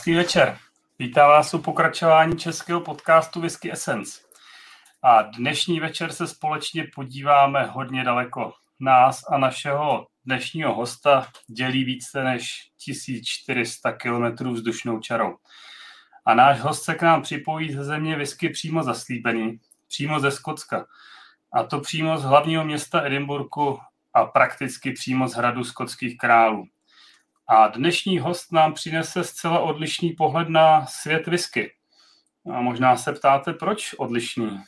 Krásný večer. Vítám vás u pokračování českého podcastu Whisky Essence. A dnešní večer se společně podíváme hodně daleko. Nás a našeho dnešního hosta dělí více než 1400 km vzdušnou čarou. A náš host se k nám připojí ze země whisky přímo zaslíbený, přímo ze Skotska. A to přímo z hlavního města Edinburgu a prakticky přímo z hradu skotských králů. A dnešní host nám přinese zcela odlišný pohled na svět whisky. A možná se ptáte, proč odlišný?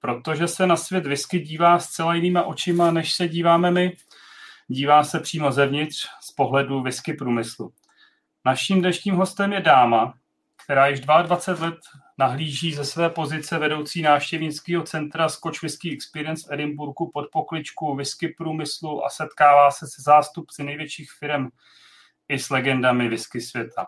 Protože se na svět whisky dívá zcela jinýma očima, než se díváme my. Dívá se přímo zevnitř z pohledu whisky průmyslu. Naším dnešním hostem je dáma, která již 22 let nahlíží ze své pozice vedoucí návštěvnického centra Scotch Whisky Experience v Edinburgu pod pokličku whisky průmyslu a setkává se se zástupci největších firm i s legendami whisky světa.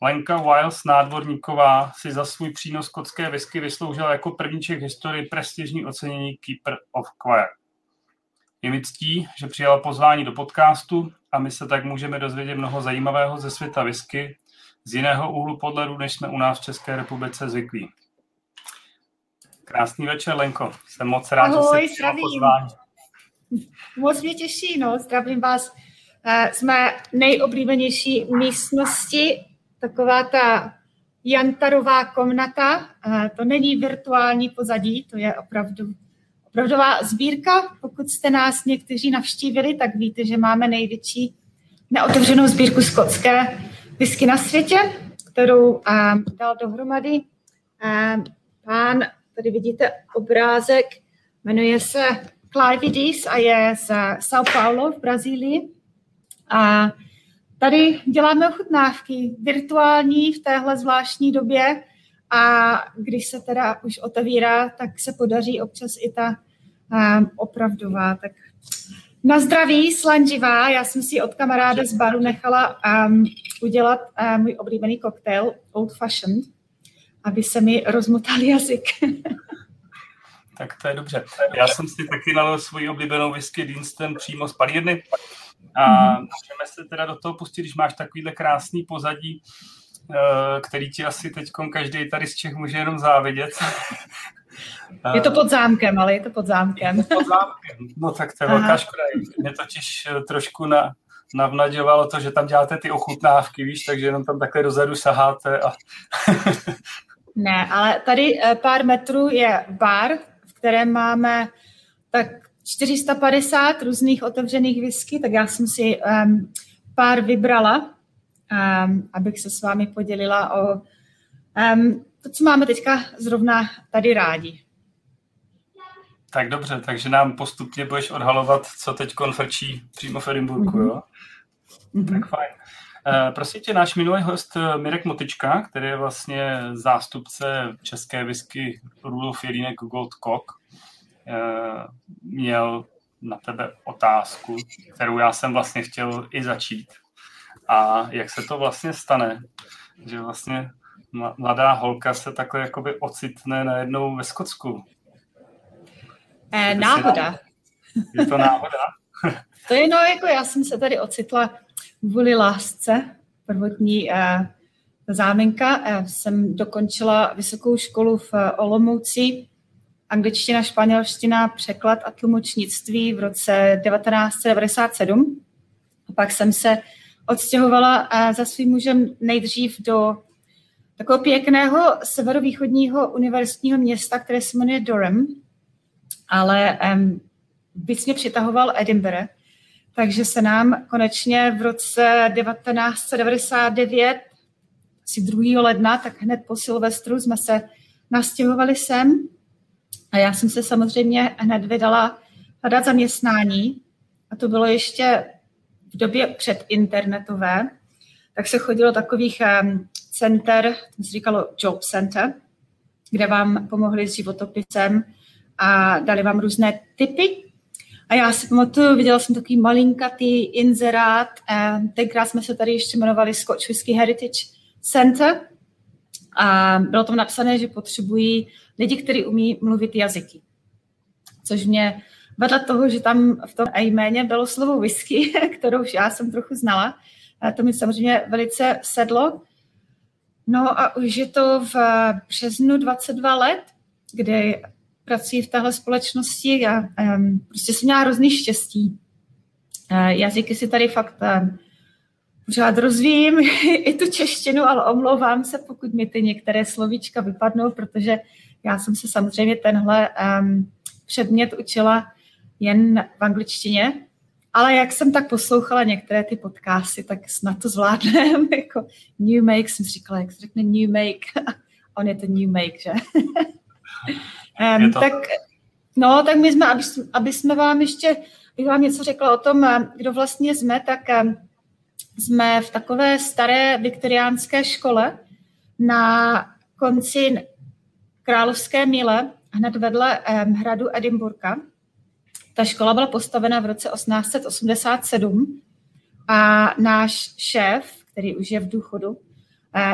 Lenka Wiles nádvorníková si za svůj přínos skotské whisky vysloužila jako prvníček v historii prestižní ocenění Keeper of Choir. Je mi ctí, že přijala pozvání do podcastu a my se tak můžeme dozvědět mnoho zajímavého ze světa whisky z jiného úhlu podledu, než jsme u nás v České republice zvyklí. Krásný večer, Lenko. Jsem moc rád, Ahoj, že jsi pozvání. Moc mě těší, no. Zdravím vás. Eh, jsme nejoblíbenější místnosti, taková ta Jantarová komnata. Eh, to není virtuální pozadí, to je opravdu opravdová sbírka. Pokud jste nás někteří navštívili, tak víte, že máme největší neotevřenou sbírku skotské whisky na světě, kterou um, dal dohromady um, pán, tady vidíte obrázek, jmenuje se Clive Dees a je z São Paulo v Brazílii. A tady děláme ochutnávky virtuální v téhle zvláštní době a když se teda už otevírá, tak se podaří občas i ta um, opravdová. Tak na zdraví, slanživá. Já jsem si od kamaráda z baru nechala um, udělat uh, můj oblíbený koktejl Old Fashioned, aby se mi rozmotal jazyk. tak to je dobře. Já jsem si taky nalil svoji oblíbenou whisky Deanston přímo z palírny a mm-hmm. můžeme se teda do toho pustit, když máš takovýhle krásný pozadí, uh, který ti asi teď každý tady z Čech může jenom závidět. Je to pod zámkem, ale je to pod zámkem. Je to pod zámkem. No tak to je velká škoda. Mě totiž eh, trošku na, navnaděvalo to, že tam děláte ty ochutnávky, víš, takže jenom tam takhle dozadu saháte. A... ne, ale tady eh, pár metrů je bar, v kterém máme tak 450 různých otevřených whisky, tak já jsem si um, pár vybrala, um, abych se s vámi podělila o um, to, co máme teďka zrovna tady rádi. Tak dobře, takže nám postupně budeš odhalovat, co teď konfrčí přímo v Edinburgu, jo? Mm-hmm. Tak fajn. Uh, prosím tě, náš minulý host eh, Mirek Motička, který je vlastně zástupce české whisky Rudolf Jelínek Gold Cock, uh, měl na tebe otázku, kterou já jsem vlastně chtěl i začít. A jak se to vlastně stane, že vlastně mladá holka se takhle jakoby ocitne najednou ve Skotsku. Eh, náhoda. Je to náhoda? to je no, jako já jsem se tady ocitla kvůli lásce, prvotní eh, záminka. Eh, jsem dokončila vysokou školu v eh, Olomouci, angličtina, španělština, překlad a tlumočnictví v roce 1997. A pak jsem se odstěhovala eh, za svým mužem nejdřív do takového pěkného severovýchodního univerzitního města, které se jmenuje Durham, ale um, víc mě přitahoval Edinburgh, takže se nám konečně v roce 1999, asi 2. ledna, tak hned po Silvestru jsme se nastěhovali sem a já jsem se samozřejmě hned vydala hledat zaměstnání a to bylo ještě v době předinternetové, tak se chodilo takových um, center, to se říkalo Job Center, kde vám pomohli s životopisem a dali vám různé typy. A já si pamatuju, viděla jsem takový malinkatý inzerát, tenkrát jsme se tady ještě jmenovali Scotch Whisky Heritage Center a bylo tam napsané, že potřebují lidi, kteří umí mluvit jazyky. Což mě vedle toho, že tam v tom jméně bylo slovo whisky, kterou už já jsem trochu znala, to mi samozřejmě velice sedlo. No a už je to v březnu 22 let, kdy pracuji v téhle společnosti a um, prostě jsem měla hrozný štěstí. Uh, jazyky si tady fakt uh, pořád rozvíjím, i tu češtinu, ale omlouvám se, pokud mi ty některé slovíčka vypadnou, protože já jsem se samozřejmě tenhle um, předmět učila jen v angličtině, ale jak jsem tak poslouchala některé ty podcasty, tak snad to zvládnem, jako New Make jsem říkala, jak se řekne New Make, on je to New Make, že? Um, to... Tak, no, tak my jsme, aby, aby jsme vám ještě, bych vám něco řekla o tom, kdo vlastně jsme, tak um, jsme v takové staré viktoriánské škole na konci Královské míle, hned vedle um, hradu Edinburgha. Ta škola byla postavena v roce 1887 a náš šéf, který už je v důchodu, uh,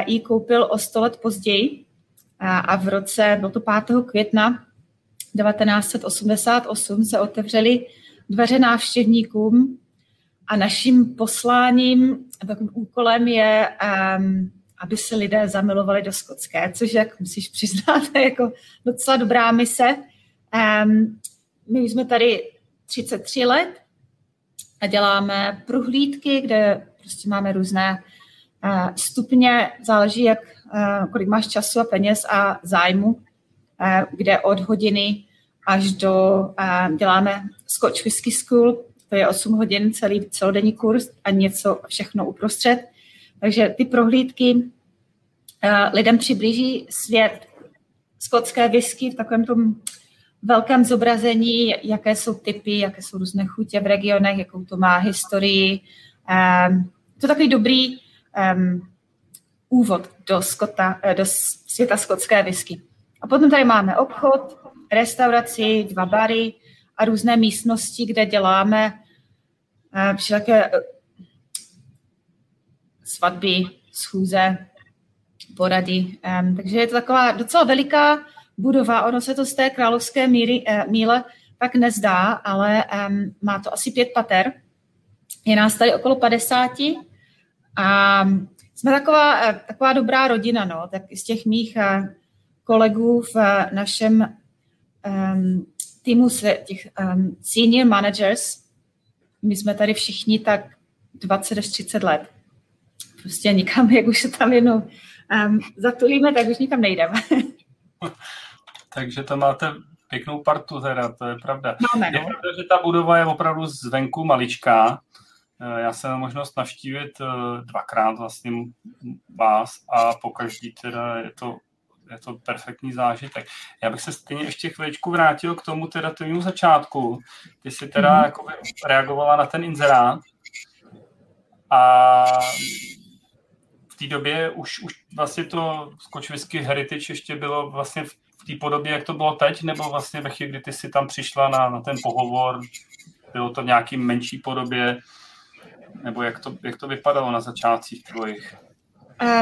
ji koupil o sto let později a, v roce, bylo to 5. května 1988, se otevřely dveře návštěvníkům a naším posláním, takovým úkolem je, um, aby se lidé zamilovali do skotské, což, jak musíš přiznat, je jako docela dobrá mise. Um, my jsme tady 33 let a děláme prohlídky, kde prostě máme různé uh, stupně, záleží, jak, kolik máš času a peněz a zájmu, uh, kde od hodiny až do, uh, děláme Scotch Whisky School, to je 8 hodin celý celodenní kurz a něco všechno uprostřed. Takže ty prohlídky lidem přiblíží svět skotské whisky v takovém tom velkém zobrazení, jaké jsou typy, jaké jsou různé chutě v regionech, jakou to má historii. To je takový dobrý úvod do, Skota, eh, do světa skotské whisky. A potom tady máme obchod, restauraci, dva bary a různé místnosti, kde děláme všelijaké eh, svatby, schůze, porady. takže je to taková docela veliká budova. Ono se to z té královské míry, eh, míle tak nezdá, ale má to asi pět pater. Je nás tady okolo 50 a jsme taková, eh, taková dobrá rodina, no, tak z těch mých kolegů v našem um, týmu těch um, senior managers, my jsme tady všichni tak 20 až 30 let. Prostě nikam, jak už se tam jenom um, zatulíme, tak už nikam nejdeme. Takže to máte pěknou partu teda, to je pravda. Máme, no. Je pravda, že ta budova je opravdu zvenku maličká. Eh, já jsem možnost navštívit eh, dvakrát vlastně vás a po každý teda je to je to perfektní zážitek. Já bych se stejně ještě chviličku vrátil k tomu teda tvému začátku. Ty jsi teda mm-hmm. jako reagovala na ten inzerát a v té době už, už vlastně to Scotch Whisky Heritage ještě bylo vlastně v té podobě, jak to bylo teď, nebo vlastně ve chvíli, kdy ty jsi tam přišla na, na ten pohovor, bylo to v nějaký menší podobě, nebo jak to, jak to vypadalo na začátcích tvojich?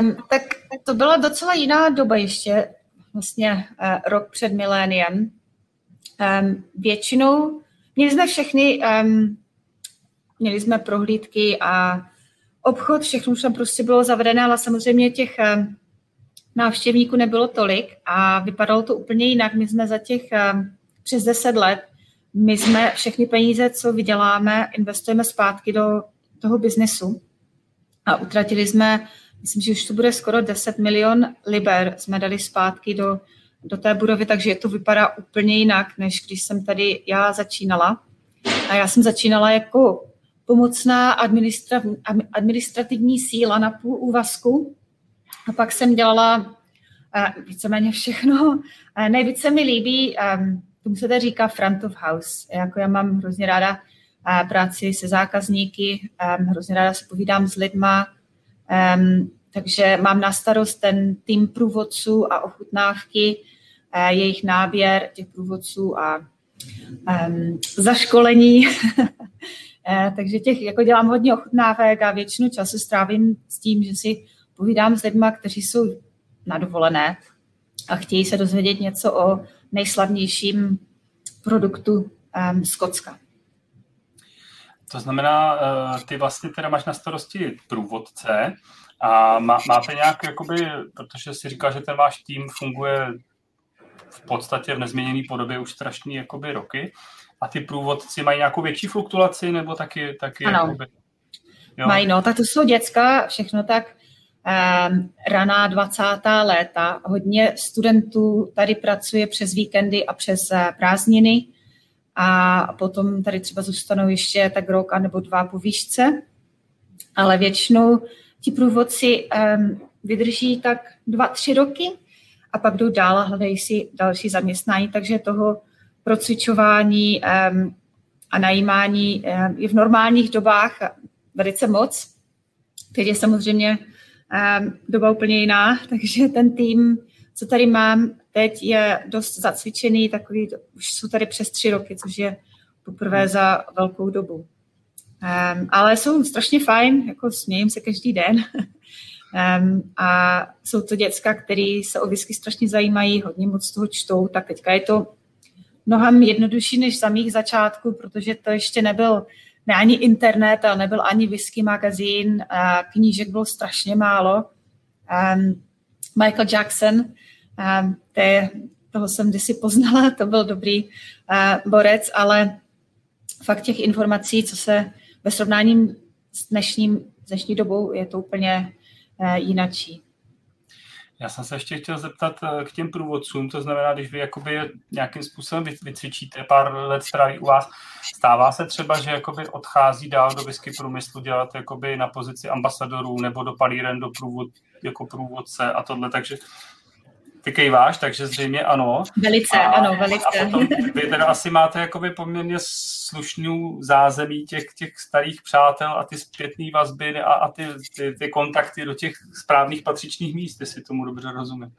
Um, tak to byla docela jiná doba ještě, vlastně uh, rok před miléniem. Um, většinou měli jsme všechny, um, měli jsme prohlídky a obchod, všechno už tam prostě bylo zavedené, ale samozřejmě těch um, návštěvníků nebylo tolik a vypadalo to úplně jinak. My jsme za těch um, přes 10 let, my jsme všechny peníze, co vyděláme, investujeme zpátky do toho biznesu a utratili jsme myslím, že už to bude skoro 10 milion liber, jsme dali zpátky do, do té budovy, takže to vypadá úplně jinak, než když jsem tady já začínala. A já jsem začínala jako pomocná administrativní síla na půl úvazku a pak jsem dělala uh, víceméně všechno. Uh, nejvíce mi líbí, um, tomu se to říká front of house. Jako já mám hrozně ráda práci se zákazníky, hrozně ráda se povídám s lidma, takže mám na starost ten tým průvodců a ochutnávky, uh, jejich náběr těch průvodců a zaškolení. uh, takže těch, jako dělám hodně ochutnávek a většinu času strávím s tím, že si povídám s lidmi, kteří jsou na dovolené a chtějí se dozvědět něco o nejslavnějším produktu um, Skotska. To znamená, uh, ty vlastně teda máš na starosti průvodce a má, máte nějak, jakoby, protože si říkal, že ten váš tým funguje v podstatě v nezměněné podobě už strašný jakoby roky a ty průvodci mají nějakou větší fluktuaci nebo taky, taky ano. Jakoby, jo? Mají, no, tak to jsou děcka, všechno tak um, raná 20. léta. Hodně studentů tady pracuje přes víkendy a přes uh, prázdniny a potom tady třeba zůstanou ještě tak rok anebo dva po výšce, ale většinou ti průvodci um, vydrží tak dva, tři roky a pak jdou dál a hledají si další zaměstnání, takže toho procvičování um, a najímání um, je v normálních dobách velice moc. Teď je samozřejmě um, doba úplně jiná, takže ten tým, co tady mám teď, je dost zacvičený, takový, už jsou tady přes tři roky, což je poprvé za velkou dobu. Um, ale jsou strašně fajn, jako smějím se každý den. um, a jsou to děcka, které se o whisky strašně zajímají, hodně moc toho čtou, tak teďka je to mnohem jednodušší než za mých začátků, protože to ještě nebyl ne ani internet, ale nebyl ani whisky magazín, a knížek bylo strašně málo. Um, Michael Jackson, um, je, toho jsem kdysi poznala, to byl dobrý borec, ale fakt těch informací, co se ve srovnání s dnešním, s dnešní dobou je to úplně uh, jinačí. Já jsem se ještě chtěl zeptat uh, k těm průvodcům, to znamená, když vy jakoby nějakým způsobem vycvičíte, pár let stráví u vás, stává se třeba, že jakoby odchází dál do whisky průmyslu dělat jakoby na pozici ambasadorů nebo do palíren do průvod, jako průvodce a tohle, takže ty kejváš, takže zřejmě ano. Velice, a, ano, velice. A potom vy teda asi máte jakoby poměrně slušnou zázemí těch, těch starých přátel a ty zpětné vazby a, a ty, ty, ty kontakty do těch správných patřičných míst, jestli tomu dobře rozumím.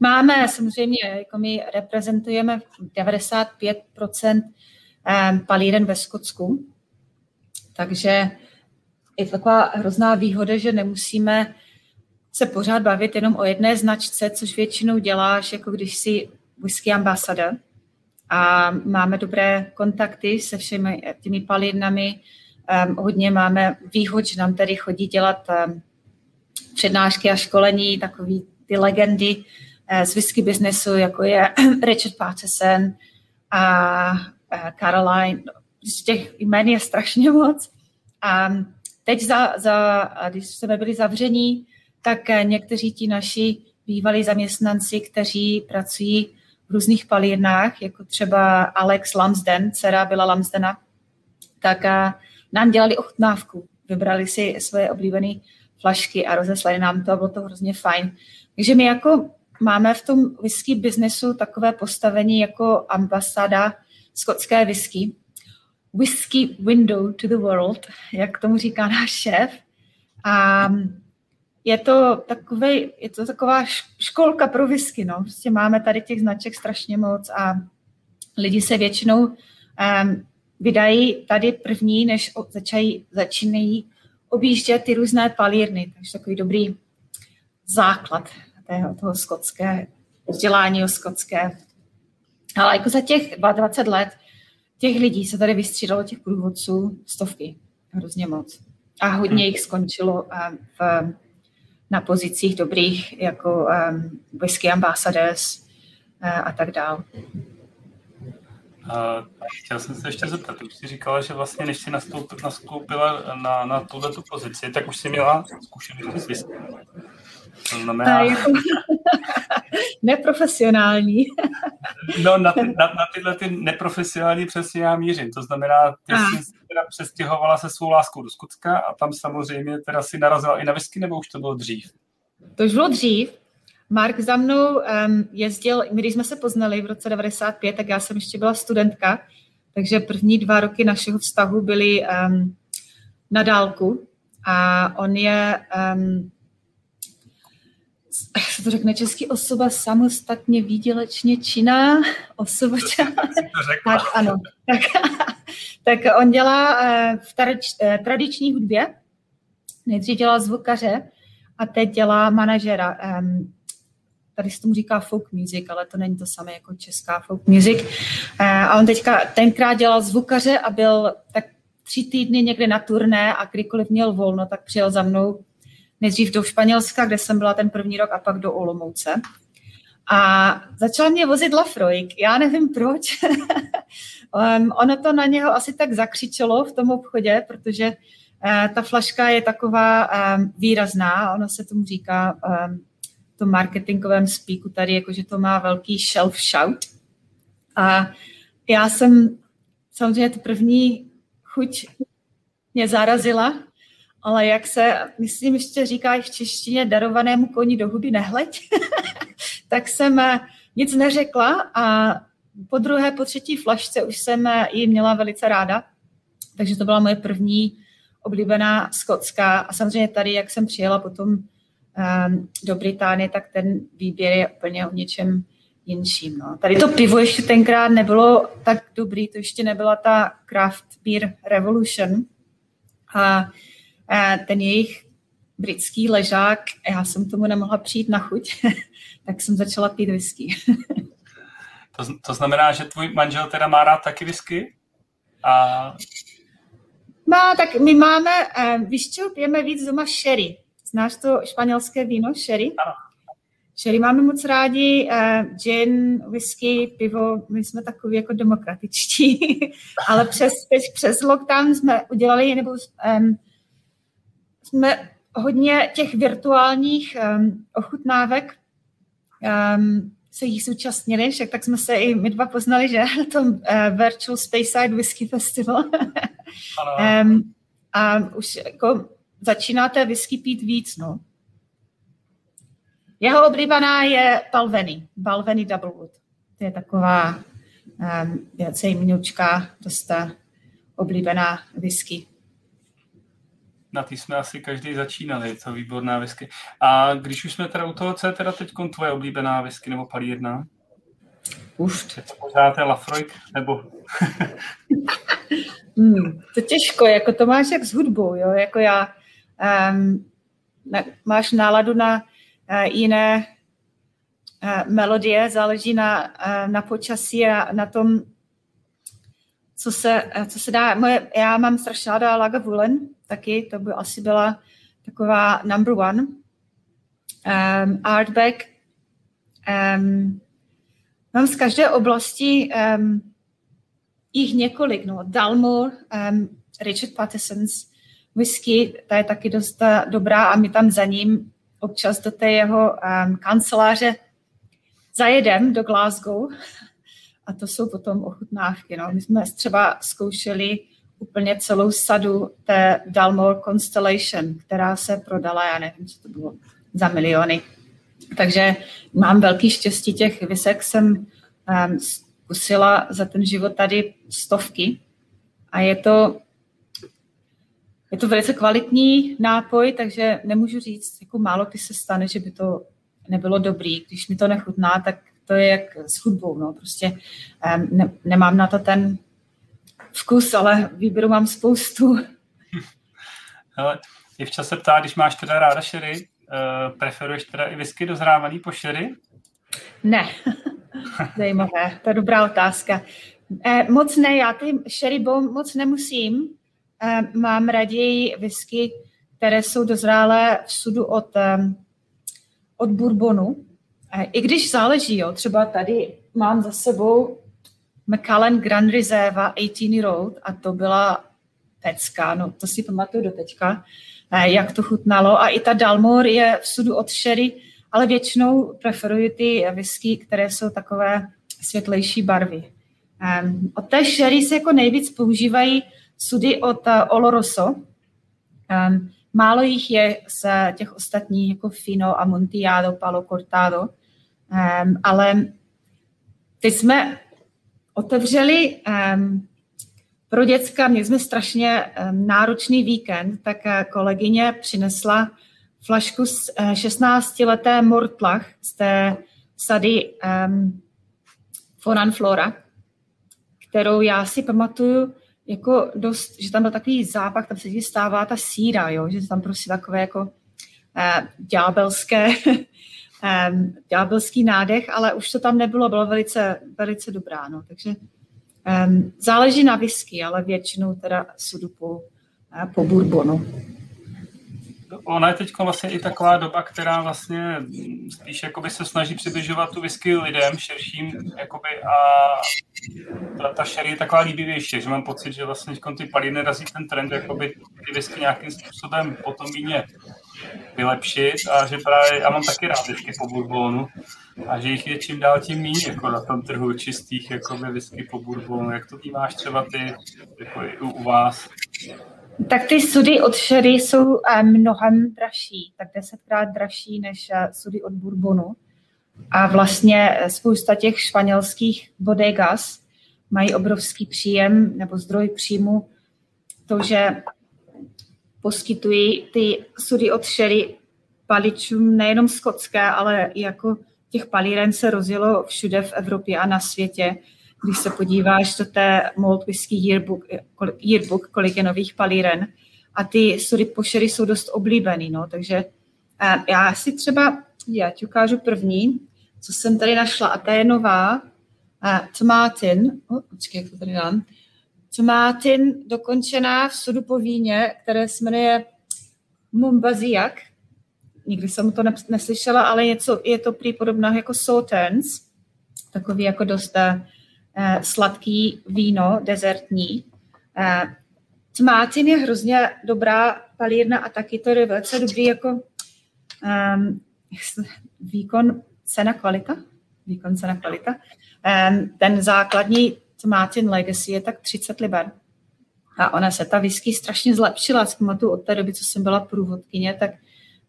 Máme samozřejmě, jako my reprezentujeme 95% palíren ve Skotsku, takže je to taková hrozná výhoda, že nemusíme se pořád bavit jenom o jedné značce, což většinou děláš, jako když jsi whisky ambassador a máme dobré kontakty se všemi těmi palírnami. Um, hodně máme výhod, že nám tady chodí dělat um, přednášky a školení, takový ty legendy uh, z whisky biznesu, jako je Richard Patterson a uh, Caroline. Z těch jmen je strašně moc. A teď, za, za, když jsme byli zavření, tak eh, někteří ti naši bývalí zaměstnanci, kteří pracují v různých palírnách, jako třeba Alex Lamsden, dcera byla Lamsdena, tak eh, nám dělali ochutnávku. Vybrali si svoje oblíbené flašky a rozeslali nám to a bylo to hrozně fajn. Takže my jako máme v tom whisky biznesu takové postavení jako ambasáda skotské whisky. Whisky window to the world, jak tomu říká náš šéf. A je to, takový, je to taková školka pro whisky, no. Prostě máme tady těch značek strašně moc a lidi se většinou um, vydají tady první, než začají, začínají objíždět ty různé palírny. Takže takový dobrý základ tého, toho skotské, vzdělání o skotské. Ale jako za těch 20 let těch lidí se tady vystřídalo těch průvodců stovky, hrozně moc. A hodně jich skončilo v na pozicích dobrých jako um, whisky ambassadors uh, a tak dále. Uh, chtěl jsem se ještě zeptat, už jsi říkala, že vlastně než jsi nastoupila, nastoupila na, na tuhle tu pozici, tak už jsi měla zkušenosti s whisky. To znamená... Jako neprofesionální. no, na, ty, na, na tyhle ty neprofesionální přesně já mířím. To znamená, ty jsi teda přestěhovala se svou láskou do Skutska a tam samozřejmě teda si narazila i na whisky, nebo už to bylo dřív? To už bylo dřív. Mark za mnou um, jezdil, my když jsme se poznali v roce 95, tak já jsem ještě byla studentka, takže první dva roky našeho vztahu byly um, na dálku a on je um, jak se to řekne český, osoba samostatně výdělečně činná, osoba tak ano. Tak, tak on dělá eh, v eh, tradiční hudbě, nejdřív dělá zvukaře a teď dělá manažera. Tady se tomu říká folk music, ale to není to samé jako česká folk music. Eh, a on teďka tenkrát dělal zvukaře a byl tak tři týdny někde na turné a kdykoliv měl volno, tak přijel za mnou nejdřív do Španělska, kde jsem byla ten první rok, a pak do Olomouce. A začal mě vozit Lafroik. Já nevím proč. um, ono to na něho asi tak zakřičelo v tom obchodě, protože uh, ta flaška je taková um, výrazná. Ono se tomu říká um, tom marketingovém speaku tady, jakože to má velký shelf shout. A já jsem samozřejmě tu první chuť mě zarazila, ale jak se, myslím, ještě říká v češtině darovanému koni do huby nehleď, tak jsem eh, nic neřekla a po druhé, po třetí flašce už jsem eh, ji měla velice ráda, takže to byla moje první oblíbená skotská a samozřejmě tady, jak jsem přijela potom um, do Británie, tak ten výběr je úplně o něčem jinším. No. Tady to pivo ještě tenkrát nebylo tak dobrý, to ještě nebyla ta craft beer revolution a ten jejich britský ležák, já jsem tomu nemohla přijít na chuť, tak jsem začala pít whisky. to, to znamená, že tvůj manžel teda má rád taky whisky? A... Má, tak my máme, eh, víš čo, pijeme víc doma sherry. Znáš to španělské víno, sherry? Ano. Sherry máme moc rádi, uh, gin, whisky, pivo, my jsme takový jako demokratičtí, ale přes, přes lockdown jsme udělali, nebo um, jsme hodně těch virtuálních um, ochutnávek um, se jich zúčastnili, však tak jsme se i my dva poznali, že na tom uh, Virtual Side Whisky Festival. um, a už jako začínáte whisky pít víc, no. Jeho oblíbená je Balveny, Balveny Doublewood. To je taková um, věcej minučka, dost oblíbená whisky na ty jsme asi každý začínali, je to výborná whisky. A když už jsme teda u toho, co je teda teď tvoje oblíbená whisky nebo palírna? Už. Je to ten Lafroik, nebo... hmm, to těžko, jako to máš jak s hudbou, jo, jako já, um, na, máš náladu na uh, jiné uh, melodie, záleží na, uh, na počasí a na tom, co se, co se dá. Moje, já mám strašně ráda Lagavulin, taky, to by asi byla taková number one. Um, Artback. Um, mám z každé oblasti um, jich několik. No. Dalmor, um, Richard Patterson's whisky, ta je taky dost uh, dobrá a my tam za ním občas do té jeho um, kanceláře zajedem do Glasgow a to jsou potom ochutnávky. No. My jsme třeba zkoušeli úplně celou sadu té Dalmor Constellation, která se prodala, já nevím, co to bylo, za miliony. Takže mám velký štěstí těch visek, jsem um, zkusila za ten život tady stovky a je to, je to velice kvalitní nápoj, takže nemůžu říct, jako málo kdy se stane, že by to nebylo dobrý. Když mi to nechutná, tak to je jak s hudbou. No. Prostě um, ne, nemám na to ten vkus, ale výběru mám spoustu. Hele, je v čase ptát, když máš teda ráda šery, uh, preferuješ teda i whisky dozrávaný po šery? Ne, zajímavé, to je dobrá otázka. Eh, moc ne, já ty sherry bomb moc nemusím. Eh, mám raději whisky, které jsou dozrálé v sudu od, eh, od bourbonu. Eh, I když záleží, jo, třeba tady mám za sebou Macallan Grand Reserve 18 Road a to byla pecka, no to si pamatuju do teďka, eh, jak to chutnalo. A i ta Dalmor je v sudu od sherry, ale většinou preferuji ty whisky, které jsou takové světlejší barvy. Um, od té sherry se jako nejvíc používají sudy od uh, Oloroso. Um, málo jich je z těch ostatních, jako Fino, Amontillado, Palo Cortado, um, ale teď jsme otevřeli um, pro děcka, měli jsme strašně um, náročný víkend, tak uh, kolegyně přinesla flašku z uh, 16-leté Mortlach z té sady um, Fonan Flora, kterou já si pamatuju jako dost, že tam byl takový zápach, tam se ti stává ta síra, jo? že tam prostě takové jako uh, ďábelské ďábelský nádech, ale už to tam nebylo, bylo velice, velice dobrá. No. Takže Um, záleží na whisky, ale většinou teda sudu po, po bourbonu ona je teď vlastně i taková doba, která vlastně spíš jakoby se snaží přibližovat tu whisky lidem širším, jakoby a ta, ta sherry je taková líbivější, že mám pocit, že vlastně ty paliny razí ten trend, jakoby ty whisky nějakým způsobem potom víně vylepšit a že právě, já mám taky rád whisky po bourbonu a že jich je čím dál tím méně jako na tom trhu čistých jakoby whisky po bourbonu. Jak to máš třeba ty jako i u, u vás? Tak ty sudy od sherry jsou eh, mnohem dražší, tak desetkrát dražší než eh, sudy od bourbonu. A vlastně eh, spousta těch španělských bodegas mají obrovský příjem nebo zdroj příjmu to, že poskytují ty sudy od sherry paličům nejenom skotské, ale i jako těch palíren se rozjelo všude v Evropě a na světě. Když se podíváš do té Malt Whisky Yearbook, yearbook kolik je nových palíren, a ty sudy pošery jsou dost oblíbený, no, takže já si třeba, já ti ukážu první, co jsem tady našla, a ta je nová, Tomátin, oh, počkej, jak to tady dám, Tomátin dokončená v sudu po víně, které se jmenuje Mumbaziak. Nikdy jsem to neslyšela, ale něco, je to prý jako Sauternes, takový jako dost Eh, sladký víno, dezertní. Eh, Tmátin je hrozně dobrá palírna a taky to je velice dobrý jako um, výkon, cena, kvalita. Výkon, cena, kvalita. Um, ten základní Tmátin Legacy je tak 30 liber. A ona se ta whisky strašně zlepšila. Z od té doby, co jsem byla průvodkyně, tak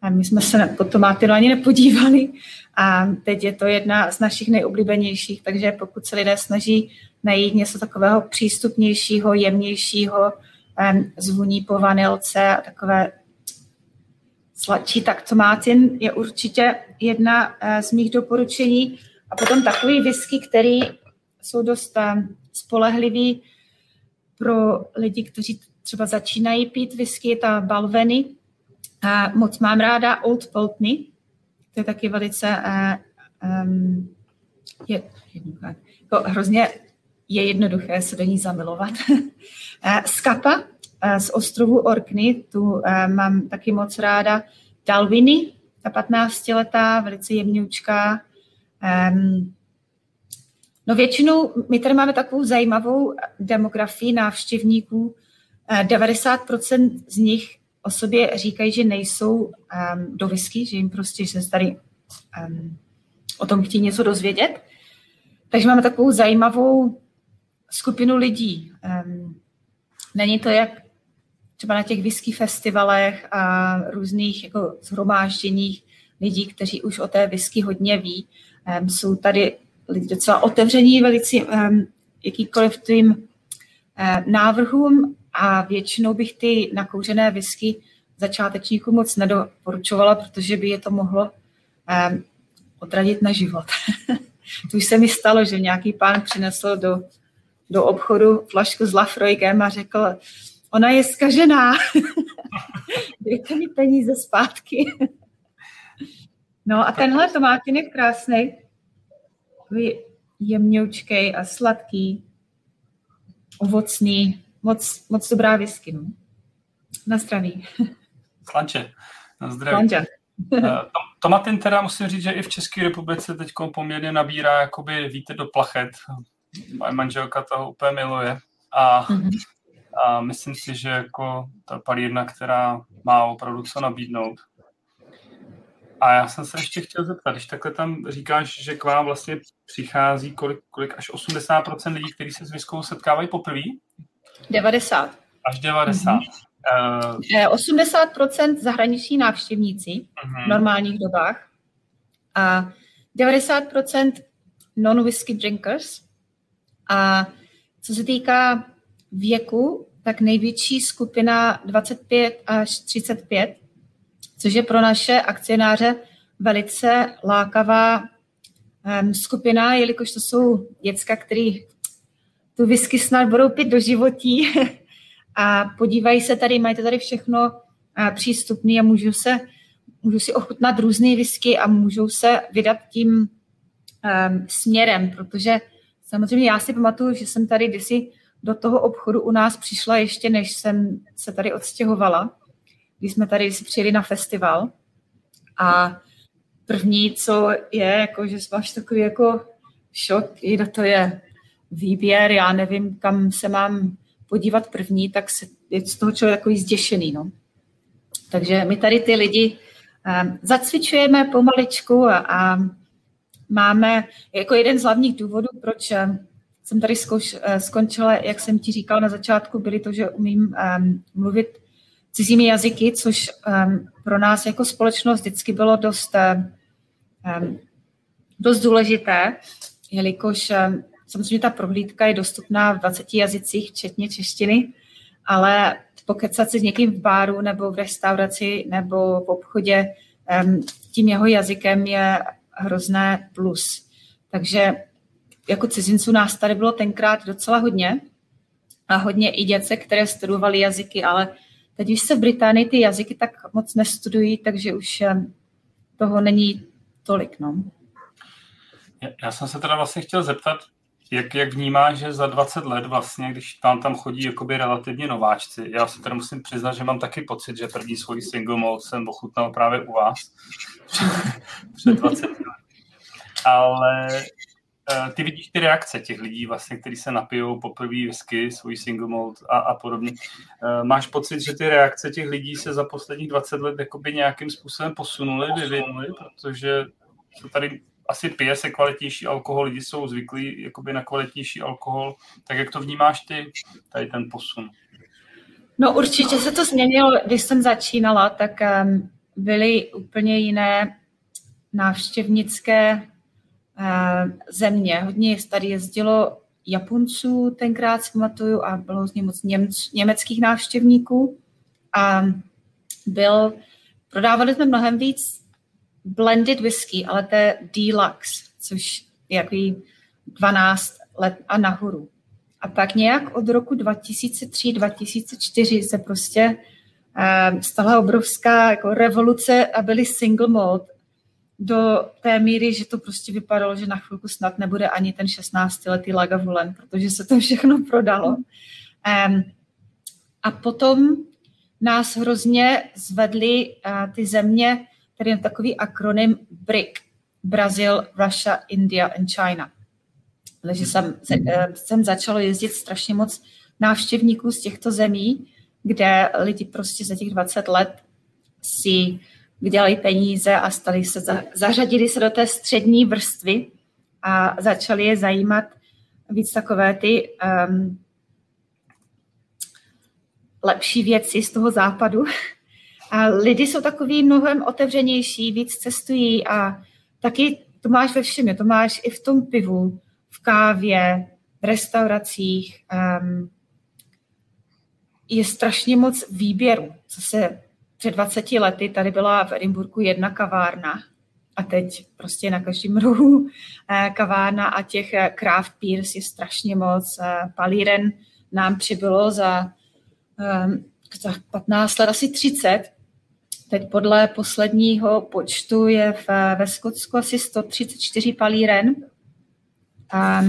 a my jsme se pod tomátinu ani nepodívali a teď je to jedna z našich nejoblíbenějších, takže pokud se lidé snaží najít něco takového přístupnějšího, jemnějšího, zvuní po vanilce a takové sladčí, tak tomátin je určitě jedna eh, z mých doporučení. A potom takový whisky, který jsou dost spolehlivý pro lidi, kteří třeba začínají pít whisky, ta Balveny, a moc mám ráda Old Pultney, to je taky velice uh, um, je. Jako hrozně je jednoduché se do ní zamilovat. Skapa uh, z ostrovu Orkney, tu mám taky moc ráda. Dalviny, ta 15-letá, velice jemňučká. Um, no většinou my tady máme takovou zajímavou demografii návštěvníků. 90% z nich o sobě říkají, že nejsou um, do whisky, že jim prostě že se tady um, o tom chtějí něco dozvědět. Takže máme takovou zajímavou skupinu lidí. Um, není to jak třeba na těch whisky festivalech a různých jako zhromážděních lidí, kteří už o té whisky hodně ví. Um, jsou tady lidi docela otevření velice um, jakýkoliv tím uh, návrhům a většinou bych ty nakouřené whisky začátečníků moc nedoporučovala, protože by je to mohlo um, odradit na život. to už se mi stalo, že nějaký pán přinesl do, do obchodu flašku s Lafroigem a řekl, ona je skažená, dejte mi peníze zpátky. no a tenhle tomátin je krásný, jemňoučkej a sladký, ovocný, moc, moc dobrá whisky. No. Na zdraví. Slanče. Na zdraví. Slanče. Eh, Tomatin teda musím říct, že i v České republice teď poměrně nabírá jakoby vítr do plachet. Moje manželka toho úplně miluje. A, mm-hmm. a myslím si, že jako ta palírna, která má opravdu co nabídnout. A já jsem se ještě chtěl zeptat, když takhle tam říkáš, že k vám vlastně přichází kolik, kolik až 80% lidí, kteří se s viskou setkávají poprvé? 90. Až 90. Mm-hmm. Uh, 80% zahraniční návštěvníci uh-huh. v normálních dobách a 90% non-whisky drinkers. A co se týká věku, tak největší skupina 25 až 35, což je pro naše akcionáře velice lákavá um, skupina, jelikož to jsou děcka, který tu whisky snad budou pít do životí a podívají se tady, mají to tady všechno přístupné a můžou se můžou si ochutnat různé whisky a můžou se vydat tím um, směrem, protože samozřejmě já si pamatuju, že jsem tady kdysi do toho obchodu u nás přišla ještě, než jsem se tady odstěhovala, když jsme tady si přijeli na festival. A první, co je, jako, že máš takový jako šok, kdo to je výběr, já nevím, kam se mám podívat první, tak se, je z toho člověk takový zděšený. No. Takže my tady ty lidi um, zacvičujeme pomaličku a, a máme jako jeden z hlavních důvodů, proč um, jsem tady zkouš, uh, skončila, jak jsem ti říkal na začátku, byly to, že umím um, mluvit cizími jazyky, což um, pro nás jako společnost vždycky bylo dost, um, dost důležité, jelikož um, samozřejmě ta prohlídka je dostupná v 20 jazycích, včetně češtiny, ale pokecat si s někým v báru nebo v restauraci nebo v obchodě um, tím jeho jazykem je hrozné plus. Takže jako cizinců nás tady bylo tenkrát docela hodně a hodně i dětce, které studovali jazyky, ale Teď už se v Británii ty jazyky tak moc nestudují, takže už eh, toho není tolik. No. Já jsem se teda vlastně chtěl zeptat, jak, jak vnímáš, že za 20 let vlastně, když tam tam chodí jakoby relativně nováčci, já se teda musím přiznat, že mám taky pocit, že první svůj single mode jsem ochutnal právě u vás před 20 let. Ale ty vidíš ty reakce těch lidí, vlastně, kteří se napijou poprvé whisky, svůj single malt a, a podobně. Eh, máš pocit, že ty reakce těch lidí se za posledních 20 let jakoby nějakým způsobem posunuly, vyvinuly, protože se tady asi pije se kvalitnější alkohol, lidi jsou zvyklí jakoby na kvalitnější alkohol. Tak jak to vnímáš ty, tady ten posun? No určitě se to změnilo, když jsem začínala, tak um, byly úplně jiné návštěvnické Eh, země. Hodně tady jezdilo Japonců, tenkrát si pamatuju, a bylo hodně moc Němc, německých návštěvníků. A byl, prodávali jsme mnohem víc blended whisky, ale to je deluxe, což je jaký 12 let a nahoru. A pak nějak od roku 2003-2004 se prostě uh, stala obrovská jako revoluce a byly single malt do té míry, že to prostě vypadalo, že na chvilku snad nebude ani ten 16-letý Lagavulin, protože se to všechno prodalo. Um, a potom nás hrozně zvedly uh, ty země, který je takový akronym BRIC, Brazil, Russia, India and China. Takže jsem, uh, jsem začalo jezdit strašně moc návštěvníků z těchto zemí, kde lidi prostě za těch 20 let si vydělali peníze a stali se, zařadili se do té střední vrstvy a začali je zajímat víc takové ty um, lepší věci z toho západu. A lidi jsou takový mnohem otevřenější, víc cestují a taky to máš ve všem, to máš i v tom pivu, v kávě, v restauracích. Um, je strašně moc výběru, co se před 20 lety tady byla v Edinburgu jedna kavárna a teď prostě na každém rohu eh, kavárna a těch eh, craft beers je strašně moc. Eh, palíren nám přibylo za, za 15 let, asi 30. Teď podle posledního počtu je v, ve Skotsku asi 134 palíren. A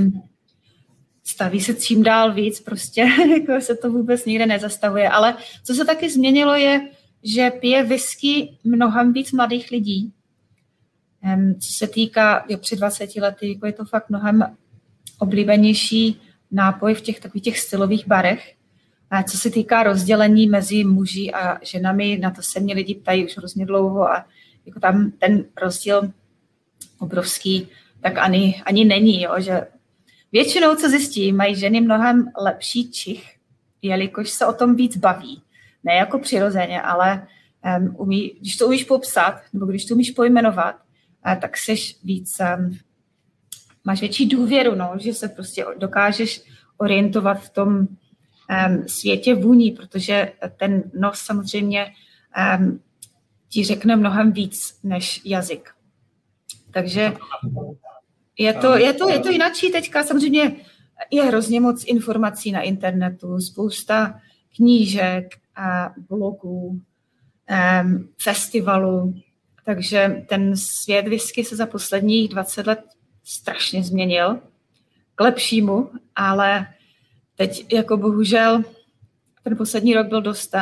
staví se čím dál víc, prostě jako se to vůbec nikde nezastavuje. Ale co se taky změnilo je, že pije whisky mnohem víc mladých lidí. Co se týká, jo, při 20 lety, jako je to fakt mnohem oblíbenější nápoj v těch takových těch stylových barech. A co se týká rozdělení mezi muži a ženami, na to se mě lidi ptají už hrozně dlouho a jako tam ten rozdíl obrovský, tak ani, ani není, jo, že většinou, co zjistí, mají ženy mnohem lepší čich, jelikož se o tom víc baví ne jako přirozeně, ale um, umí, když to umíš popsat, nebo když to umíš pojmenovat, uh, tak jsi víc, um, máš větší důvěru, no, že se prostě dokážeš orientovat v tom um, světě vůní, protože ten nos samozřejmě um, ti řekne mnohem víc než jazyk. Takže je to, je to, je to jináčí teďka. Samozřejmě je hrozně moc informací na internetu, spousta knížek, blogů, festivalů. Takže ten svět whisky se za posledních 20 let strašně změnil. k lepšímu, ale teď jako bohužel ten poslední rok byl dost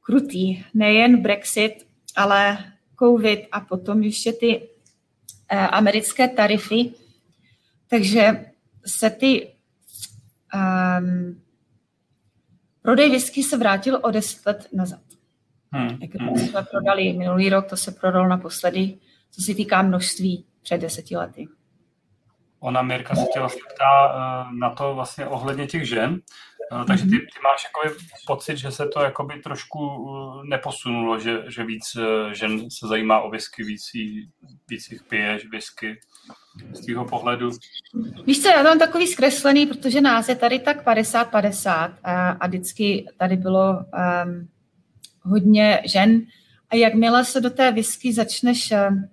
krutý. Nejen Brexit, ale COVID a potom ještě ty uh, americké tarify. Takže se ty um, prodej whisky se vrátil o 10 let nazad. Hmm. Jak hmm. jsme prodali minulý rok, to se prodalo naposledy, co se týká množství před deseti lety. Ona, Mirka, se tě vlastně ptá eh, na to vlastně ohledně těch žen. Eh, takže ty, mhm. ty máš jakoby pocit, že se to jakoby trošku eh, neposunulo, že, že víc žen se zajímá o whisky, víc, jí, víc jich piješ whisky z tvého pohledu? Víš co, já mám takový zkreslený, protože nás je tady tak 50-50 a, a vždycky tady bylo um, hodně žen a jakmile se do té whisky začneš um,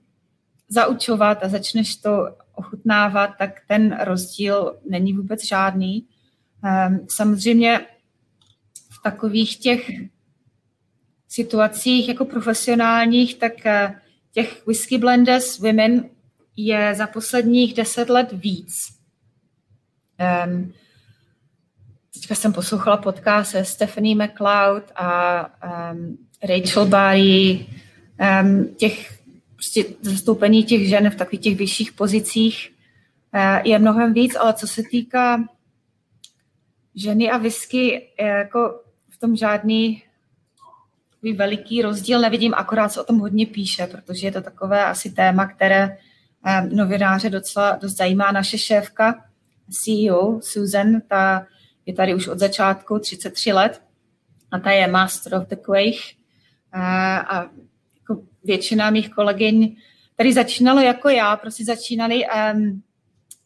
zaučovat a začneš to ochutnávat, tak ten rozdíl není vůbec žádný. Um, samozřejmě v takových těch situacích jako profesionálních, tak uh, těch whisky blenders women je za posledních deset let víc. Um, teďka jsem poslouchala podcast se Stephanie McLeod a um, Rachel Barry, um, těch prostě zastoupení těch žen v takových těch vyšších pozicích uh, je mnohem víc, ale co se týká ženy a whisky, jako v tom žádný veliký rozdíl nevidím, akorát se o tom hodně píše, protože je to takové asi téma, které novináře docela dost zajímá naše šéfka, CEO Susan, ta je tady už od začátku 33 let a ta je Master of the Quake. A jako většina mých kolegyň tady začínalo jako já, prostě začínali um,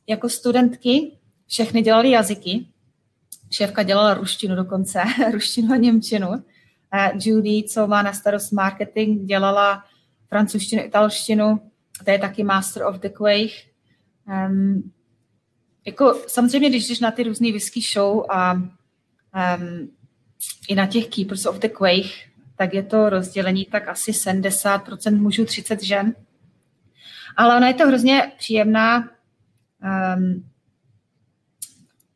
jako studentky, všechny dělali jazyky, šéfka dělala ruštinu dokonce, ruštinu a němčinu. Uh, Judy, co má na starost marketing, dělala francouzštinu, italštinu, to je taky Master of the Quake. Um, jako samozřejmě, když jdeš na ty různé whisky show a um, i na těch Keepers of the Quake, tak je to rozdělení tak asi 70% mužů, 30 žen. Ale ona je to hrozně příjemná um,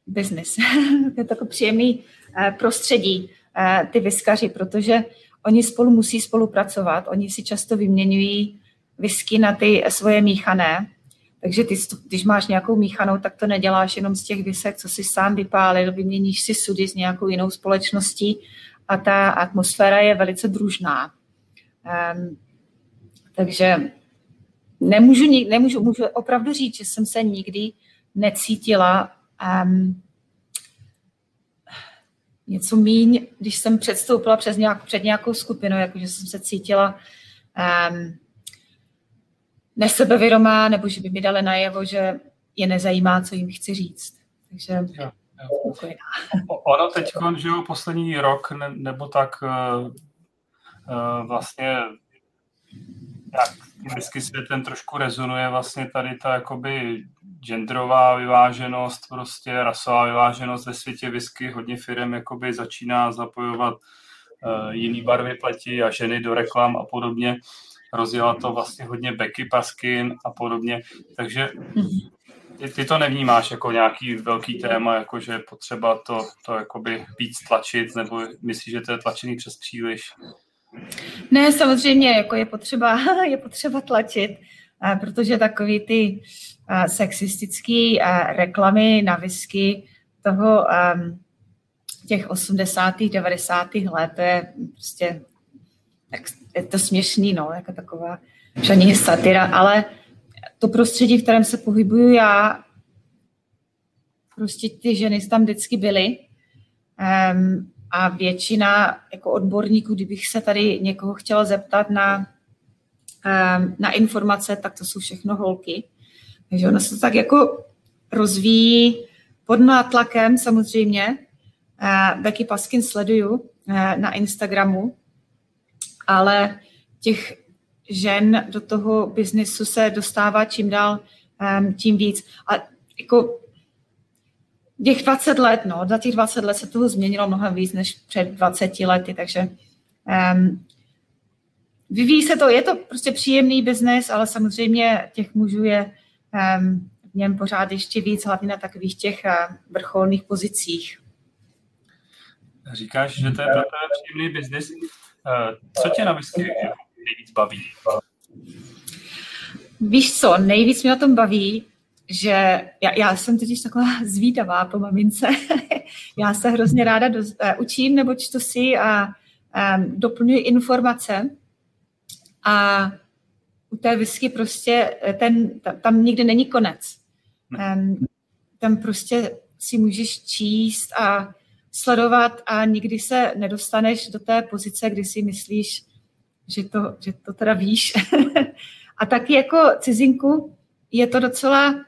business. je to jako příjemný uh, prostředí, uh, ty vyskaři, protože oni spolu musí spolupracovat, oni si často vyměňují whisky na ty svoje míchané. Takže ty, když máš nějakou míchanou, tak to neděláš jenom z těch visek, co si sám vypálil, vyměníš si sudy s nějakou jinou společností a ta atmosféra je velice družná. Um, takže nemůžu, nemůžu můžu opravdu říct, že jsem se nikdy necítila um, něco míň, když jsem předstoupila přes nějak, před nějakou skupinu, jakože jsem se cítila um, nesebevědomá, nebo že by mi dali najevo, že je nezajímá, co jim chci říct. Takže jo, jo. Ono teď, že jo, poslední rok ne, nebo tak uh, uh, vlastně jak vždycky světem trošku rezonuje vlastně tady ta jakoby genderová vyváženost, prostě rasová vyváženost ve světě whisky. Hodně firm jakoby začíná zapojovat uh, jiný barvy pleti a ženy do reklam a podobně rozjela to vlastně hodně Becky Paskin a podobně, takže ty, ty to nevnímáš jako nějaký velký téma, jako že potřeba to, to jakoby víc tlačit, nebo myslíš, že to je tlačený přes příliš? Ne, samozřejmě, jako je potřeba, je potřeba tlačit, protože takový ty sexistické reklamy na whisky toho těch 80. 90. let, to je prostě je to směšný, no, jako taková všaní satira, ale to prostředí, v kterém se pohybuju já, prostě ty ženy tam vždycky byly um, a většina jako odborníků, kdybych se tady někoho chtěla zeptat na, um, na informace, tak to jsou všechno holky. Takže ono se tak jako rozvíjí pod nátlakem samozřejmě. Uh, Becky Paskin sleduju uh, na Instagramu, ale těch žen do toho biznisu se dostává čím dál um, tím víc. A jako těch 20 let, no, za těch 20 let se toho změnilo mnohem víc než před 20 lety, takže um, vyvíjí se to, je to prostě příjemný biznes, ale samozřejmě těch mužů je um, v něm pořád ještě víc, hlavně na takových těch vrcholných pozicích. Říkáš, že to je pro příjemný biznis. Co tě na whisky nejvíc baví? Víš co, nejvíc mě na tom baví, že já, já jsem totiž taková zvídavá po mamince. já se hrozně ráda do, uh, učím nebo čtu si a um, doplňuji informace. A u té whisky prostě eh, ten, tam, tam nikdy není konec. Um, tam prostě si můžeš číst a sledovat a nikdy se nedostaneš do té pozice, kdy si myslíš, že to, že to teda víš. a taky jako cizinku je to docela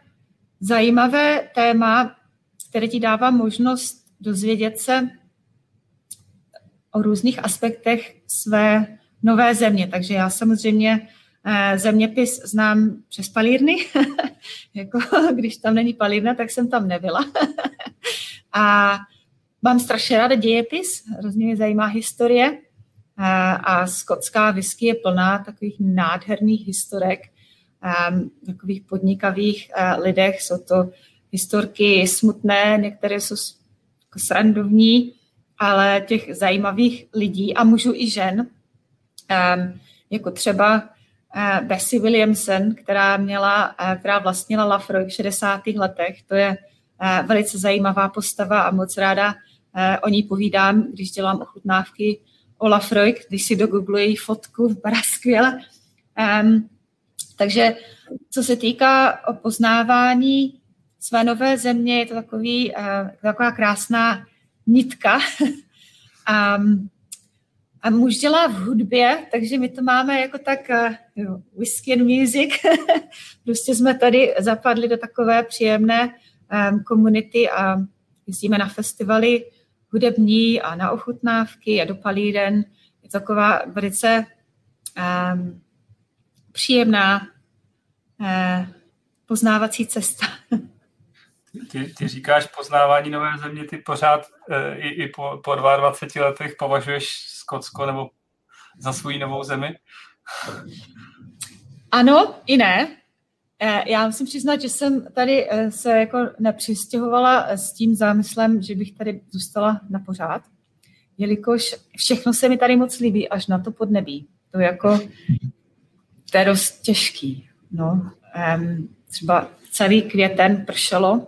zajímavé téma, které ti dává možnost dozvědět se o různých aspektech své nové země. Takže já samozřejmě eh, zeměpis znám přes palírny. jako, když tam není palírna, tak jsem tam nebyla. a mám strašně ráda dějepis, hrozně mě zajímá historie a skotská whisky je plná takových nádherných historek, takových podnikavých lidech. Jsou to historky smutné, některé jsou jako srandovní, ale těch zajímavých lidí a mužů i žen, jako třeba Bessie Williamson, která, měla, která vlastnila Lafroy v 60. letech. To je velice zajímavá postava a moc ráda o ní povídám, když dělám ochutnávky o Lafroy, když si dogoogluji fotku, vypadá skvěle. Um, takže co se týká poznávání své nové země, je to takový, uh, taková krásná nitka. a, a muž dělá v hudbě, takže my to máme jako tak uh, whisky and music. prostě jsme tady zapadli do takové příjemné um, komunity a jezdíme na festivaly hudební a na ochutnávky a do palíren. Je to taková velice um, příjemná eh, poznávací cesta. Ty, ty říkáš poznávání nové země, ty pořád eh, i, i po, po 22 letech považuješ Skotsko nebo za svou novou zemi? Ano, i ne. Eh, já musím přiznat, že jsem tady eh, se jako nepřistěhovala s tím zámyslem, že bych tady zůstala na pořád, jelikož všechno se mi tady moc líbí, až na to podnebí. To jako to je dost těžký. No. Třeba celý květen pršelo.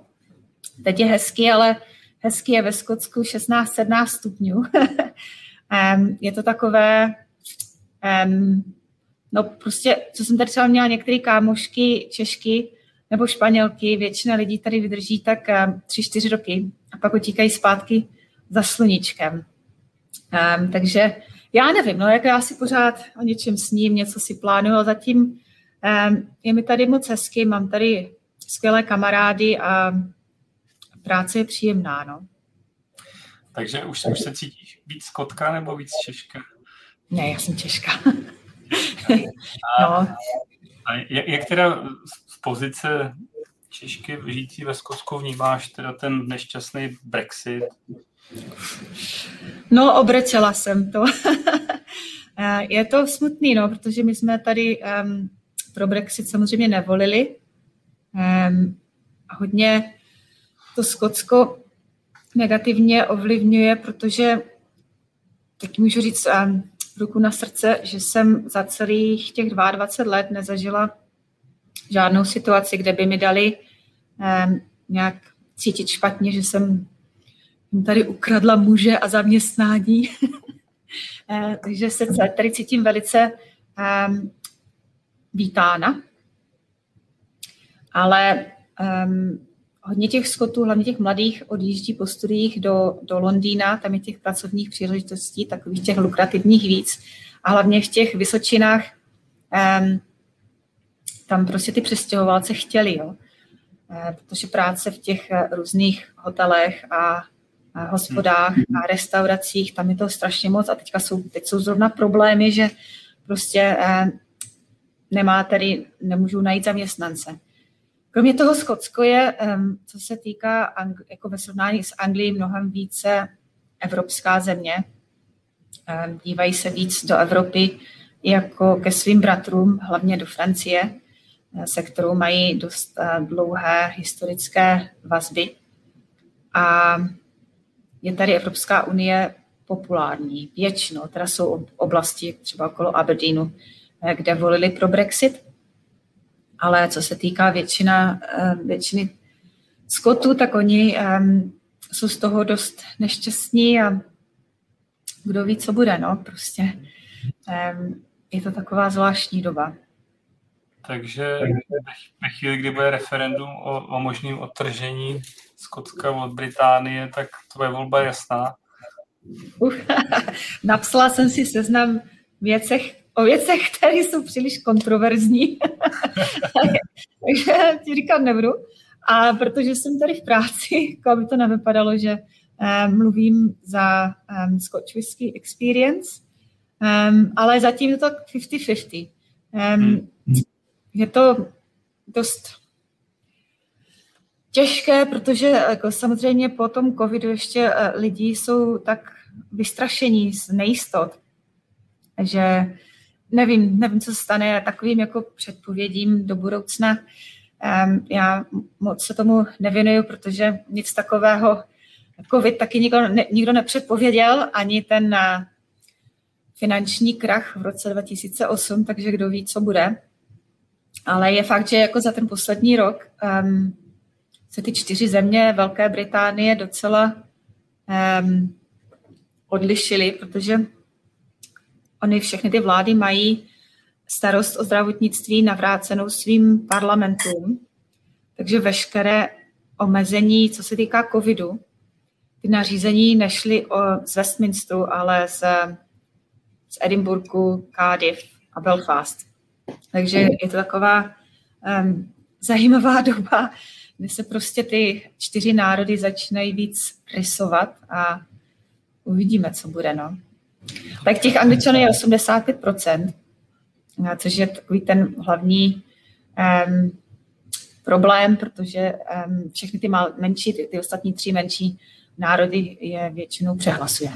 Teď je hezký, ale hezký je ve Skotsku 16-17 stupňů. je to takové, no prostě, co jsem tady třeba měla některé kámošky, češky nebo španělky, většina lidí tady vydrží tak um, tři, čtyři roky a pak utíkají zpátky za sluníčkem. Um, takže já nevím, no jak já si pořád o něčem sním, něco si plánuju a zatím um, je mi tady moc hezky, mám tady skvělé kamarády a práce je příjemná, no. Takže už, už se cítíš víc skotka nebo víc češka? Ne, já jsem češka. a, no. a jak, jak teda z pozice Češky žijící ve Skotsku vnímáš teda ten nešťastný Brexit? No, obrečela jsem to. Eh, je to smutný, no, protože my jsme tady um, pro Brexit samozřejmě nevolili. Um, hodně to Skotsko negativně ovlivňuje, protože teď můžu říct um, ruku na srdce, že jsem za celých těch 22 let nezažila žádnou situaci, kde by mi dali um, nějak cítit špatně, že jsem tady ukradla muže a zaměstnání. Eh, takže se tady cítím velice um, vítána. Ale um, hodně těch skotů, hlavně těch mladých, odjíždí po studiích do, do Londýna, tam je těch pracovních příležitostí, takových těch lukrativních víc. A hlavně v těch Vysočinách um, tam prostě ty přestěhovalce chtěli, jo. E, protože práce v těch různých hotelech a hospodách a restauracích, tam je to strašně moc a teďka jsou, teď jsou zrovna problémy, že prostě eh, nemá tady, nemůžou najít zaměstnance. Kromě toho Skotsko je, eh, co se týká jako ve srovnání s Anglií, mnohem více evropská země. Eh, dívají se víc do Evropy jako ke svým bratrům, hlavně do Francie. se kterou mají dost dlouhé historické vazby. A je tady Evropská unie populární většinou. Teda jsou oblasti třeba okolo Aberdeenu, kde volili pro Brexit. Ale co se týká většina, většiny Skotů, tak oni jsou z toho dost nešťastní a kdo ví, co bude, no, prostě. Je to taková zvláštní doba. Takže ve chvíli, kdy bude referendum o, o možném odtržení Skotska od Británie, tak tvoje volba je jasná. Uh, napsala jsem si seznam věcech, o věcech, které jsou příliš kontroverzní. Takže ti říkat nebudu. A protože jsem tady v práci, jako aby to nevypadalo, že um, mluvím za um, Scotch Whisky Experience, um, ale zatím je to 50-50. Um. Je to dost těžké, protože jako samozřejmě po tom covidu ještě lidi jsou tak vystrašení z nejistot, že nevím, nevím, co stane takovým jako předpovědím do budoucna. Um, já moc se tomu nevěnuju, protože nic takového COVID taky nikdo, ne, nikdo nepředpověděl, ani ten uh, finanční krach v roce 2008, takže kdo ví, co bude. Ale je fakt, že jako za ten poslední rok um, se ty čtyři země Velké Británie docela um, odlišily, protože oni všechny ty vlády mají starost o zdravotnictví navrácenou svým parlamentům. Takže veškeré omezení, co se týká covidu, ty nařízení nešly o, z Westminsteru, ale z, z Edinburghu, Cardiff a Belfast. Takže je to taková um, zajímavá doba, kdy se prostě ty čtyři národy začínají víc rysovat a uvidíme, co bude. No. Tak těch angličanů je 85%, což je takový ten hlavní um, problém, protože um, všechny ty mal, menší, ty, ty ostatní tři menší národy je většinou přehlasuje.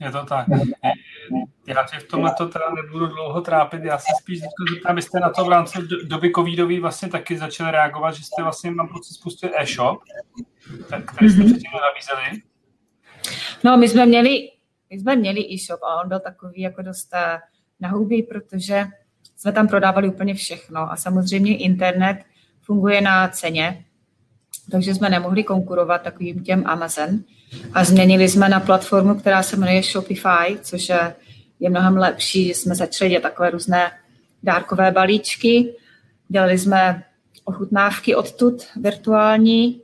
Je to tak. Já tě v tomhle to teda nebudu dlouho trápit, já se spíš zeptám, vy jste na to v rámci doby covidový vlastně taky začali reagovat, že jste vlastně, mám pocit, spustil e-shop, který jste mm-hmm. předtím nabízeli. No, my jsme měli, my jsme měli e-shop a on byl takový jako dost uh, na hubí, protože jsme tam prodávali úplně všechno a samozřejmě internet funguje na ceně, takže jsme nemohli konkurovat takovým těm Amazon a změnili jsme na platformu, která se jmenuje Shopify, což je, je mnohem lepší. Jsme začali dělat takové různé dárkové balíčky, dělali jsme ochutnávky odtud virtuální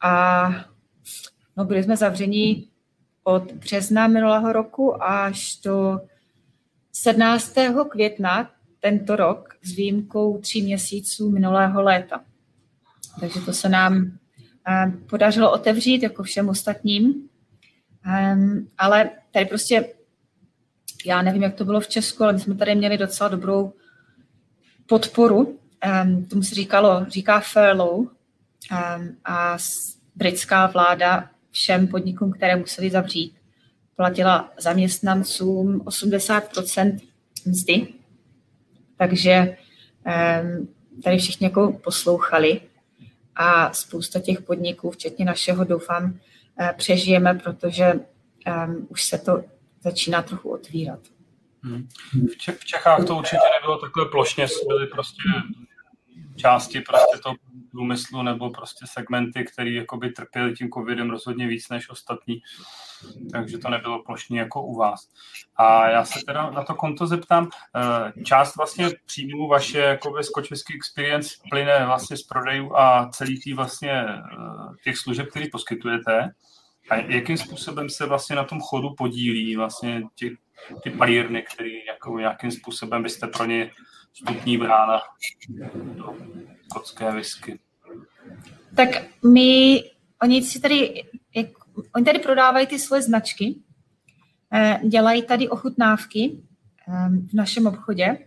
a no, byli jsme zavření od března minulého roku až do 17. května tento rok s výjimkou tří měsíců minulého léta. Takže to se nám eh, podařilo otevřít jako všem ostatním. Ehm, ale tady prostě, já nevím, jak to bylo v Česku, ale my jsme tady měli docela dobrou podporu. Ehm, tomu se říkalo, říká furlough ehm, a britská vláda všem podnikům, které museli zavřít, platila zaměstnancům 80% mzdy, takže tady všichni jako poslouchali a spousta těch podniků, včetně našeho, doufám, eh, přežijeme, protože um, už se to začíná trochu otvírat. Hmm. V Čechách to určitě nebylo takhle plošně, byly prostě části prostě toho průmyslu nebo prostě segmenty, které jakoby trpěly tím covidem rozhodně víc než ostatní. Takže to nebylo plošně jako u vás. A já se teda na to konto zeptám. Eh, část vlastně příjmů vaše jakoby Scotch Whisky Experience plyne vlastně z prodejů a celý tý vlastně eh, těch služeb, které poskytujete. A jakým způsobem se vlastně na tom chodu podílí vlastně ty, ty palírny, které jako nějakým způsobem byste pro ně vstupní brána do skotské whisky? Tak my, oni si tady, jak, oni tady prodávají ty svoje značky, eh, dělají tady ochutnávky eh, v našem obchodě.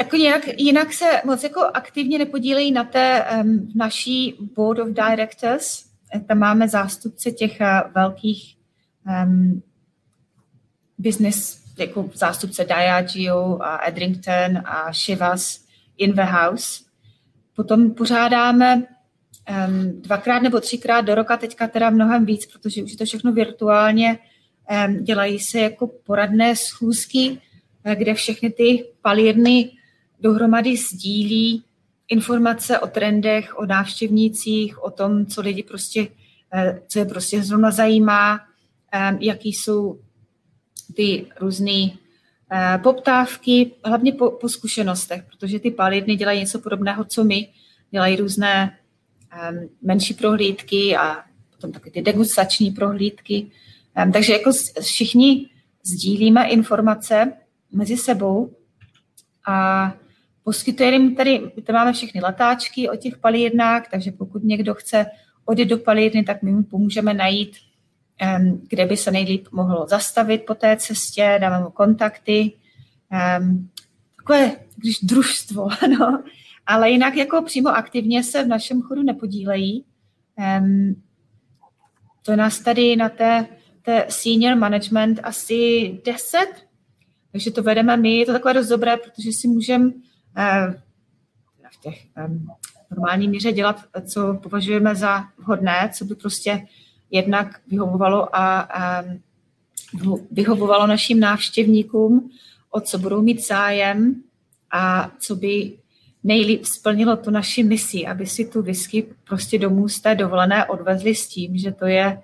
Jako jinak, jinak se moc jako aktivně nepodílejí na té um, naší board of directors. Tam máme zástupce těch uh, velkých um, business jako zástupce Diageo a Edrington a Shivas in the house. Potom pořádáme um, dvakrát nebo třikrát do roka, teďka teda mnohem víc, protože už je to všechno virtuálně, um, dělají se jako poradné schůzky, eh, kde všechny ty palírny dohromady sdílí informace o trendech, o návštěvnících, o tom, co lidi prostě, eh, co je prostě zrovna zajímá, jaký jsou ty různé eh, poptávky, hlavně po, po zkušenostech, protože ty palírny dělají něco podobného, co my. Dělají různé um, menší prohlídky a potom taky ty degustační prohlídky. Um, takže jako všichni sdílíme informace mezi sebou a poskytujeme tady, tady máme všechny letáčky o těch palírnách, takže pokud někdo chce odjet do palírny, tak my mu pomůžeme najít kde by se nejlíp mohlo zastavit po té cestě, dáme mu kontakty. Takové, když družstvo, no. Ale jinak jako přímo aktivně se v našem chodu nepodílejí. To nás tady na té, té senior management asi 10, takže to vedeme my. Je to takové dost dobré, protože si můžeme eh, v těch normální míře dělat, co považujeme za vhodné, co by prostě jednak vyhovovalo a, a vyhovovalo našim návštěvníkům, o co budou mít zájem a co by nejlíp splnilo tu naši misi, aby si tu whisky prostě domů z té dovolené odvezli s tím, že to je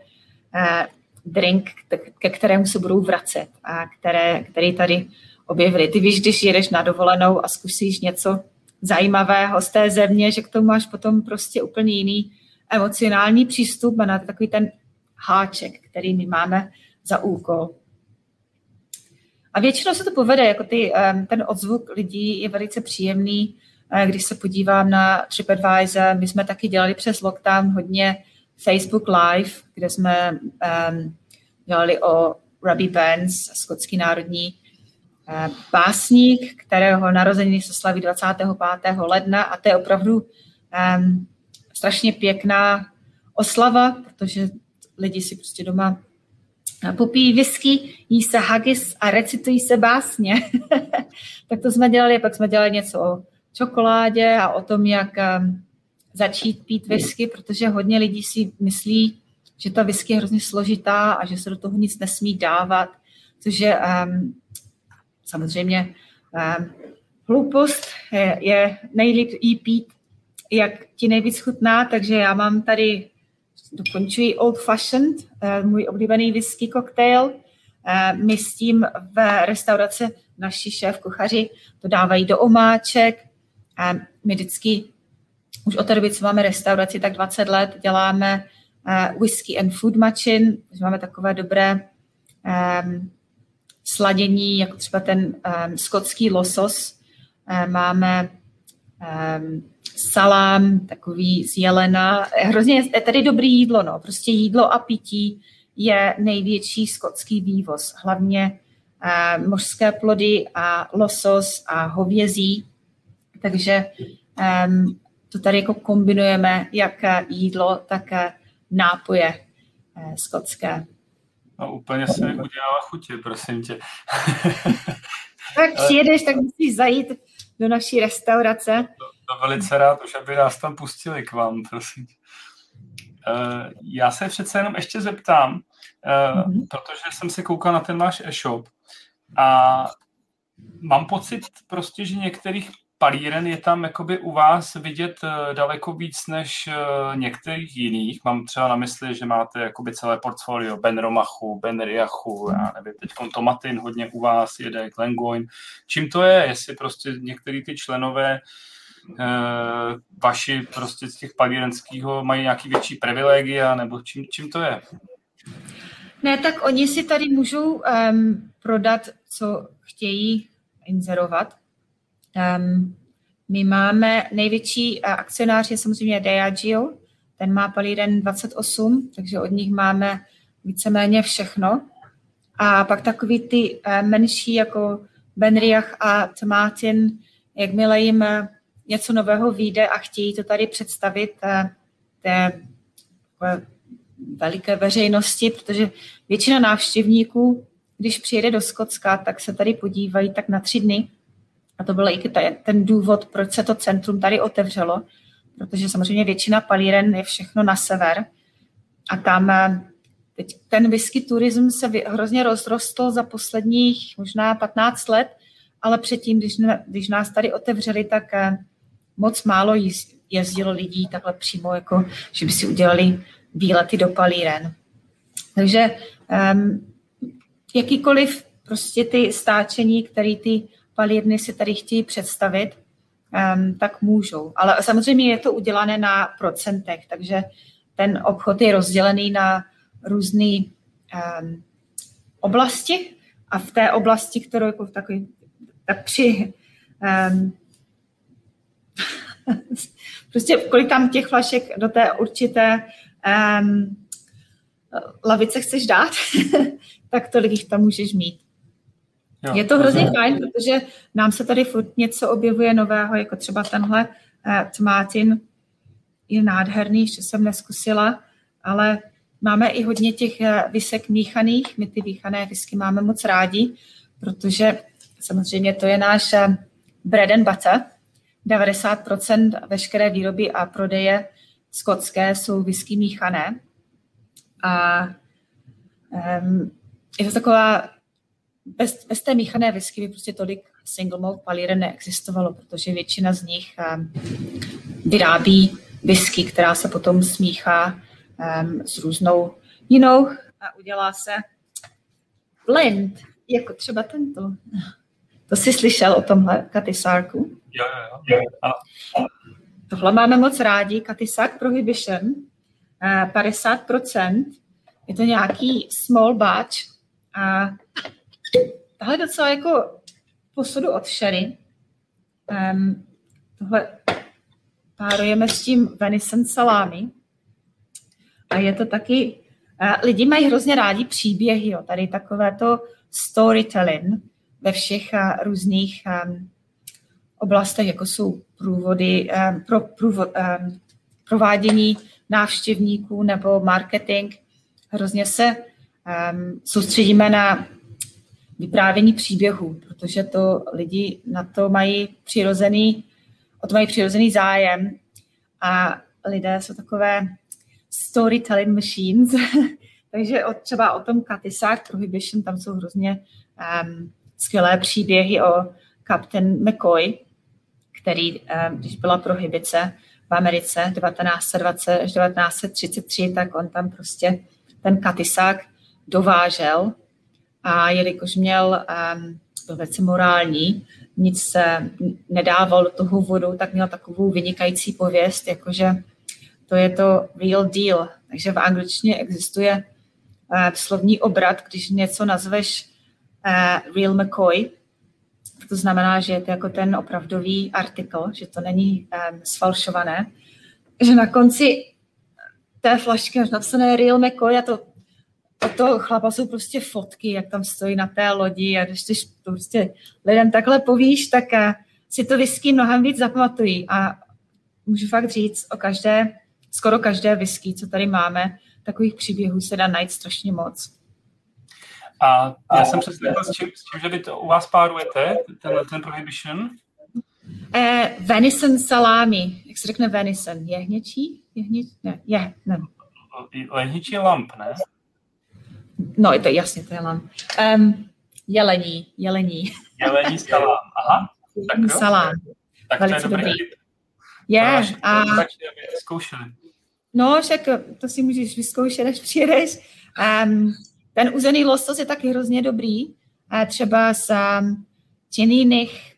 eh, drink, ke kterému se budou vracet a které, který tady objevili. Ty víš, když jedeš na dovolenou a zkusíš něco zajímavého z té země, že k tomu máš potom prostě úplně jiný emocionální přístup a na takový ten háček, který my máme za úkol. A většinou se to povede, jako ty, ten odzvuk lidí je velice příjemný. Když se podívám na TripAdvisor, my jsme taky dělali přes lockdown hodně Facebook Live, kde jsme um, dělali o Robbie Benz, skotský národní uh, básník, kterého narozeniny se slaví 25. ledna a to je opravdu um, strašně pěkná oslava, protože lidi si prostě doma popíjí whisky, jí se haggis a recitují se básně. tak to jsme dělali, pak jsme dělali něco o čokoládě a o tom, jak um, začít pít whisky, protože hodně lidí si myslí, že ta whisky je hrozně složitá a že se do toho nic nesmí dávat, což je um, samozřejmě um, hloupost, je, je nejlíp jí pít jak ti nejvíc chutná, takže já mám tady, dokončuji Old Fashioned, eh, můj oblíbený whisky koktejl. Eh, my s tím v restauraci naši šéf kuchaři to dávají do omáček. My vždycky, už od té doby, co máme restauraci, tak 20 let děláme eh, whisky and food matchin, že máme takové dobré um, sladění, jako třeba ten um, skotský losos. Máme um, salám, takový z jelena. Hrozně je tady dobrý jídlo, no. Prostě jídlo a pití je největší skotský vývoz. Hlavně eh, mořské plody a losos a hovězí. Takže eh, to tady jako kombinujeme jak jídlo, tak nápoje eh, skotské. No úplně se mi udělala chutě, prosím tě. tak přijedeš, tak musíš zajít do naší restaurace. To velice rád, už aby nás tam pustili k vám, prosím. Uh, já se přece jenom ještě zeptám, uh, mm-hmm. protože jsem se koukal na ten váš e-shop a mám pocit prostě, že některých palíren je tam jakoby u vás vidět eh, daleko víc než eh, některých jiných. Mám třeba na mysli, že máte jakoby celé portfolio Ben Romachu, Ben Riachu, já nevím, teď Tomatin hodně u vás jede, Glengoyne. Čím to je? Jestli prostě některý ty členové eh, vaši prostě z těch palírenského mají nějaký větší privilegia, nebo čím, čím to je? Ne, tak oni si tady můžou um, prodat, co chtějí inzerovat. Um, my máme největší uh, akcionář je samozřejmě Diageo, ten má palíren 28, takže od nich máme víceméně všechno. A pak takový ty uh, menší jako Benriach a Tomatin, jakmile jim něco nového vyjde a chtějí to tady představit uh, té veliké veřejnosti, protože většina návštěvníků když přijede do Skotska, tak se tady podívají tak na tři dny. A to byl i ten důvod, proč se to centrum tady otevřelo, protože samozřejmě většina palíren je všechno na sever. A tam eh, teď ten whisky turism se hrozně rozrostl za posledních možná 15 let, ale předtím, když, když nás tady otevřeli, tak eh, moc málo jezdilo lidí takhle přímo, jako že by si udělali výlety do palíren. Takže um, jakýkoliv prostě ty stáčení, které ty palírny si tady chtějí představit, um, tak můžou. Ale samozřejmě je to udělané na procentech, takže ten obchod je rozdělený na různé um, oblasti a v té oblasti, kterou jako v takový, tak při um, prostě kolik tam těch flašek do té určité um, lavice chceš dát, tak tolik jich tam můžeš mít. Jo, je to hrozně to fajn, protože nám se tady furt něco objevuje nového, jako třeba tenhle uh, tomátin je nádherný, ještě jsem neskusila, ale máme i hodně těch uh, visek míchaných, my ty míchané visky máme moc rádi, protože samozřejmě to je náš uh, bread and butter, 90% veškeré výroby a prodeje skotské jsou whisky míchané. A um, je to taková, bez, bez té míchané whisky by prostě tolik single malt palíren neexistovalo, protože většina z nich um, vyrábí whisky, která se potom smíchá um, s různou jinou a udělá se blend, jako třeba tento. To jsi slyšel o tomhle katisárku? Jo, jo, jo. Tohle máme moc rádi, Katisak Prohibition, 50%. Eh, je to nějaký small batch a tahle docela jako posudu od sherry. Um, tohle párujeme s tím venison salami. A je to taky, uh, lidi mají hrozně rádi příběhy, jo, tady takové to storytelling ve všech uh, různých um, oblastech, jako jsou průvody, um, pro, průvod, um, provádění návštěvníků nebo marketing. Hrozně se um, soustředíme na vyprávění příběhů, protože to lidi na to mají přirozený, o to mají přirozený zájem a lidé jsou takové storytelling machines, takže o, třeba o tom Katisak Prohibition, tam jsou hrozně um, skvělé příběhy o Captain McCoy, který, um, když byla prohibice v Americe 1920 až 1933, tak on tam prostě ten Katisak dovážel a jelikož měl, um, byl velice morální, nic se nedával do toho vodu, tak měl takovou vynikající pověst, jakože to je to real deal. Takže v angličtině existuje uh, slovní obrat, když něco nazveš uh, real McCoy, to znamená, že je to jako ten opravdový artikl, že to není um, sfalšované. Že na konci té flašky máš napsané real McCoy a to od toho chlapa jsou prostě fotky, jak tam stojí na té lodi a když to prostě lidem takhle povíš, tak eh, si to whisky mnohem víc zapamatují a můžu fakt říct o každé, skoro každé whisky, co tady máme, takových příběhů se dá najít strašně moc. A já jsem přesně s čím, s čím, že vy to u vás párujete, ten, ten prohibition? Eh, venison salami. Jak se řekne venison? Jehněčí? Jehněčí? Ne, je, ne. Lehničí lamp, ne? No, je to jasně, to je lamp. Um, jelení, jelení. Jelení salám, aha. Tak jo. Salám. Tak Velice to je dobrý. Je, yeah, a... zkoušeli. No, však to si můžeš vyzkoušet, až přijedeš. Um, ten uzený losos je taky hrozně dobrý. A třeba z těnýných,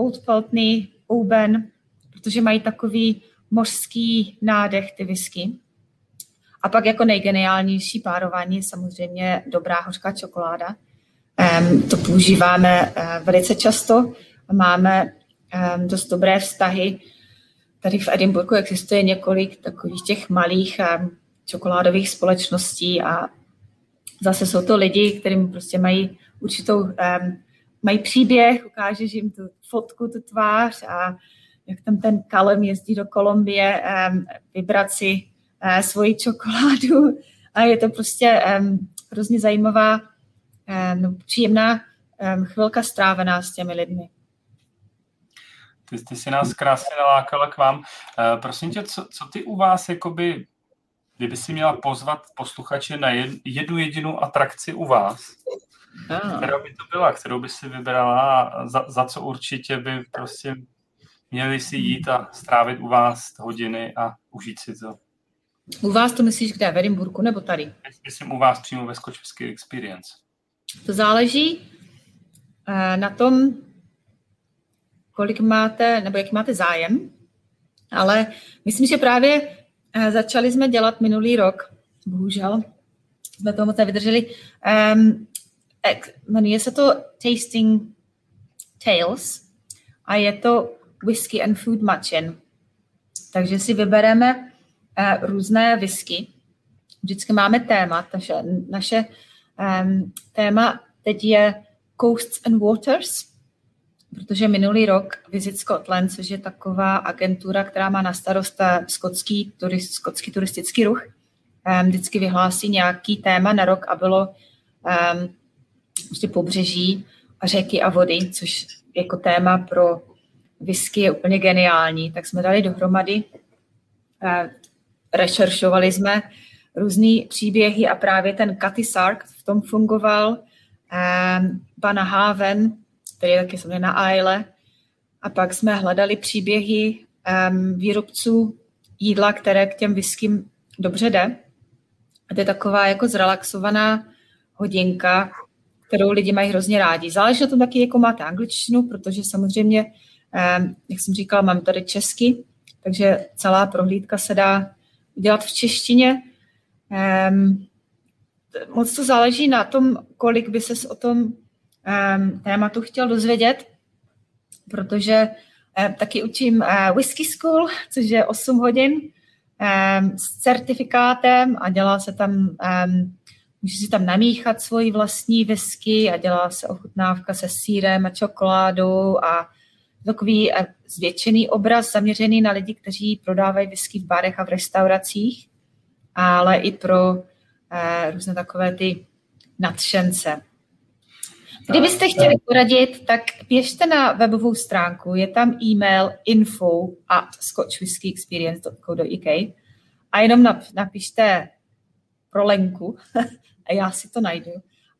oudpaltný, ouben, protože mají takový mořský nádech ty whisky. A pak jako nejgeniálnější párování je samozřejmě dobrá hořká čokoláda. Um, to používáme uh, velice často. Máme um, dost dobré vztahy. Tady v Edinburghu existuje několik takových těch malých um, čokoládových společností a zase jsou to lidi, kterým prostě mají určitou, um, mají příběh, ukážeš jim tu fotku, tu tvář a jak tam ten Kalem jezdí do Kolumbie um, vybrat si uh, svoji čokoládu a je to prostě um, hrozně zajímavá no, příjemná chvilka strávená s těmi lidmi. Ty, ty jsi nás krásně nalákala k vám. Uh, prosím tě, co, co ty u vás, jakoby, kdyby si měla pozvat posluchače na jed, jednu jedinou atrakci u vás, ah. která by to byla, kterou by si vybrala, za, za co určitě by prostě měli si jít a strávit u vás hodiny a užít si to. U vás to myslíš kde? V Edinburgu nebo tady? Myslím u vás přímo ve Whisky Experience. To záleží uh, na tom, kolik máte, nebo jaký máte zájem, ale myslím, že právě začali jsme dělat minulý rok, bohužel, jsme to moc nevydrželi, um, jmenuje se to Tasting Tales a je to Whisky and Food Matchin. Takže si vybereme uh, různé whisky. Vždycky máme téma. Naše, naše um, téma teď je Coasts and Waters, protože minulý rok Visit Scotland, což je taková agentura, která má na starost skotský, turist, skotský turistický ruch, vždycky vyhlásí nějaký téma na rok a bylo um, prostě pobřeží a řeky a vody, což jako téma pro whisky je úplně geniální. Tak jsme dali dohromady, uh, rešeršovali jsme různé příběhy a právě ten Cathy Sark v tom fungoval, um, Bana Haven, který je taky samozřejmě na Isle, a pak jsme hledali příběhy um, výrobců jídla, které k těm whiskym dobře jde. A to je taková jako zrelaxovaná hodinka, kterou lidi mají hrozně rádi. Záleží na tom taky, jako máte angličtinu, protože samozřejmě, um, jak jsem říkala, mám tady česky, takže celá prohlídka se dá udělat v češtině. Um, moc to záleží na tom, kolik by ses o tom tématu chtěl dozvědět, protože taky učím uh, Whisky School, což je 8 hodin s certifikátem a dělá se tam, může si tam namíchat svoji vlastní whisky a dělá se ochutnávka se sírem a čokoládou a takový uh, zvětšený obraz zaměřený na lidi, kteří prodávají whisky v barech a v restauracích, ale i pro eh, různé takové ty nadšence. Kdybyste chtěli poradit, tak běžte na webovou stránku, je tam e-mail info at scotchwhiskyexperience.co.uk a jenom napište pro Lenku a já si to najdu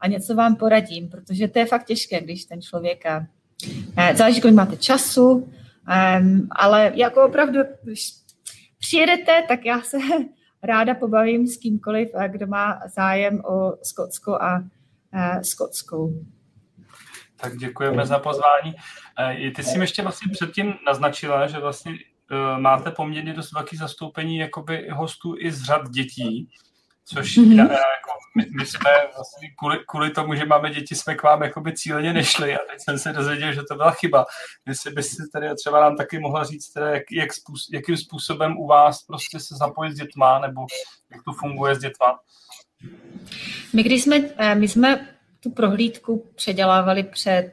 a něco vám poradím, protože to je fakt těžké, když ten člověk, eh, záleží, kolik máte času, um, ale jako opravdu, když přijedete, tak já se ráda pobavím s kýmkoliv, kdo má zájem o Skotsko a uh, Skotskou. Tak děkujeme za pozvání. Eh, ty jsi ještě vlastně předtím naznačila, že vlastně uh, máte poměrně dost velké zastoupení jakoby hostů i z řad dětí, což mm-hmm. já, jako, my, my jsme vlastně kvůli, kvůli tomu, že máme děti, jsme k vám jakoby cíleně nešli a teď jsem se dozvěděl, že to byla chyba. Jestli byste tady třeba nám taky mohla říct, teda, jak, jak způsob, jakým způsobem u vás prostě se zapojit s dětma, nebo jak to funguje s dětma? My když jsme, eh, my jsme tu prohlídku předělávali před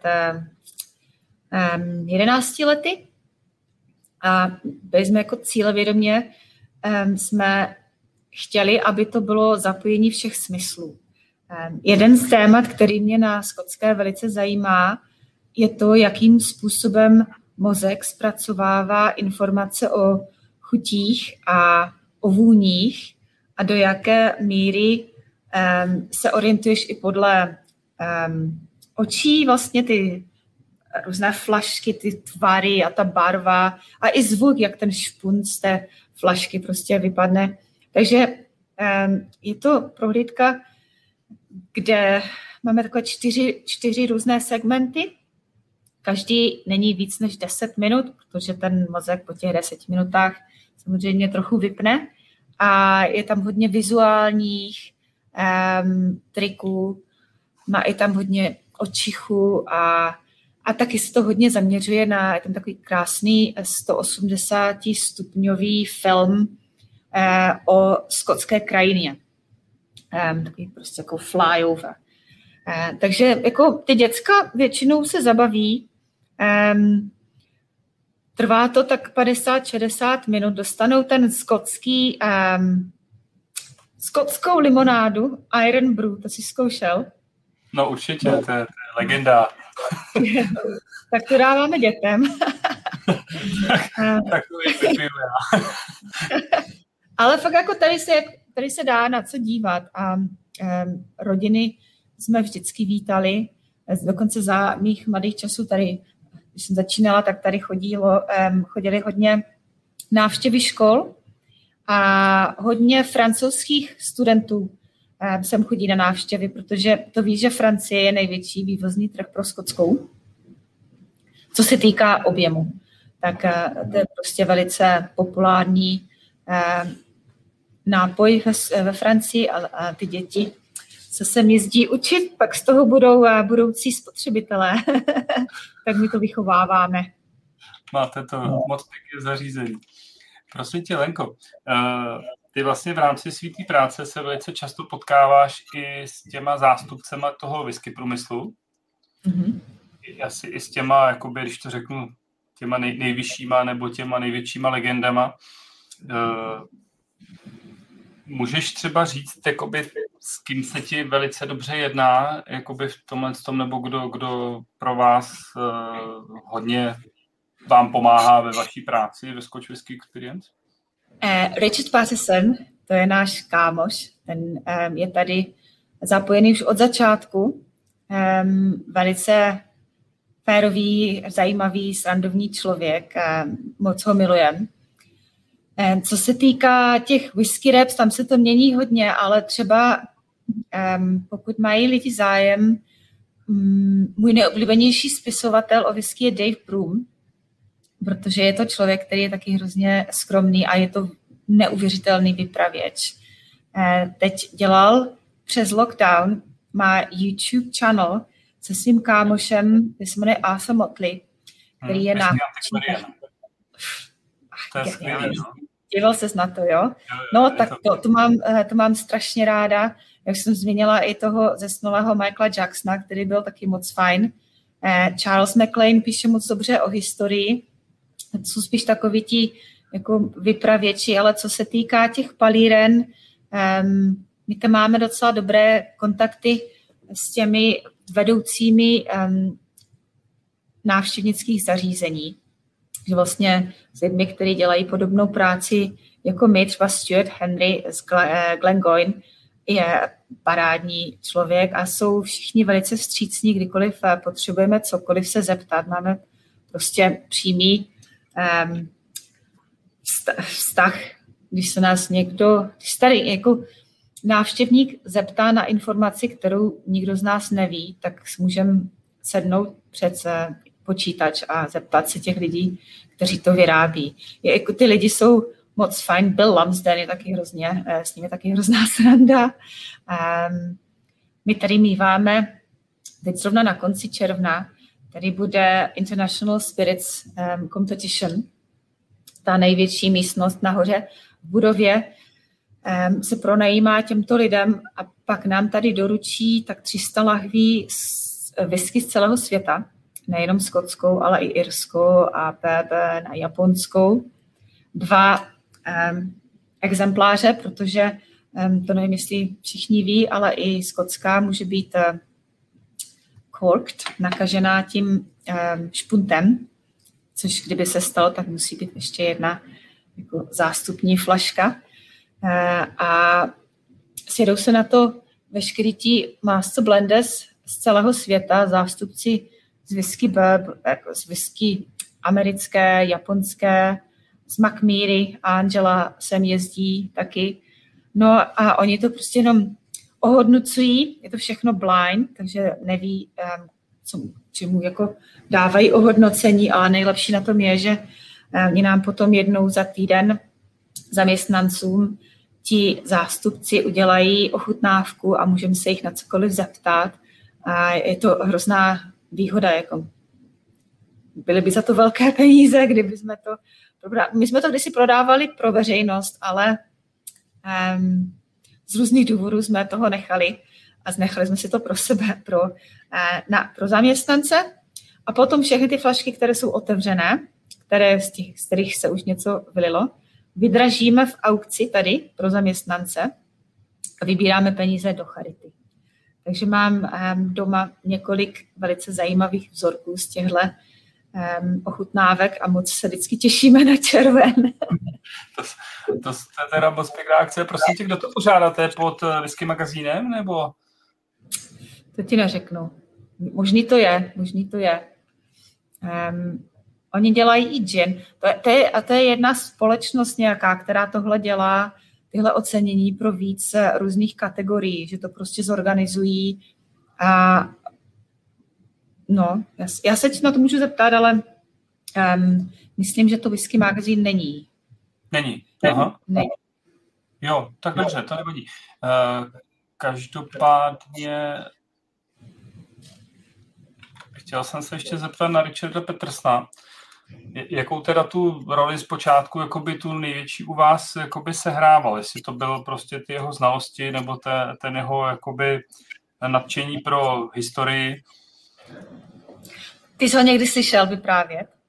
um, 11 lety a byli jsme jako cílevědomě, jsme chtěli, aby to bylo zapojení všech smyslů. Jeden z témat, který mě na skotské velice zajímá, je to, jakým způsobem mozek zpracovává informace o chutích a o vůních a do jaké míry um, se orientuješ i podle um, očí, vlastně ty různé flašky, ty tvary a ta barva a i zvuk, jak ten špunt z té flašky prostě vypadne. Takže je to prohlídka, kde máme takové čtyři, čtyři různé segmenty. Každý není víc než 10 minut, protože ten mozek po těch 10 minutách samozřejmě trochu vypne. A je tam hodně vizuálních um, triků, má i tam hodně očichu a, a taky se to hodně zaměřuje na ten takový krásný 180 stupňový film, eh, o skotské krajině. Eh, takový prostě jako flyover. Eh, takže jako ty děcka většinou se zabaví, eh, trvá to tak 50-60 minut, dostanou ten skotský, um, skotskou limonádu, Iron Brew, to si zkoušel? No určitě, to je, to je legenda. tak to dáváme dětem. tak to je Ale fakt jako tady se, tady se dá na co dívat a um, rodiny jsme vždycky vítali, dokonce za mých mladých časů tady, když jsem začínala, tak tady chodilo, um, chodili hodně návštěvy škol a hodně francouzských studentů sem chodí na návštěvy, protože to ví, že Francie je největší vývozní trh pro skotskou, co se týká objemu. Tak uh, to je prostě velice populární uh, nápoj ve, Francii a, ty děti se sem jezdí učit, pak z toho budou uh, budoucí spotřebitelé. tak my to vychováváme. Máte to no. moc pěkně zařízení. Prosím tě, Lenko, uh, ty vlastně v rámci své práce se velice často potkáváš i s těma zástupcema toho whisky průmyslu. Mm-hmm. Asi i s těma, jakoby, když to řeknu, těma nej, nejvyššíma nebo těma největšíma legendama. Uh, můžeš třeba říct, jakoby, s kým se ti velice dobře jedná, jakoby v tomhle tom, nebo kdo, kdo pro vás uh, hodně vám pomáhá ve vaší práci ve Scotch Whisky Experience? Uh, Richard Patterson, to je náš kámoš, ten je tady zapojený už od začátku. Velice férový, zajímavý, srandovní člověk, moc ho milujem. Co se týká těch whisky reps, tam se to mění hodně, ale třeba pokud mají lidi zájem, um, můj neoblíbenější spisovatel o whisky je Dave Broom, protože je to člověk, který je taky hrozně skromný a je to neuvěřitelný vypravěč. Eh, teď dělal přes lockdown, má YouTube channel se svým kámošem, který se jmenuje Asa Motley, který hmm, je na... Díval ses na to, jo? No, tak to, to, mám, eh, to mám strašně ráda. Jak jsem zmínila i toho zesnulého Michaela Jacksona, který byl taky moc fajn. Eh, Charles McLean píše moc dobře o historii jsou spíš takoví ti jako vypravěči, ale co se týká těch palíren, um, my tam máme docela dobré kontakty s těmi vedoucími um, návštěvnických zařízení. Že vlastně s lidmi, kteří dělají podobnou práci jako my, třeba Stuart Henry z eh, Glengoyne, je parádní člověk a jsou všichni velice vstřícní, kdykoliv eh, potřebujeme cokoliv se zeptat. Máme prostě přímý um, vztah, když se nás někdo, když tady jako návštěvník zeptá na informaci, kterou nikdo z nás neví, tak můžeme sednout před počítač a zeptat se těch lidí, kteří to vyrábí. Je, jako ty lidi jsou moc fajn. Bill Lumsden je taky hrozně, eh, s ním je taky hrozná sranda. Um, my tady míváme teď zrovna na konci června Tady bude International Spirits um, Competition, ta největší místnost nahoře v budově, um, se pronajímá těmto lidem a pak nám tady doručí tak 300 lahví z, whisky z celého světa, nejenom skotskou, ale i irskou a bourbon a japonskou. Dva um, exempláře, protože um, to nevím, jestli všichni ví, ale i skotská může být uh, corked, nakažená tím um, špuntem, což kdyby se stalo, tak musí být ještě jedna jako zástupní flaška. Uh, a sjedou se na to veškerý ti master blenders z celého světa, zástupci z whisky Burb, jako z whisky americké, japonské, z McMeary, Angela sem jezdí taky. No a oni to prostě jenom ohodnocují, je to všechno blind, takže neví, co, čemu jako dávají ohodnocení, ale nejlepší na tom je, že oni nám potom jednou za týden zaměstnancům ti zástupci udělají ochutnávku a můžeme se jich na cokoliv zeptat. A je to hrozná výhoda, jako byly by za to velké peníze, kdyby jsme to... My jsme to kdysi prodávali pro veřejnost, ale um, z různých důvodů jsme toho nechali a znechali jsme si to pro sebe, pro, eh, na, pro zaměstnance. A potom všechny ty flašky, které jsou otevřené, které z, těch, z kterých se už něco vylilo, vydražíme v aukci tady pro zaměstnance a vybíráme peníze do charity. Takže mám um, doma několik velice zajímavých vzorků z těchto um, ochutnávek a moc se vždycky těšíme na červen. to, to, to je teda moc pěkná akce. Prosím tě, kdo to pořádáte pod eh, whisky magazínem, nebo? To ti neřeknu. Možný to je, možný to je. Um, oni dělají i gin. To je, to je, a to je jedna společnost nějaká, která tohle dělá, tyhle ocenění pro víc různých kategorií, že to prostě zorganizují a no, já, já se na to můžu zeptat, ale um, myslím, že to whisky magazín není. Není, aha. Není. Jo, tak dobře, to nevadí. Uh, každopádně chtěl jsem se ještě zeptat na Richarda Petersna. Jakou teda tu roli zpočátku jakoby tu největší u vás jakoby sehrával? Jestli to bylo prostě ty jeho znalosti nebo te, ten jeho jakoby nadšení pro historii? Ty jsi ho někdy slyšel vyprávět?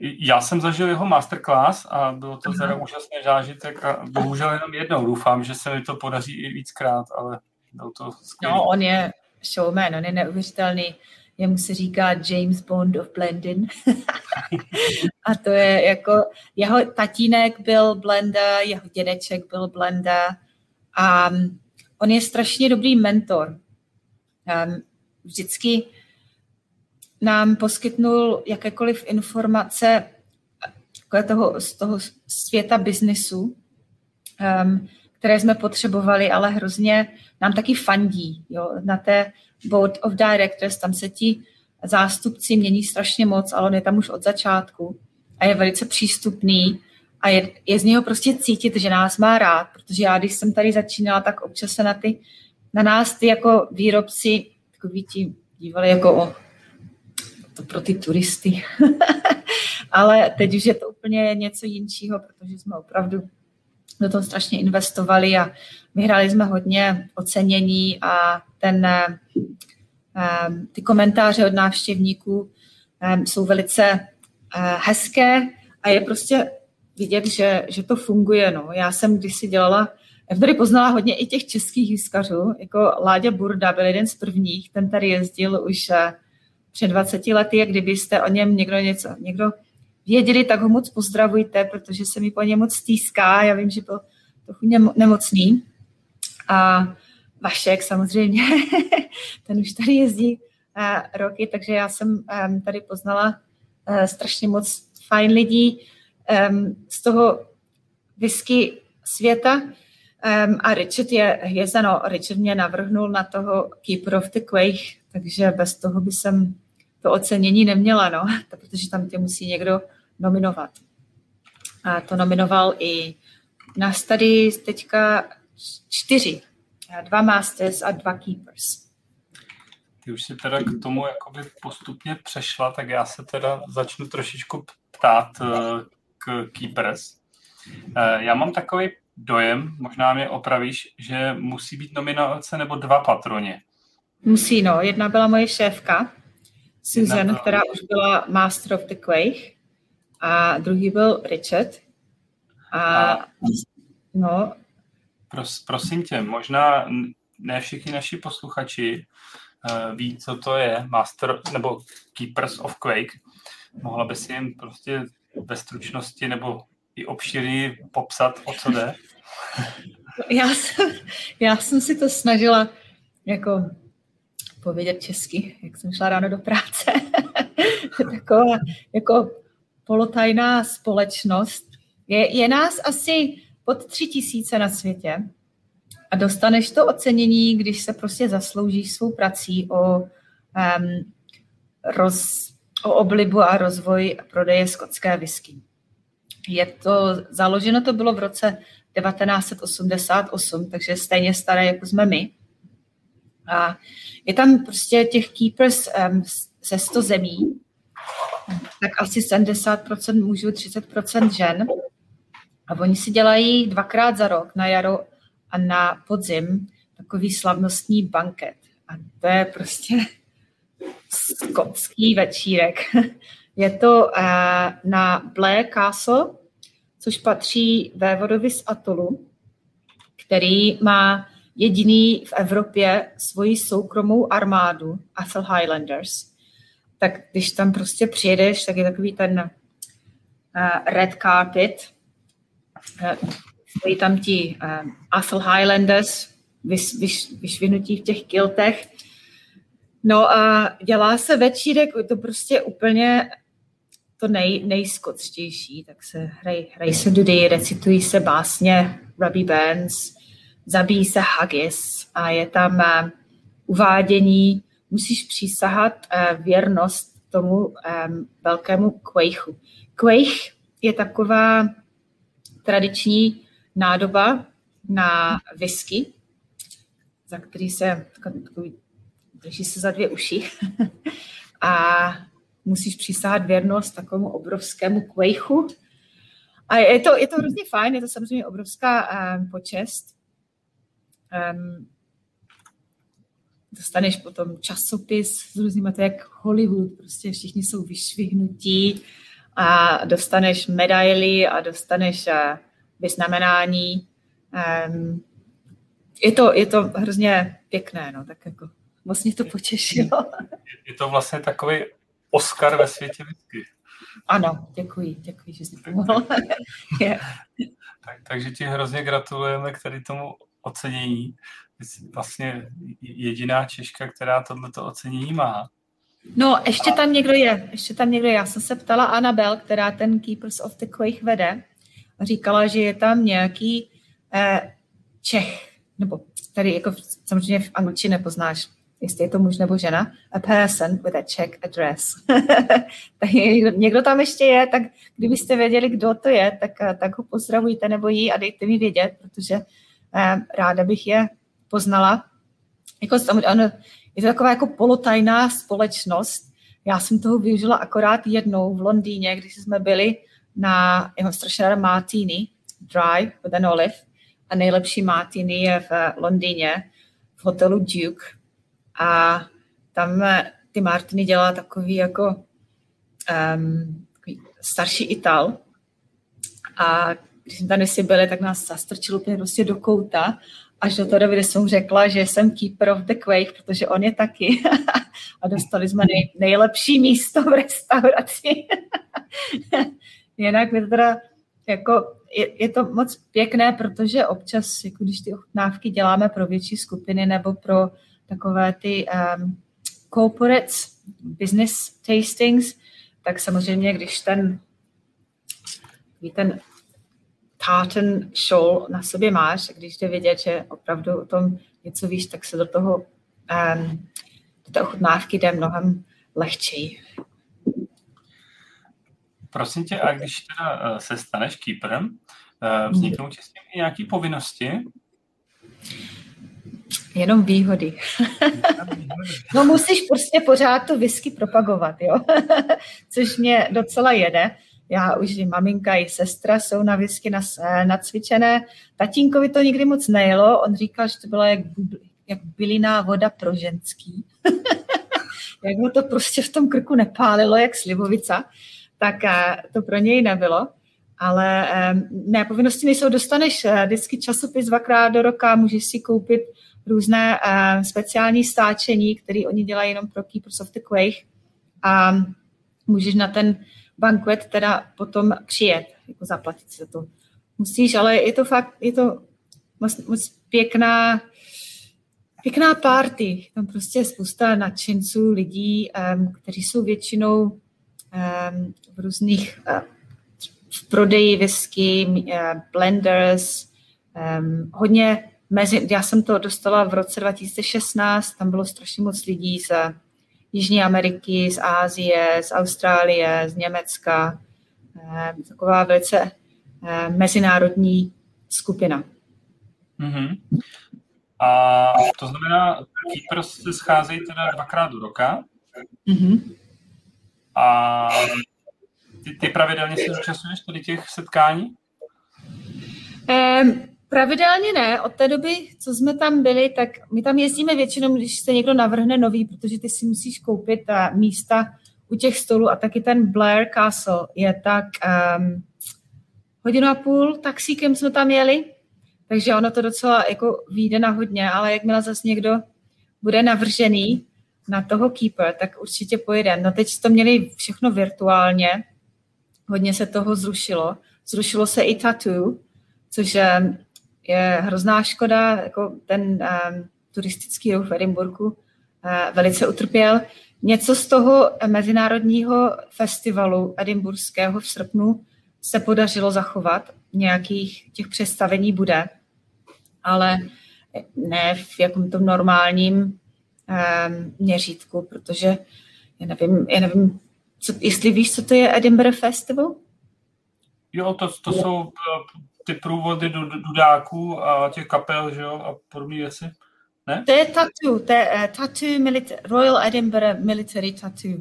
Já jsem zažil jeho masterclass a bylo to teda úžasný zážitek a bohužel jenom jednou. Doufám, že se mi to podaří i víckrát, ale byl to skvělý. No, on je showman, on je neuvěřitelný jemu se říká James Bond of Blendin. a to je jako, jeho tatínek byl blenda, jeho dědeček byl blenda a on je strašně dobrý mentor. Um, vždycky nám poskytnul jakékoliv informace toho, z toho světa biznesu, um, které jsme potřebovali, ale hrozně nám taky fandí. Jo? Na té board of directors, tam se ti zástupci mění strašně moc, ale on je tam už od začátku a je velice přístupný a je, je z něho prostě cítit, že nás má rád, protože já, když jsem tady začínala, tak občas se na, ty, na nás ty jako výrobci takový ti dívali jako o, to pro ty turisty. ale teď už je to úplně něco jinčího, protože jsme opravdu do toho strašně investovali a vyhráli jsme hodně ocenění a ten, eh, eh, ty komentáře od návštěvníků eh, jsou velice hezké a je prostě vidět, že, že to funguje. No. Já jsem když si dělala, já tady poznala hodně i těch českých výskařů, jako Láďa Burda byl jeden z prvních, ten tady jezdil už před 20 lety, a kdybyste o něm někdo něco, někdo věděli, tak ho moc pozdravujte, protože se mi po něm moc stýská. Já vím, že byl trochu nemocný. A Vašek samozřejmě, ten už tady jezdí uh, roky, takže já jsem tady poznala uh, strašně moc fajn lidí z toho whisky světa. Um, a Richard je hvězda, no, Richard mě navrhnul na toho Keeper of the Quake, takže bez toho by jsem to ocenění neměla, no, protože tam tě musí někdo nominovat. A to nominoval i nás tady teďka čtyři. Dva Masters a dva Keepers. Ty už si teda k tomu jakoby postupně přešla, tak já se teda začnu trošičku ptát eh, k Keepers. Eh, já mám takový dojem, možná mě opravíš, že musí být nominace nebo dva patroně. Musí, no. Jedna byla moje šéfka, Susan, byla... která už byla Master of the Quake a druhý byl Richard. A, a no. Pros, prosím tě, možná ne všichni naši posluchači uh, ví, co to je Master nebo Keepers of Quake. Mohla by si jim prostě ve stručnosti nebo i obširněji popsat, o co jde? Já jsem, já jsem si to snažila jako povědět česky, jak jsem šla ráno do práce. Taková jako polotajná společnost. Je, je nás asi pod tři tisíce na světě a dostaneš to ocenění, když se prostě zasloužíš svou prací o, um, roz, o oblibu a rozvoj prodeje skotské whisky. Je to, založeno to bylo v roce 1988, takže stejně staré, jako jsme my. A je tam prostě těch keepers um, ze 100 zemí tak asi 70% mužů, 30% žen. A oni si dělají dvakrát za rok, na jaro a na podzim, takový slavnostní banket. A to je prostě skotský večírek. Je to uh, na Blair Castle, což patří vévodovi z Atolu, který má jediný v Evropě svoji soukromou armádu, Athel Highlanders. Tak když tam prostě přijedeš, tak je takový ten uh, red carpet, uh, stojí tam ti uh, Athel Highlanders, vys, vys, vyšvinutí v těch kiltech. No a dělá se večírek, to prostě úplně to nej, nejskotštější, tak se hrají hraj se dudy, recitují se básně Robbie Burns, zabíjí se haggis a je tam uh, uvádění, musíš přísahat uh, věrnost tomu um, velkému kvejchu. Kvejch je taková tradiční nádoba na whisky, za který se takový, drží se za dvě uši a musíš přísahat věrnost takovému obrovskému kvejchu. A je to, je to hrozně fajn, je to samozřejmě obrovská um, počest. Um, dostaneš potom časopis s různými, to jak Hollywood, prostě všichni jsou vyšvihnutí a dostaneš medaily a dostaneš uh, vyznamenání. Um, je, to, je to hrozně pěkné, no, tak jako moc mě to potěšilo. Je to vlastně takový Oscar ve světě whisky. Ano, děkuji, děkuji, že jsi pomohl. tak, takže ti hrozně gratulujeme k tady tomu ocenění. Jsi vlastně jediná Češka, která tohleto ocenění má. No, ještě tam někdo je, ještě tam někdo je. Já jsem se ptala Anabel, která ten Keepers of the Quake vede říkala, že je tam nějaký eh, Čech, nebo tady jako samozřejmě v angličtině nepoznáš, jestli je to muž nebo žena, a person with a Czech address. tak někdo, tam ještě je, tak kdybyste věděli, kdo to je, tak, eh, tak ho pozdravujte nebo jí a dejte mi vědět, protože eh, ráda bych je poznala. Jako, ano, je to taková jako polotajná společnost. Já jsem toho využila akorát jednou v Londýně, když jsme byli na jeho strašně martini, dry with an olive. A nejlepší martini je v Londýně, v hotelu Duke. A tam eh, ty martiny dělá takový jako um, takový starší Ital. A když jsme tam si byli, tak nás zastrčil úplně prostě do kouta až do té doby, kdy jsem řekla, že jsem keeper of the quake, protože on je taky. a dostali jsme nej, nejlepší místo v restauraci. Jinak je teda jako, je, je to moc pěkné, protože občas, jako když ty ochutnávky děláme pro větší skupiny nebo pro takové ty um, corporate business tastings, tak samozřejmě, když ten, ten tartan shawl na sobě máš, když jde vidět, že opravdu o tom něco víš, tak se do toho um, do té ochutnávky jde mnohem lehčej. Prosím tě, a když teda uh, se staneš keeperem, uh, vzniknou ti s tím i nějaké povinnosti? Jenom výhody. no musíš prostě pořád to whisky propagovat, jo? Což mě docela jede já už i maminka, i sestra jsou na whisky nacvičené. Tatínkovi to nikdy moc nejelo, on říkal, že to byla jak, jak byliná voda pro ženský. jak mu to prostě v tom krku nepálilo, jak slivovica, tak eh, to pro něj nebylo. Ale eh, ne, povinnosti nejsou. Dostaneš eh, vždycky časopis dvakrát do roka, můžeš si koupit různé speciální stáčení, které oni dělají jenom pro Keepers of the Quake a můžeš na ten banquet teda potom přijet, jako zaplatit si to. Musíš, ale je to fakt, je to moc, moc pěkná, pěkná party. Tam prostě je spousta nadšenců, lidí, um, kteří jsou většinou um, v různých uh, v prodeji whisky, uh, blenders, um, hodně mezi, já jsem to dostala v roce 2016, tam bylo strašně moc lidí z Jižní Ameriky, z Ázie, z Austrálie, z Německa. Eh, taková velice eh, mezinárodní skupina. Mm-hmm. A to znamená, Keepers se scházejí teda dvakrát do roka. Mm-hmm. A ty, ty pravidelně se zúčastňuješ tady těch setkání? Um, Pravidelně ne. Od té doby, co jsme tam byli, tak my tam jezdíme většinou, když se někdo navrhne nový, protože ty si musíš koupit ta místa u těch stolů a taky ten Blair Castle je tak um, hodinu a půl taxíkem jsme tam jeli takže ono to docela jako vyjde na hodně, ale jakmile zase někdo bude navržený na toho keeper, tak určitě pojede. No teď to měli všechno virtuálně, hodně se toho zrušilo. Zrušilo se i tattoo, což je hrozná škoda, jako ten um, turistický ruch v Edinburgu uh, velice utrpěl. Něco z toho mezinárodního festivalu edimburského v srpnu se podařilo zachovat. Nějakých těch představení bude, ale ne v jakom tom normálním um, měřítku, protože já nevím, já nevím co, jestli víš, co to je Edinburgh Festival? Jo, to, to jsou eh, ty průvody dudáků a těch kapel, že jo, a podobné věci. Ne? To je tattoo, to je uh, tattoo milita- Royal Edinburgh Military Tattoo.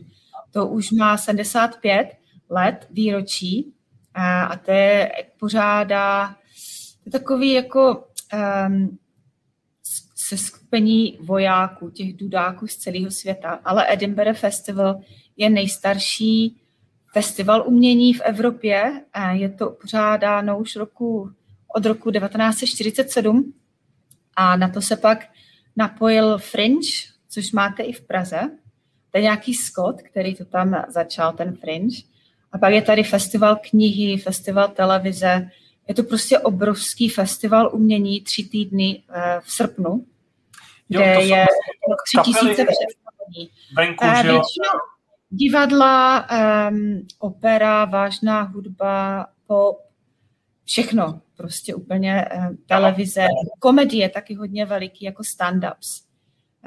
To už má 75 let výročí a, a to je pořádá, to je takový jako um, se skupení vojáků, těch dudáků z celého světa, ale Edinburgh Festival je nejstarší festival umění v Evropě. Je to pořádáno už roku, od roku 1947 a na to se pak napojil Fringe, což máte i v Praze. To je nějaký Scott, který to tam začal, ten Fringe. A pak je tady festival knihy, festival televize. Je to prostě obrovský festival umění, tři týdny eh, v srpnu, jo, kde je tři tisíce představení. Venku, eh, jo? Divadla, um, opera, vážná hudba, pop, všechno. Prostě úplně um, televize. Komedie taky hodně veliký, jako stand-ups.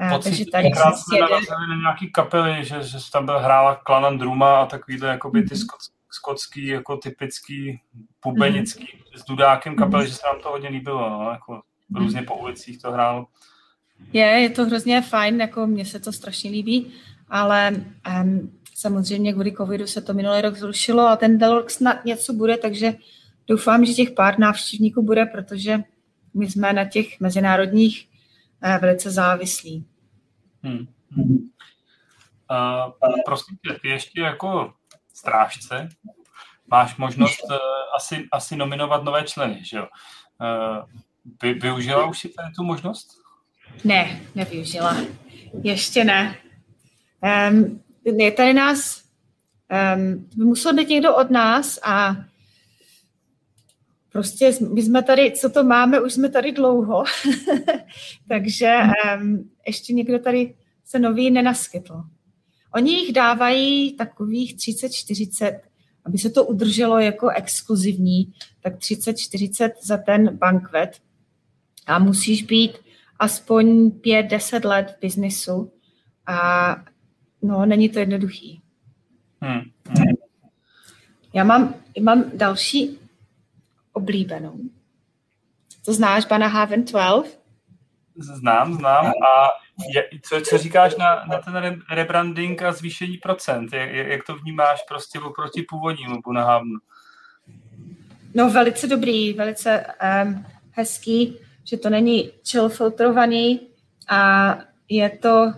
Uh, takže tady jsme narazili na nějaký kapely, že, že tam byl hrála Klanan Druma a takovýhle jakoby ty mm-hmm. skotský, jako typický pubenický mm-hmm. s dudákem kapely, mm-hmm. že se nám to hodně líbilo, no, jako různě po ulicích to hrálo. Je, je to hrozně fajn, jako mně se to strašně líbí ale um, samozřejmě kvůli covidu se to minulý rok zrušilo a ten rok snad něco bude, takže doufám, že těch pár návštěvníků bude, protože my jsme na těch mezinárodních uh, velice závislí. Hmm. Uh, prosím tě, ty ještě jako strážce máš možnost uh, asi, asi nominovat nové členy, že jo? Uh, vy, využila už si tady tu možnost? Ne, nevyužila. Ještě ne. Um, je tady nás, um, musel být někdo od nás a prostě my jsme tady, co to máme, už jsme tady dlouho, takže um, ještě někdo tady se nový nenaskytl. Oni jich dávají takových 30-40, aby se to udrželo jako exkluzivní, tak 30-40 za ten bankvet a musíš být aspoň 5-10 let v biznisu a No, není to jednoduchý. Hmm. Hmm. Já mám, mám další oblíbenou. To znáš, Haven 12? Znám, znám. A je, co, co říkáš na, na ten rebranding a zvýšení procent? Jak, jak to vnímáš prostě oproti původnímu Havenu? No velice dobrý, velice um, hezký, že to není chill filtrovaný a je to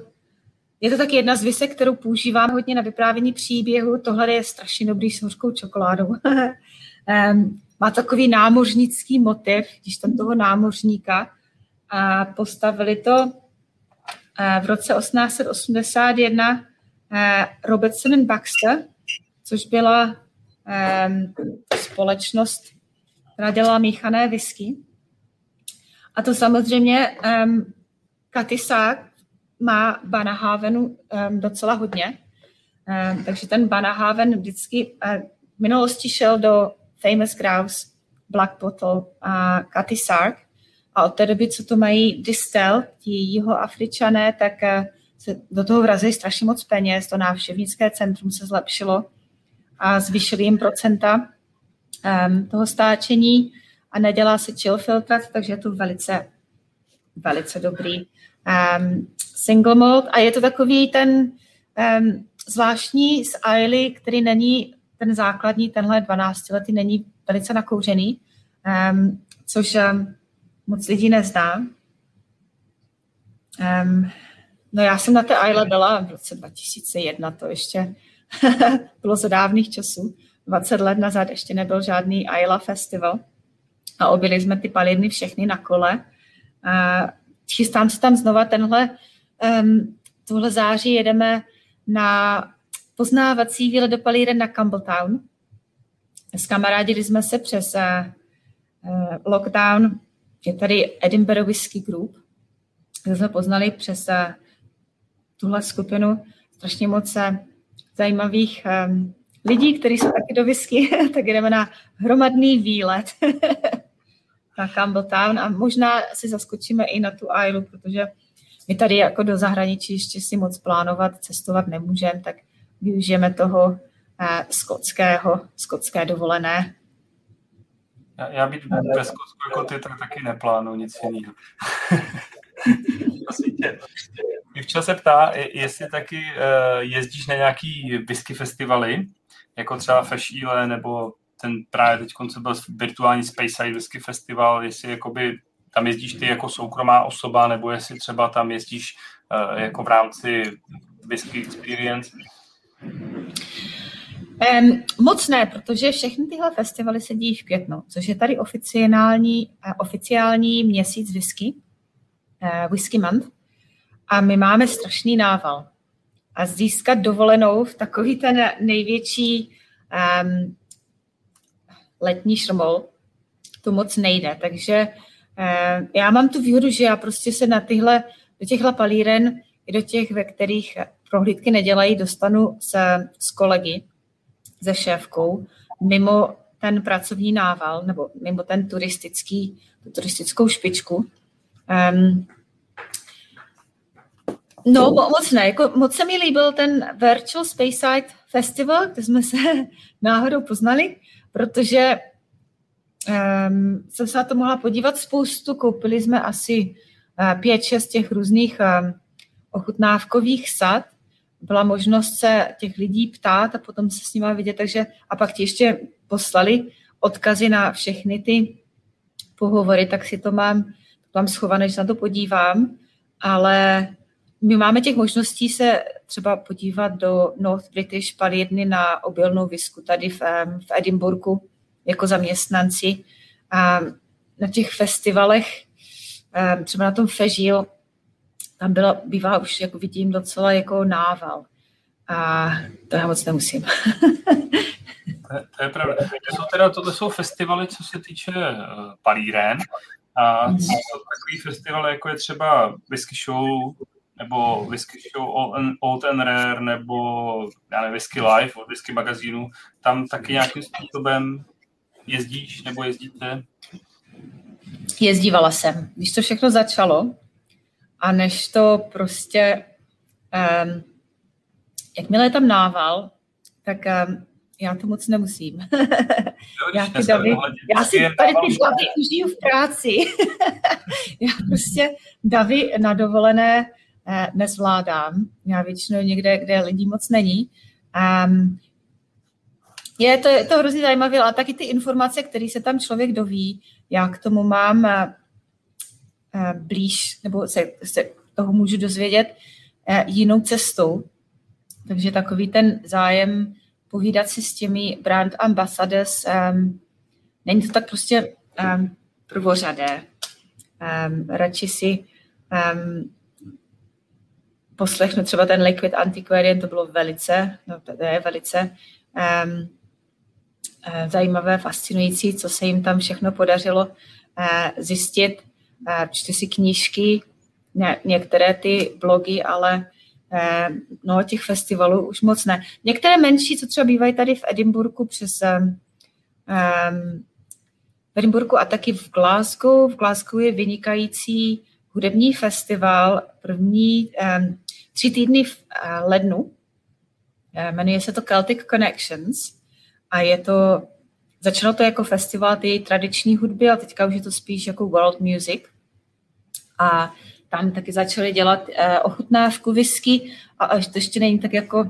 je to taky jedna z vysek, kterou používám hodně na vyprávění příběhu. Tohle je strašně dobrý s hořkou čokoládou. má takový námořnický motiv, když tam toho námořníka. A postavili to uh, v roce 1881 uh, Robertson and Baxter, což byla společnost, která dělala míchané whisky. A to samozřejmě um, Katisák, má Banahavenu um, docela hodně. Um, takže ten Banahaven vždycky uh, v minulosti šel do Famous Grouse, Black Bottle a Cathy Sark. A od té doby, co to mají Distel, ti jihoafričané, tak uh, se do toho vrazí strašně moc peněz, to návštěvnické centrum se zlepšilo a zvýšili jim procenta um, toho stáčení a nedělá se chill filtrace, takže je to velice, velice dobrý um, single malt a je to takový ten um, zvláštní z Ailey, který není ten základní, tenhle 12 letý není velice nakouřený, um, což um, moc lidí nezná. Um, no já jsem na té Aile byla v roce 2001, to ještě bylo za dávných časů. 20 let nazad ještě nebyl žádný Ayla festival. a objeli jsme ty palírny všechny na kole. A chystám se tam znova tenhle, um, tohle září jedeme na poznávací výlet do palíren na Campbelltown. Skamarádili jsme se přes uh, lockdown. Je tady Edinburgh Whisky Group. kde jsme poznali přes uh, tuhle skupinu strašně moc uh, zajímavých um, lidí, kteří jsou taky do whisky, tak jdeme na hromadný výlet na Campbelltown a možná si zaskočíme i na tu Islu, protože my tady jako do zahraničí ještě si moc plánovat, cestovat nemůžeme, tak využijeme toho eh, skotského, skotské dovolené. Já, já být ve Skotsku jako ty, tak taky neplánuji nic jiného. Včera se ptá, jestli taky uh, jezdíš na nějaký whisky festivaly, jako třeba Fešíle, nebo ten právě teď co byl virtuální Space Whisky Festival, jestli jakoby tam jezdíš ty jako soukromá osoba, nebo jestli třeba tam jezdíš uh, jako v rámci Whisky Experience. Um, moc ne, protože všechny tyhle festivaly se dějí v květnu, což je tady oficiální, uh, oficiální měsíc whisky, uh, Whisky Month. A my máme strašný nával. A získat dovolenou v takový ten největší um, letní šrmol, to moc nejde. Takže uh, já mám tu výhodu, že já prostě se na tyhle, do těchhle palíren i do těch, ve kterých prohlídky nedělají, dostanu se, s kolegy, se šéfkou, mimo ten pracovní nával, nebo mimo ten turistický, tu turistickou špičku. Um, no, moc ne. Jako, moc se mi líbil ten Virtual Spaceside Festival, kde jsme se náhodou poznali, protože um, jsem se na to mohla podívat spoustu. Koupili jsme asi uh, pět, šest těch různých um, ochutnávkových sad byla možnost se těch lidí ptát a potom se s nimi vidět, takže a pak ti ještě poslali odkazy na všechny ty pohovory, tak si to mám, mám schované, že se na to podívám, ale my máme těch možností se třeba podívat do North British palírny na obilnou visku tady v, v Edinburgu jako zaměstnanci. A na těch festivalech, třeba na tom Fežil, tam byla, bývá už, jako vidím, docela jako nával. A to já moc nemusím. to, je, to je pravda. To jsou teda, tohle jsou festivaly, co se týče uh, palíren. A jsou takový festivaly, jako je třeba Whisky Show, nebo Whisky Show Old and Rare, nebo já nevím, Whisky Live od Whisky magazínu. Tam taky nějakým způsobem jezdíš nebo jezdíte? Jezdívala jsem. Když to všechno začalo, a než to prostě, um, jakmile je tam nával, tak um, já to moc nemusím. já, ty davy, já si tady ty davy užiju v práci. já prostě davy na dovolené nezvládám. Já většinou někde, kde lidí moc není. Um, je to, je to hrozně zajímavé, ale taky ty informace, které se tam člověk doví, já k tomu mám eh, Eh, blíž, nebo se, se toho můžu dozvědět eh, jinou cestou. Takže takový ten zájem povídat si s těmi brand ambassadors, um, není to tak prostě um, prvořadé. Um, radši si um, poslechnu třeba ten Liquid Antiquarian, to bylo velice, no to je velice um, zajímavé, fascinující, co se jim tam všechno podařilo uh, zjistit čtu si knížky, ně, některé ty blogy, ale eh, no, těch festivalů už moc ne. Některé menší, co třeba bývají tady v Edinburgu přes um, v Edinburgu a taky v Glasgow. V Glasgow je vynikající hudební festival, první um, tři týdny v uh, lednu. Uh, jmenuje se to Celtic Connections a je to, začalo to jako festival ty tradiční hudby a teďka už je to spíš jako world music a tam taky začali dělat uh, ochutnávku whisky a až to ještě není tak jako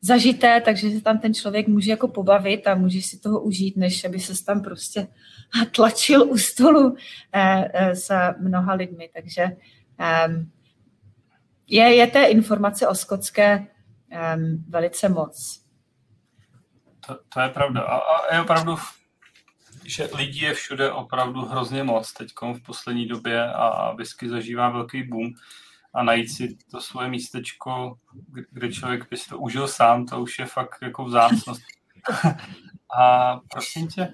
zažité, takže se tam ten člověk může jako pobavit a může si toho užít, než aby se tam prostě tlačil u stolu uh, s mnoha lidmi. Takže um, je, je té informace o skotské um, velice moc. To, to je pravda. A, a je opravdu že lidí je všude opravdu hrozně moc teď v poslední době a whisky zažívá velký boom a najít si to svoje místečko, kde člověk by si to užil sám, to už je fakt jako vzácnost. a prosím tě,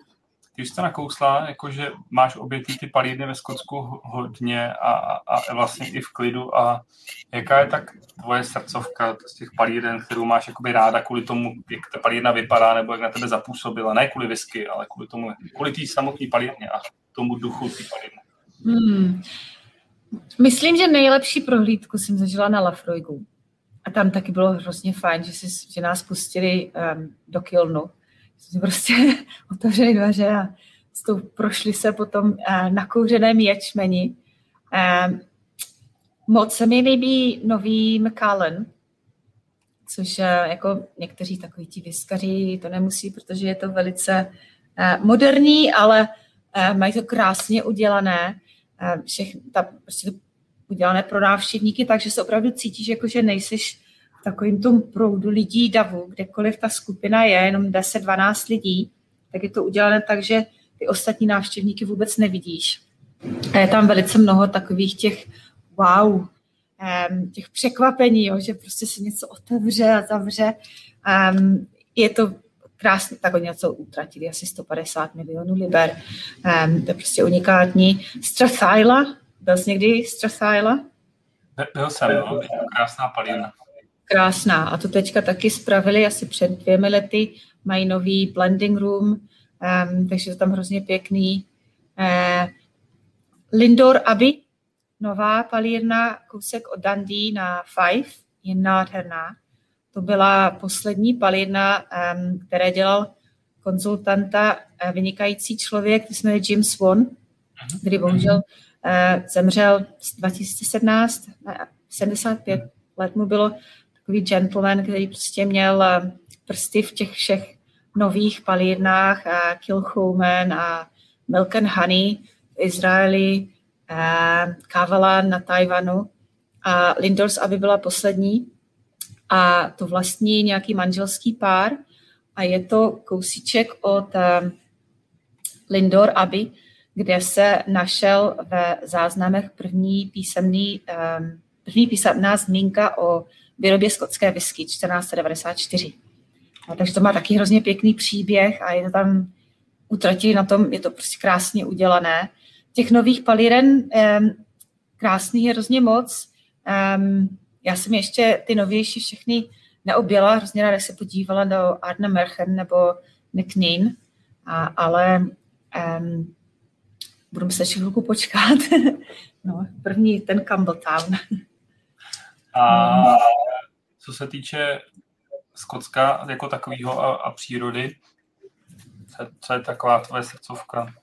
ty už jste nakousla, jakože máš obětý ty palírny ve Skotsku hodně a, a, a vlastně i v klidu a jaká je tak tvoje srdcovka z těch palíren, kterou máš jakoby ráda kvůli tomu, jak ta palírna vypadá nebo jak na tebe zapůsobila, ne kvůli whisky, ale kvůli tomu, kvůli té samotné palírně a tomu duchu té palírny. Hmm. Myslím, že nejlepší prohlídku jsem zažila na Lafroigu. A tam taky bylo hrozně fajn, že, si, že nás pustili um, do Kilnu jsme prostě otevřeli dveře a prošli se potom uh, na kouřeném ječmeni. Uh, moc se mi líbí nový McAllen, což uh, jako někteří takoví ti vyskaří to nemusí, protože je to velice uh, moderní, ale mají to krásně udělané. Všechny, ta, prostě to udělané pro návštěvníky, takže se opravdu cítíš, jako že nejsiš takovým tom proudu lidí davu, kdekoliv ta skupina je, jenom 10-12 lidí, tak je to udělané tak, že ty ostatní návštěvníky vůbec nevidíš. A je tam velice mnoho takových těch wow, těch překvapení, jo, že prostě se něco otevře a zavře. je to krásně, tak oni něco utratili, asi 150 milionů liber. to je prostě unikátní. Strathyla, byl jsi někdy Strathyla? Byl jsem, no, krásná palina krásná. A to teďka taky spravili asi před dvěmi lety. Mají nový blending room, um, takže je tam hrozně pěkný. Uh, Lindor Abbey, nová palírna, kousek od Dundee na Five, je nádherná. To byla poslední palírna, um, které dělal konzultanta, uh, vynikající člověk, to se jmenuje Jim Swan, který bohužel uh, zemřel 2017, 75 let mu bylo, takový gentleman, který prostě měl eh, prsty v těch všech nových palírnách, a Kilchoman a Milk and Honey v Izraeli, Kavalan na Tajvanu a Lindors, aby byla poslední. A to vlastní nějaký manželský pár a je to kousíček od eh, Lindor Abbey, kde se našel ve záznamech první písemný, eh, první písemná zmínka o výrobě skotské whisky 1494. No, takže to má taky hrozně pěkný příběh a je to tam utratili na tom, je to prostě krásně udělané. Těch nových palíren um, krásných je hrozně moc. Um, já jsem ještě ty novější všechny neobjela, hrozně ráda se podívala do Arne Merchen nebo McNean, a, ale um, budu muset ještě chvilku počkat. no, první ten Campbelltown. A co se týče Skotska jako takového a, a přírody, co, co je taková tvoje srdcovka?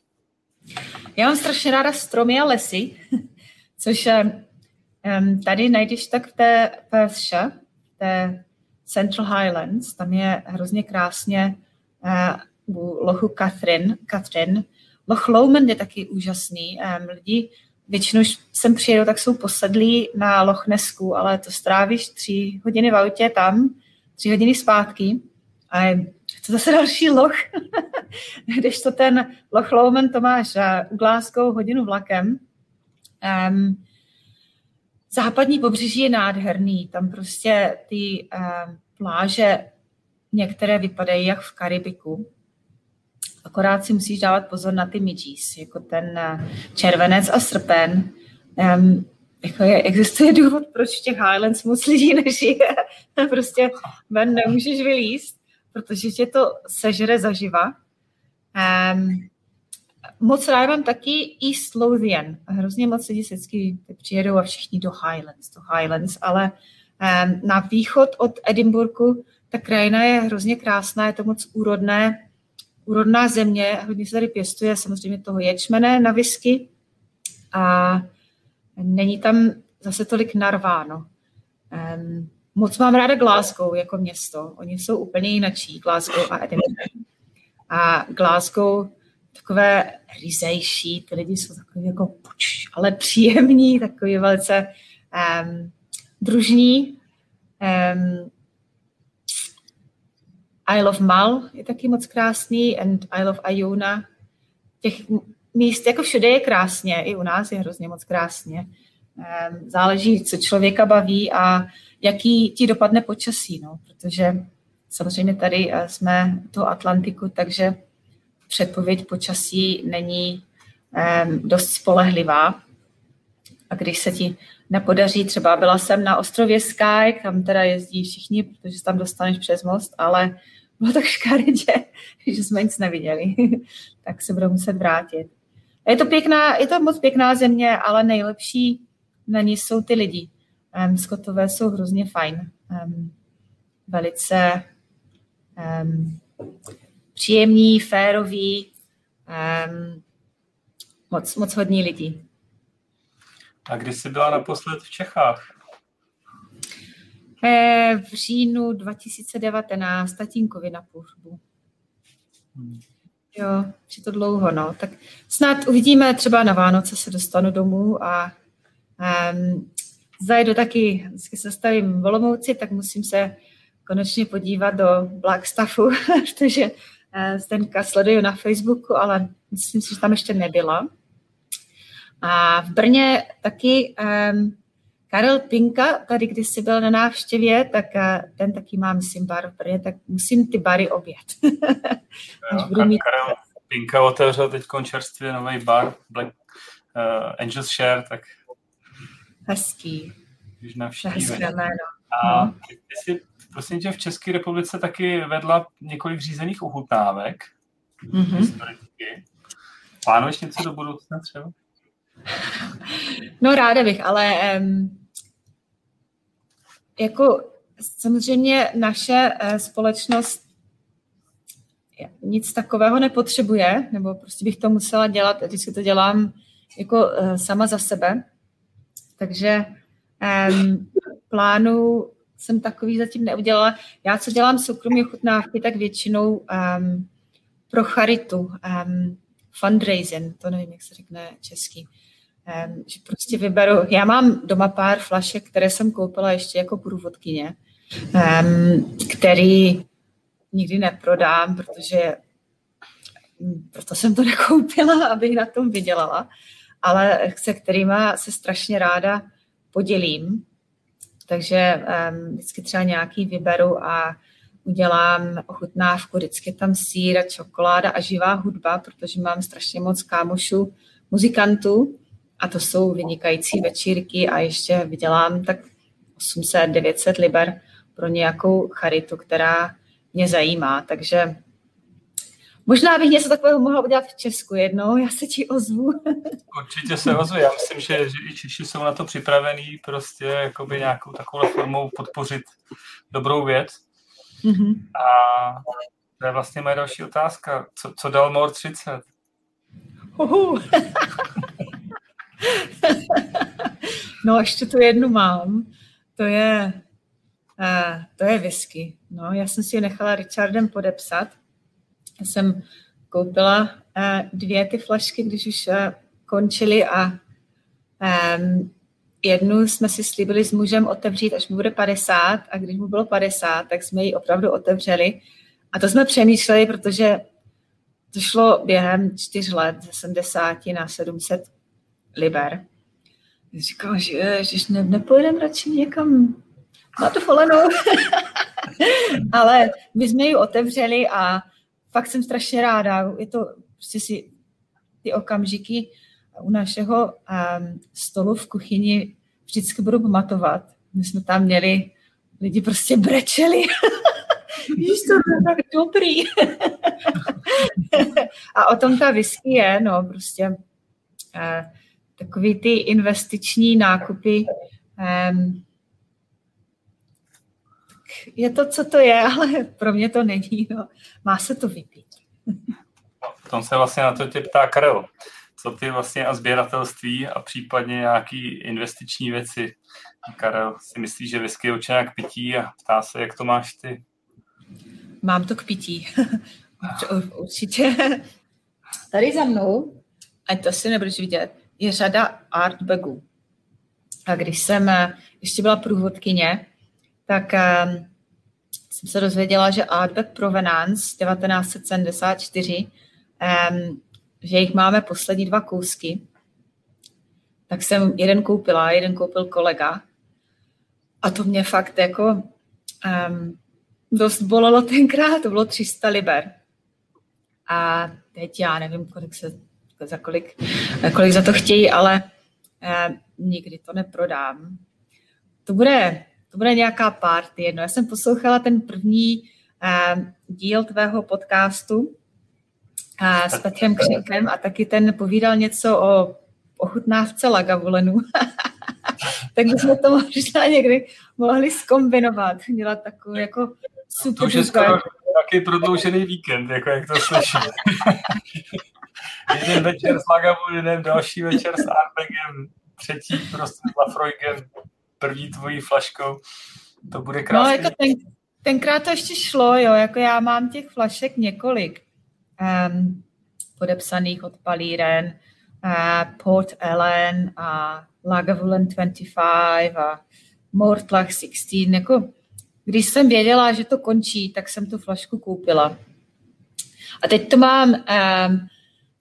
Já mám strašně ráda stromy a lesy, což um, tady najdeš tak v té v té Central Highlands, tam je hrozně krásně uh, u lochu Catherine, Catherine. Loch Lomond je taky úžasný. Um, lidi většinou, sem přijedou, tak jsou posedlí na Lochnesku, ale to strávíš tři hodiny v autě tam, tři hodiny zpátky a je to zase další loch. když to ten Loch Lomond, to máš uh, u Glasgow hodinu vlakem. Um, západní pobřeží je nádherný, tam prostě ty um, pláže některé vypadají jak v Karibiku, Akorát si musíš dávat pozor na ty midges, jako ten eh, červenec a srpen. Um, jako je, existuje důvod, proč v těch Highlands moc lidí nežije. prostě ven nemůžeš vylíst, protože tě to sežere zaživa. Um, moc rád mám taky East Lothian. Hrozně moc lidí se vždycky přijedou a všichni do Highlands, do Highlands, ale um, na východ od Edinburghu ta krajina je hrozně krásná, je to moc úrodné, úrodná země, hodně se tady pěstuje samozřejmě toho ječmene na whisky a není tam zase tolik narváno. Um, moc mám ráda Glasgow jako město. Oni jsou úplně jinačí, Glasgow a Edinburgh. A Glasgow takové ryzejší, ty lidi jsou takový jako puč, ale příjemní, takový velice um, družní. Um, Isle of Mal je taky moc krásný and Isle of Iona. těch míst jako všude je krásně, i u nás je hrozně moc krásně. Ehm, záleží, co člověka baví a jaký ti dopadne počasí, no, protože samozřejmě tady eh, jsme do Atlantiku, takže předpověď počasí není um, dost spolehlivá. A když se ti nepodaří, třeba byla jsem na ostrově Sky, tam teda jezdí všichni, protože tam dostaneš přes most, ale bylo tak škaredě, že jsme nic neviděli, tak se budou muset vrátit. Je to pěkná, je to moc pěkná země, ale nejlepší na ní jsou ty lidi. Um, Skotové jsou hrozně fajn. Um, velice um, příjemní, féroví, um, moc, moc hodní lidi. A kdy jsi byla naposled v Čechách? E, v říjnu 2019 tatínkovi na pohřbu. Hmm. Jo, je to dlouho, no. Tak snad uvidíme, třeba na Vánoce se dostanu domů a um, zajdu taky, vždycky se stavím v Olomouci, tak musím se konečně podívat do Blackstaffu, protože uh, Zdenka sleduju na Facebooku, ale myslím si, že tam ještě nebyla. A v Brně taky um, Karel Pinka, tady když jsi byl na návštěvě, tak uh, ten taky má, myslím, bar v Brně, tak musím ty bary obět. jo, budu mít... Karel Pinka otevřel teď čerstvě nový bar Black uh, Angels Share, tak Hezký. Když navštívíme. A no. jsi, prosím tě, v České republice taky vedla několik řízených ochutnávek. Mm-hmm. Plánuješ něco do budoucna třeba? No ráda bych, ale um, jako samozřejmě naše uh, společnost nic takového nepotřebuje, nebo prostě bych to musela dělat, vždycky to dělám jako uh, sama za sebe. Takže um, plánu jsem takový zatím neudělala. Já, co dělám soukromí ochutnávky, tak většinou um, pro charitu, um, fundraising, to nevím, jak se řekne český. Že prostě vyberu, já mám doma pár flašek, které jsem koupila ještě jako průvodkyně, který nikdy neprodám, protože proto jsem to nekoupila, abych na tom vydělala ale se kterými se strašně ráda podělím. Takže vždycky třeba nějaký vyberu a udělám ochutnávku, vždycky tam sír a čokoláda a živá hudba, protože mám strašně moc kámošů, muzikantů a to jsou vynikající večírky a ještě vydělám tak 800-900 liber pro nějakou charitu, která mě zajímá. Takže Možná bych něco takového mohla udělat v Česku jednou, já se ti ozvu. Určitě se ozvu, já myslím, že, že i Češi jsou na to připravení prostě jakoby nějakou takovou formou podpořit dobrou věc. Mm-hmm. A to je vlastně moje další otázka. Co, co dal Mor 30? Uhu. no, ještě tu jednu mám. To je, uh, to je whisky. No, já jsem si ji nechala Richardem podepsat jsem koupila eh, dvě ty flašky, když už eh, končily a um, jednu jsme si slíbili s mužem otevřít, až mu bude 50 a když mu bylo 50, tak jsme ji opravdu otevřeli. A to jsme přemýšleli, protože to šlo během čtyř let ze 70 na 700 liber. Říkal, že, že ne, nepojedeme radši někam na tu folenou. Ale my jsme ji otevřeli a fakt jsem strašně ráda. Je to prostě si ty okamžiky u našeho um, stolu v kuchyni vždycky budu pamatovat. My jsme tam měli, lidi prostě brečeli. Víš, to je tak dobrý. a o tom ta whisky je, no, prostě uh, takový ty investiční nákupy um, je to, co to je, ale pro mě to není. No. Má se to vypít. V tom se vlastně na to tě ptá Karel. Co ty vlastně a sběratelství a případně nějaký investiční věci? Karel si myslí, že whisky je určitě k pití a ptá se, jak to máš ty? Mám to k pití. Určitě. Tady za mnou, a to si nebudeš vidět, je řada artbagů. A když jsem eh, ještě byla průvodkyně, tak um, jsem se dozvěděla, že Artback Provenance 1974 um, že jich máme poslední dva kousky, tak jsem jeden koupila, jeden koupil kolega. A to mě fakt jako um, dost bolelo tenkrát, to bylo 300 liber. A teď já nevím, kolik se, za kolik, kolik za to chtějí, ale eh, nikdy to neprodám. To bude, to bude nějaká party jedno. Já jsem poslouchala ten první eh, díl tvého podcastu eh, s Petrem Křinkem a taky ten povídal něco o ochutnávce Lagavulenu. tak bychom to možná někdy mohli skombinovat, dělat takovou jako super. To už je skoro taky prodloužený víkend, jako jak to slyším. jeden večer s Lagavulinem, další večer s Arbegem, třetí prostě s Lafroigem, první tvojí flaškou. To bude krásný. No, jako ten, tenkrát to ještě šlo, jo, jako já mám těch flašek několik um, podepsaných od Palíren, uh, Port Ellen a Lagavulin 25 a Mortlach 16, jako když jsem věděla, že to končí, tak jsem tu flašku koupila. A teď to mám um,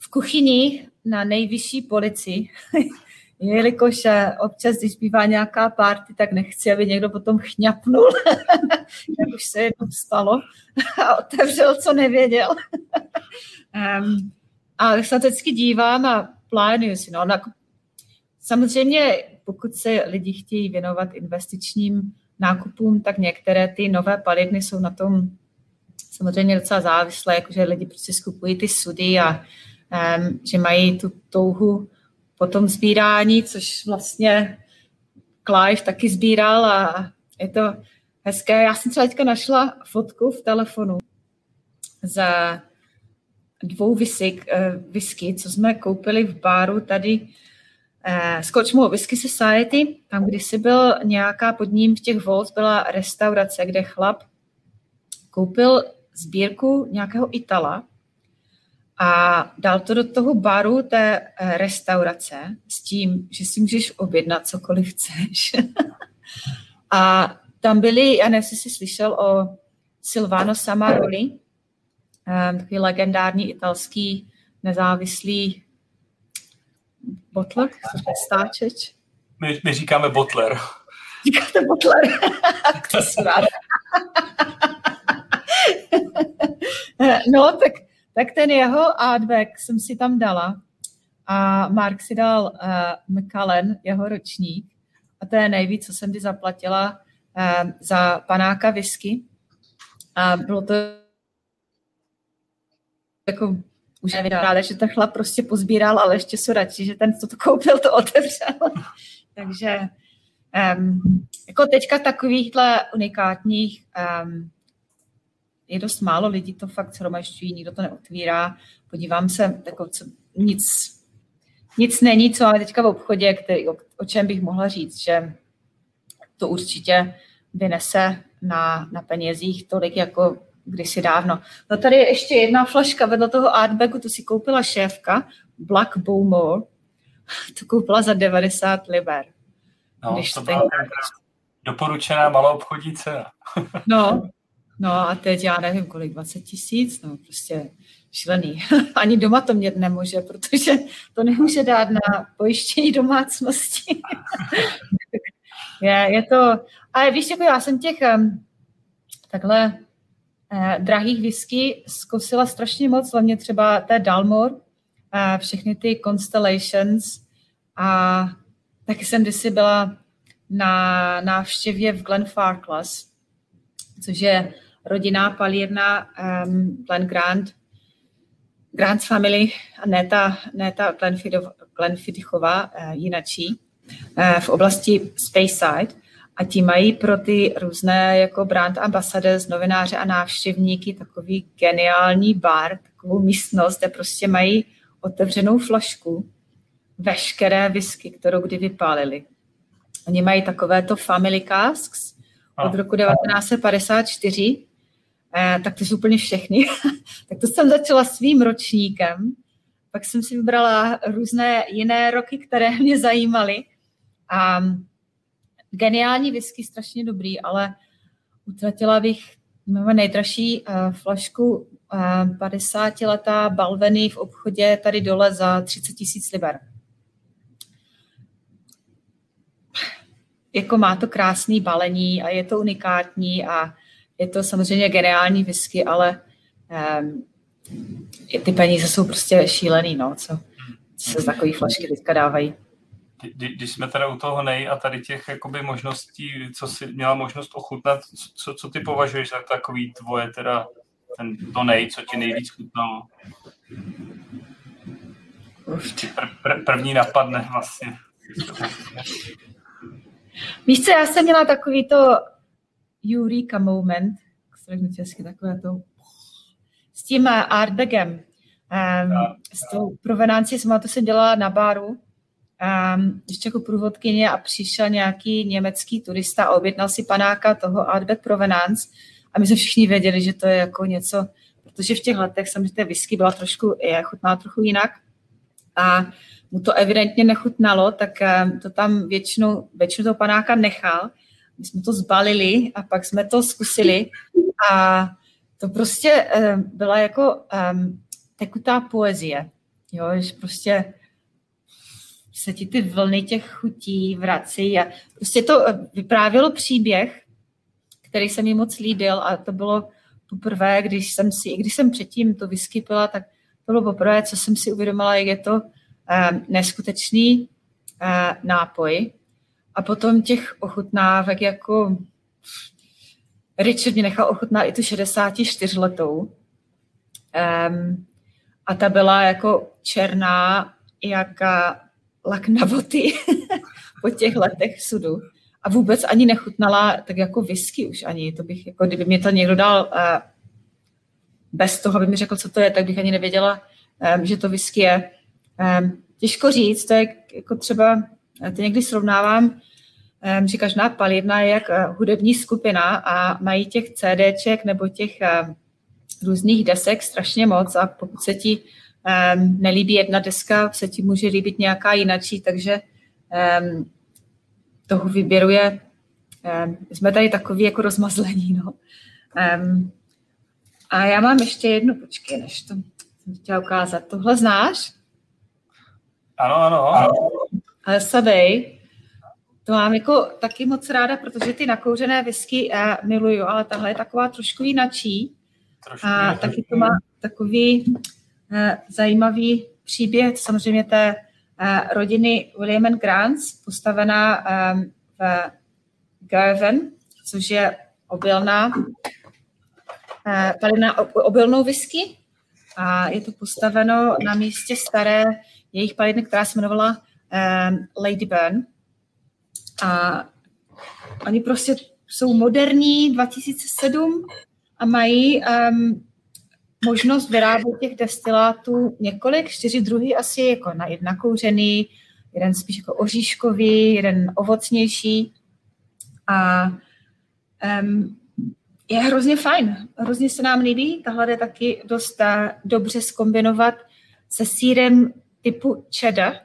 v kuchyni na nejvyšší polici, jelikož eh, občas, když bývá nějaká party, tak nechci, aby někdo potom chňapnul, jak už se jednou stalo, a otevřel, co nevěděl. um, a se to vždycky dívám a plánuju si. No, samozřejmě, pokud se lidi chtějí věnovat investičním nákupům, tak některé ty nové palidny jsou na tom samozřejmě docela závislé, jakože lidi prostě skupují ty sudy a že mají tu touhu po tom sbírání, což vlastně Clive taky sbíral a je to hezké. Já jsem třeba teďka našla fotku v telefonu za dvou whisky, uh, whisky, co jsme koupili v baru tady eh, Scotchmo Whisky Society, tam kdysi byl nějaká pod ním v těch Volts byla restaurace, kde chlap koupil sbírku nějakého Itala a dal to do toho baru té eh, restaurace s tím, že si můžeš objednat cokoliv chceš. a tam byli, já nevím, jestli jsi slyšel o Silvano Samaroli, um, takový legendární italský nezávislý Butler? Stáčeč? My, my říkáme Butler. Říkáte Butler? to jsem ráda. no, tak, tak ten jeho artback jsem si tam dala a Mark si dal uh, McCallen, jeho ročník, a to je nejvíc, co jsem kdy zaplatila uh, za panáka whisky. A bylo to jako už nevím, ráda, že ten chlap prostě pozbíral, ale ještě jsou radši, že ten, co to koupil, to otevřel. Takže um, jako teďka takovýchhle unikátních um, je dost málo lidí, to fakt shromažďují, nikdo to neotvírá. Podívám se, jako co, nic, nic není, co máme teďka v obchodě, který, o, o čem bych mohla říct, že to určitě vynese na, na penězích tolik, jako kdysi dávno. No tady je ještě jedna flaška vedle toho artbagu, tu si koupila šéfka, Black Bowmore, to koupila za 90 liber. No, Když to byla ten... doporučená malou obchodní cena. no, no a teď já nevím kolik, 20 tisíc, no prostě šílený. Ani doma to mít nemůže, protože to nemůže dát na pojištění domácnosti. je, je to, ale víš, jako já jsem těch takhle eh, drahých whisky zkusila strašně moc, hlavně třeba té Dalmor, eh, všechny ty Constellations a taky jsem kdysi byla na návštěvě v Glenfarclas, což je rodinná palírna um, Glen Grant, Grant's Family, a ne ta, ne ta uh, jinačí, uh, v oblasti Speyside. A ti mají pro ty různé jako brand ambassadors, novináře a návštěvníky takový geniální bar, takovou místnost, kde prostě mají otevřenou flašku veškeré whisky, kterou kdy vypálili. Oni mají takovéto family casks od roku 1954, eh, tak to jsou úplně všechny. tak to jsem začala svým ročníkem, pak jsem si vybrala různé jiné roky, které mě zajímaly. A geniální whisky, strašně dobrý, ale utratila bych Máme nejdražší uh, flašku uh, 50 letá Balveny v obchodě tady dole za 30 tisíc liber. Jako má to krásný balení a je to unikátní a je to samozřejmě geniální whisky, ale um, ty peníze jsou prostě šílený, no, co, co se z takové flašky teďka dávají. Když jsme teda u toho nej a tady těch jakoby možností, co jsi měla možnost ochutnat, co, co ty považuješ za takový tvoje teda ten to nej, co ti nejvíc chutnalo? Pr, pr, první napadne vlastně. Víš co, já jsem měla takový to Eureka moment, řeknu česky, takové to s tím eh, Artbagem. Um, s tou provenancí jsem to jsem dělala na baru, um, ještě jako průvodkyně a přišel nějaký německý turista a objednal si panáka toho Artbag Provenance a my jsme všichni věděli, že to je jako něco, protože v těch letech samozřejmě whisky byla trošku, je, chutnala trochu jinak a mu to evidentně nechutnalo, tak um, to tam většinou, většinu toho panáka nechal. My jsme to zbalili a pak jsme to zkusili a to prostě um, byla jako um, tekutá poezie. Jo, že prostě se ti ty vlny těch chutí vrací a prostě to eh, vyprávělo příběh, který se mi moc líbil a to bylo poprvé, když jsem si, i když jsem předtím to vyskypila, tak to bylo poprvé, co jsem si uvědomila, jak je to um, neskutečný uh, nápoj. A potom těch ochutnávek jako Richard mě nechal ochutnat i tu 64 letou. Um, a ta byla jako černá, jak lak na boty po těch letech sudu. A vůbec ani nechutnala tak jako whisky už ani. To bych, jako kdyby mě to někdo dal uh, bez toho, aby mi řekl, co to je, tak bych ani nevěděla, um, že to whisky je. Um, těžko říct, to je jako třeba, to někdy srovnávám, že každá palivna je jak eh, hudební skupina a mají těch CDček nebo těch eh, různých desek strašně moc a pokud se ti nelíbí jedna deska, se ti může líbit nějaká jinačí, takže toho výběru je, jsme tady takový jako rozmazlení, no. A já mám ještě jednu, počkej, než to jsem chtěla ukázat. Tohle znáš? Ano, ano. ano. Sabej. To mám jako taky moc ráda, protože ty nakouřené whisky uh, miluju, ale tahle je taková trošku jinačí. Trošku a taky to má takový uh, zajímavý příběh, samozřejmě té uh, rodiny William and Grants, postavená um, v Garven, což je obilná, uh, na obilnou whisky. A je to postaveno na místě staré jejich paliny, která se jmenovala um, Lady Burn. A oni prostě jsou moderní 2007 a mají um, možnost vyrábět těch destilátů několik, čtyři druhy asi jako na jedna kouřený, jeden spíš jako oříškový, jeden ovocnější. A um, je hrozně fajn, hrozně se nám líbí. Tahle je taky dost uh, dobře skombinovat se sírem typu cheddar,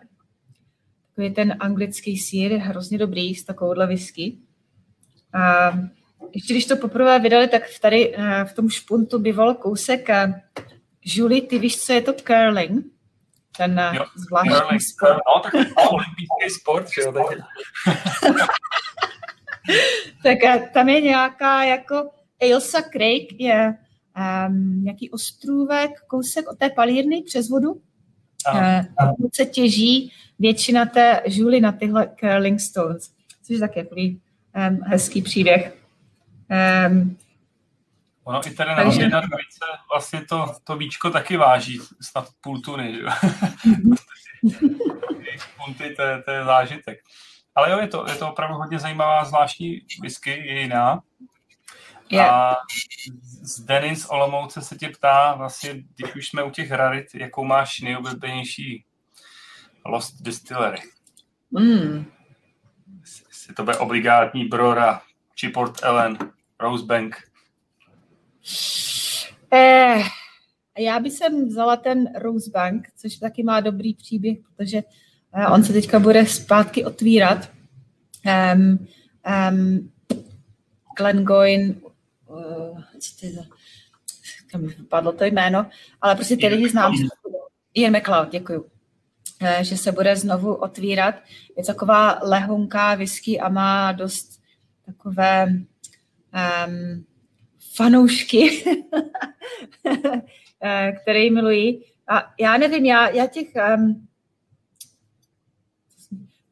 Takový ten anglický sír je hrozně dobrý s takovouhle whisky. A ještě když to poprvé vydali, tak tady eh, v tom špuntu býval kousek eh, Julie, ty víš, co je to curling? Ten eh, jo, zvláštní curling. sport. No, tak olympijský sport, že jo. tak tam je nějaká jako Ailsa Craig je um, nějaký ostrůvek, kousek od té palírny přes vodu. Uh, se těží většina té žuly na tyhle curling stones, což je taky takový um, hezký příběh. Um, ono i tady na takže... na dvojice vlastně to, to víčko taky váží snad půl tuny, že? Punty, to, to je zážitek. Ale jo, je to, je to opravdu hodně zajímavá zvláštní whisky, je jiná. Yeah. A z Denis Olomouce se tě ptá, vlastně, když už jsme u těch rarit, jakou máš nejoblíbenější Lost Distillery. Mm. Jestli to bude obligátní Brora, či Port Ellen, Rosebank. Eh, já bych sem vzala ten Rosebank, což taky má dobrý příběh, protože eh, on se teďka bude zpátky otvírat. Um, um, Glengoyne uh, co to je za, kam mi vypadlo to jméno, ale prostě ty lidi znám. Ian McLeod, děkuju. Uh, že se bude znovu otvírat. Je taková lehonká whisky a má dost takové um, fanoušky, které milují. A já nevím, já, já těch um,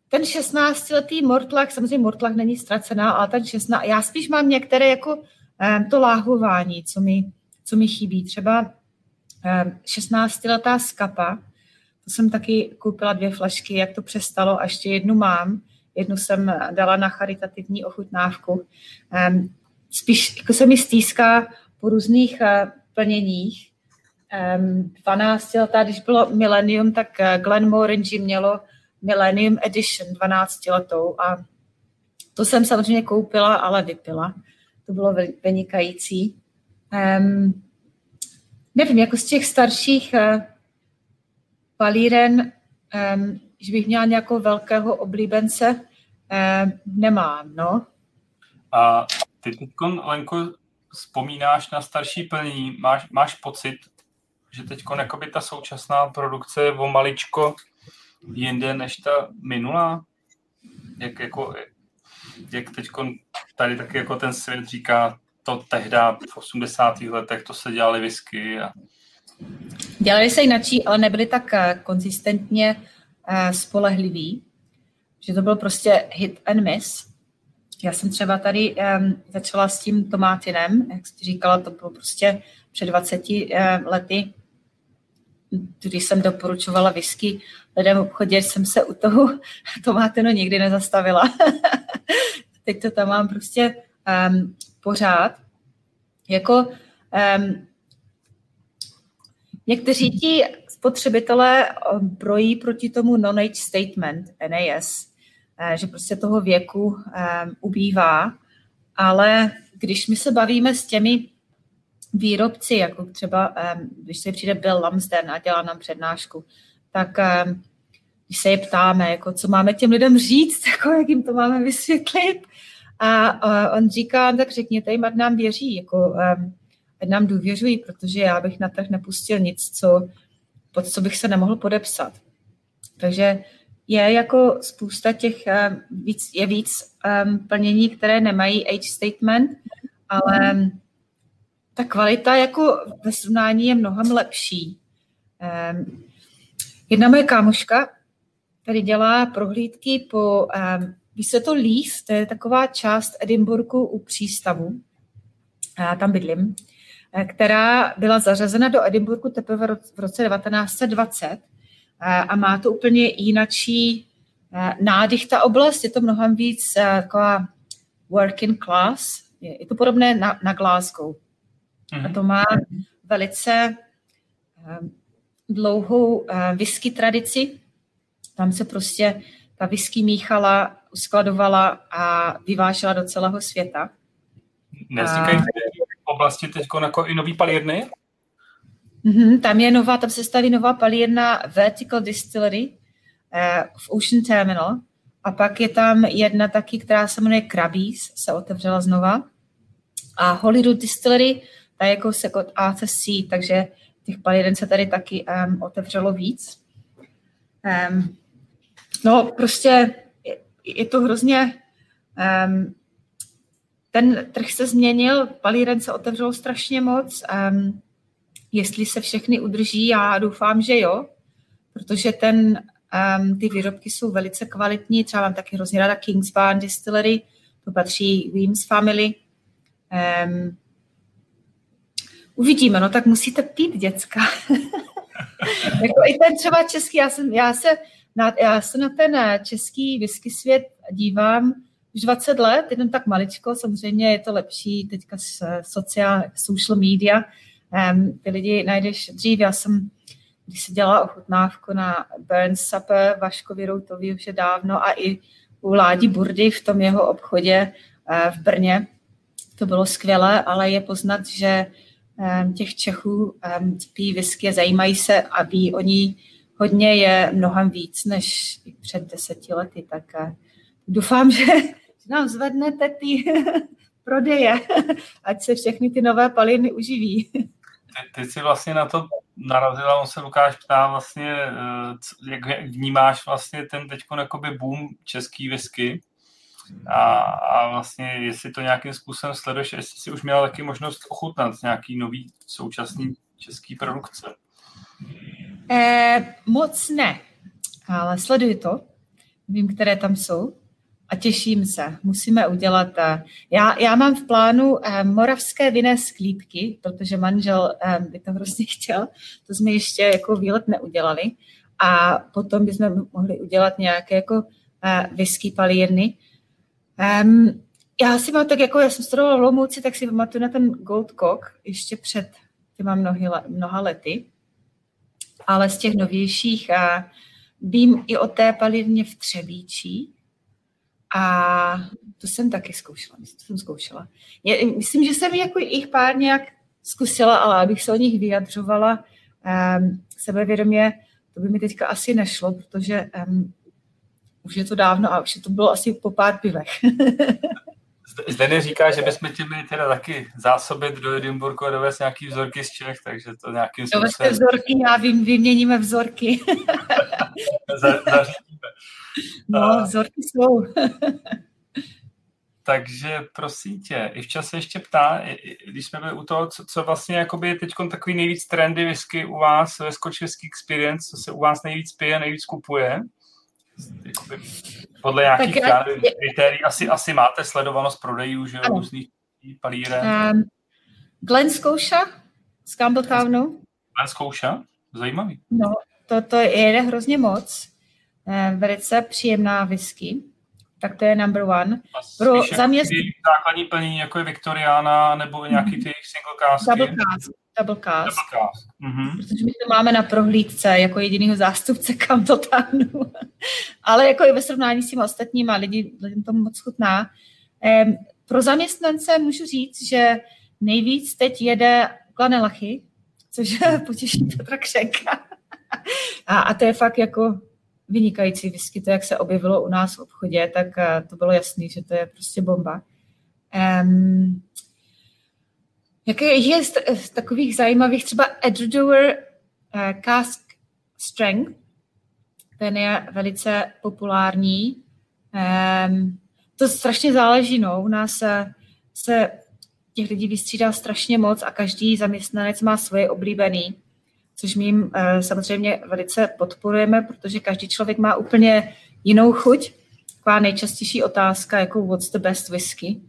ten 16-letý Mortlach, samozřejmě Mortlach není ztracená, ale ten 16, já spíš mám některé jako um, to láhování, co mi, co mi chybí. Třeba um, 16-letá skapa, jsem taky koupila dvě flašky, jak to přestalo a ještě jednu mám. Jednu jsem dala na charitativní ochutnávku. Um, spíš jako se mi stýská po různých uh, plněních. Um, 12 letá, když bylo Millennium, tak uh, Glenmorangie mělo Millennium Edition 12 letou a to jsem samozřejmě koupila, ale vypila. To bylo vynikající. Um, nevím, jako z těch starších uh, palíren, že bych měla nějakou velkého oblíbence, nemám, no. A teď, Lenko, vzpomínáš na starší plnění, máš, máš pocit, že teď ta současná produkce je o maličko jinde než ta minulá? Jak, jako, jak teď tady taky jako ten svět říká, to tehdy v 80. letech to se dělali whisky a Dělali se jinačí, ale nebyli tak eh, konzistentně eh, spolehliví, že to byl prostě hit and miss. Já jsem třeba tady um, začala s tím tomátinem, jak jsi říkala, to bylo prostě před 20 uh, lety, když jsem doporučovala whisky lidem v obchodě, jsem se u toho tomátinu nikdy nezastavila. Teď to tam mám prostě um, pořád. Jako um, někteří ti spotřebitelé brojí proti tomu non-age statement, NAS, Eh, že prostě toho věku um, ubývá, ale když my se bavíme s těmi výrobci, jako třeba, když se přijde Bill Lumsden a dělá nám přednášku, tak když se je ptáme, jako, co máme těm lidem říct, jako, jak jim to máme vysvětlit, a uh, on říká, tak řekněte jim, ať nám věří, jako, nám důvěřují, protože já bych na trh nepustil nic, co, pod co bych se nemohl podepsat. Takže je jako spousta těch, eh, víc, je víc um, plnění, které nemají age statement, ale ta kvalita jako ve srovnání je mnohem lepší. Um, jedna moje kámoška tady dělá prohlídky po, um, víš se to Leith, to je taková část Edinburghu u přístavu, já tam bydlím, která byla zařazena do Edinburghu teprve v roce 1920 a má to úplně jinačí eh, nádych ta oblast, je to mnohem víc eh, taková working class, je to podobné na, na Glasgow. A mhm. to má velice eh, dlouhou whisky tradici. Tam se prostě ta whisky míchala, uskladovala a vyvážela do celého světa. Nevznikají oblasti teď jako i nový palírny? Mm-hmm, tam je nová, tam se staví nová palírna Vertical Distillery uh, v Ocean Terminal a pak je tam jedna taky, která se jmenuje Krabbies, se otevřela znova. A Holyrood Distillery, ta je jako se od A C, takže těch palíren se tady taky um, otevřelo víc. Um, no prostě je, je to hrozně um, ten trh se změnil, palíren se otevřelo strašně moc. Um, jestli se všechny udrží, já doufám, že jo, protože ten, um, ty výrobky jsou velice kvalitní, třeba mám taky hrozně ráda Kingsbarn Distillery, to patří Weems Family. Um, uvidíme, no tak musíte pít, děcka. jako i ten třeba český, já, jsem, já, se na, já se na ten český whisky svět dívám už 20 let, jenom tak maličko, samozřejmě je to lepší teďka s social, social media, Um, ty lidi najdeš dřív, já jsem, když se dělala ochutnávku na Burn Supper Vaškovi Routovi už je dávno a i u Ládi Burdy v tom jeho obchodě uh, v Brně, to bylo skvělé, ale je poznat, že um, těch Čechů um, pí whisky a zajímají se a ví o ní hodně je mnohem víc než před deseti lety, tak uh, doufám, že nám zvednete ty prodeje, ať se všechny ty nové paliny uživí. Ty, ty jsi vlastně na to narazila, on se Lukáš ptá vlastně, eh, jak vnímáš vlastně ten teď boom český whisky a, a vlastně jestli to nějakým způsobem sleduješ, jestli jsi už měla taky možnost ochutnat nějaký nový současný český produkce. Eh, moc ne, ale sleduji to. Vím, které tam jsou a těším se. Musíme udělat. Eh, já, já mám v plánu eh, moravské vinné sklípky, protože manžel eh, by to hrozně chtěl. To jsme ještě jako výlet neudělali. A potom bychom mohli udělat nějaké jako whisky palírny. Um, já si mám tak, jako já jsem studovala v Lomouci, tak si pamatuju na ten Gold Cock ještě před těma mnoha, mnoha lety. Ale z těch novějších a vím i o té palivně v Třebíčí, a to jsem taky zkoušela, to jsem zkoušela. Je, myslím, že jsem jako jich pár nějak zkusila, ale abych se o nich vyjadřovala um, sebevědomě, to by mi teďka asi nešlo, protože um, už je to dávno a už je to bylo asi po pár pivech. Zde neříká, že bychom ti měli teda taky zásobit do Edinburghu a dovést nějaký vzorky z Čech, takže to nějakým způsobem... Doveste vzorky, já vím, vyměníme vzorky. Zařídíme. No, vzorky jsou. Takže prosím tě, i včas se ještě ptá, když jsme byli u toho, co, co vlastně jakoby je teď takový nejvíc trendy whisky u vás ve Scotch Whisky Experience, co se u vás nejvíc pije, nejvíc kupuje? Jakoby podle nějakých tak, já, kritérií asi, asi máte sledovanost prodejů, že jo, různých palíren. Um, Glen Scotia z Campbelltownu. Glen Scotia? Zajímavý. No, to, to jede hrozně moc. Eh, velice příjemná whisky, tak to je number one. Pro jako zaměst... základní plnění, jako je Victoriana, nebo nějaký ty single casky? Double cast. Double cast. Double cast. Mm-hmm. Protože my to máme na prohlídce jako jedinýho zástupce Campbelltownu. Ale jako i ve srovnání s těmi ostatníma lidi, lidem to moc chutná. Ehm, pro zaměstnance můžu říct, že nejvíc teď jede Glanelachy, což potěší Petra Křenka. a, a to je fakt jako vynikající whisky. To, jak se objevilo u nás v obchodě, tak eh, to bylo jasný, že to je prostě bomba. Um, jaké je z, z takových zajímavých, třeba Edgedower uh, Cask Strength, ten je velice populární. Um, to strašně záleží, no. U nás se, se těch lidí vystřídá strašně moc a každý zaměstnanec má svoje oblíbený což my jim eh, samozřejmě velice podporujeme, protože každý člověk má úplně jinou chuť. Taková nejčastější otázka, jako what's the best whisky?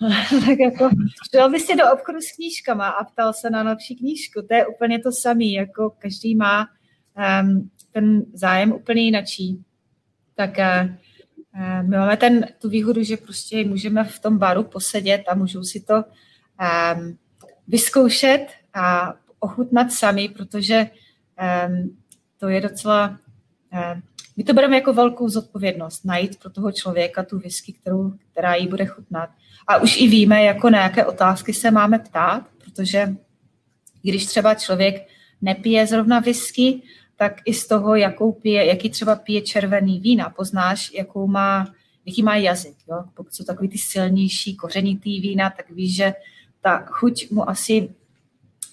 tak jako, šel bys do obchodu s knížkama a ptal se na lepší knížku. To je úplně to samé, jako každý má um, ten zájem úplně jinačí. Tak uh, my máme ten, tu výhodu, že prostě můžeme v tom baru posedět a můžou si to um, vyzkoušet a ochutnat sami, protože um, to je docela... Um, my to bereme jako velkou zodpovědnost, najít pro toho člověka tu whisky, kterou, která jí bude chutnat. A už i víme, jako na jaké otázky se máme ptát, protože když třeba člověk nepije zrovna whisky, tak i z toho, jakou pije, jaký třeba pije červený vína, poznáš, jakou má, jaký má jazyk. Jo? Pokud jsou takový ty silnější, kořenitý vína, tak víš, že ta chuť mu asi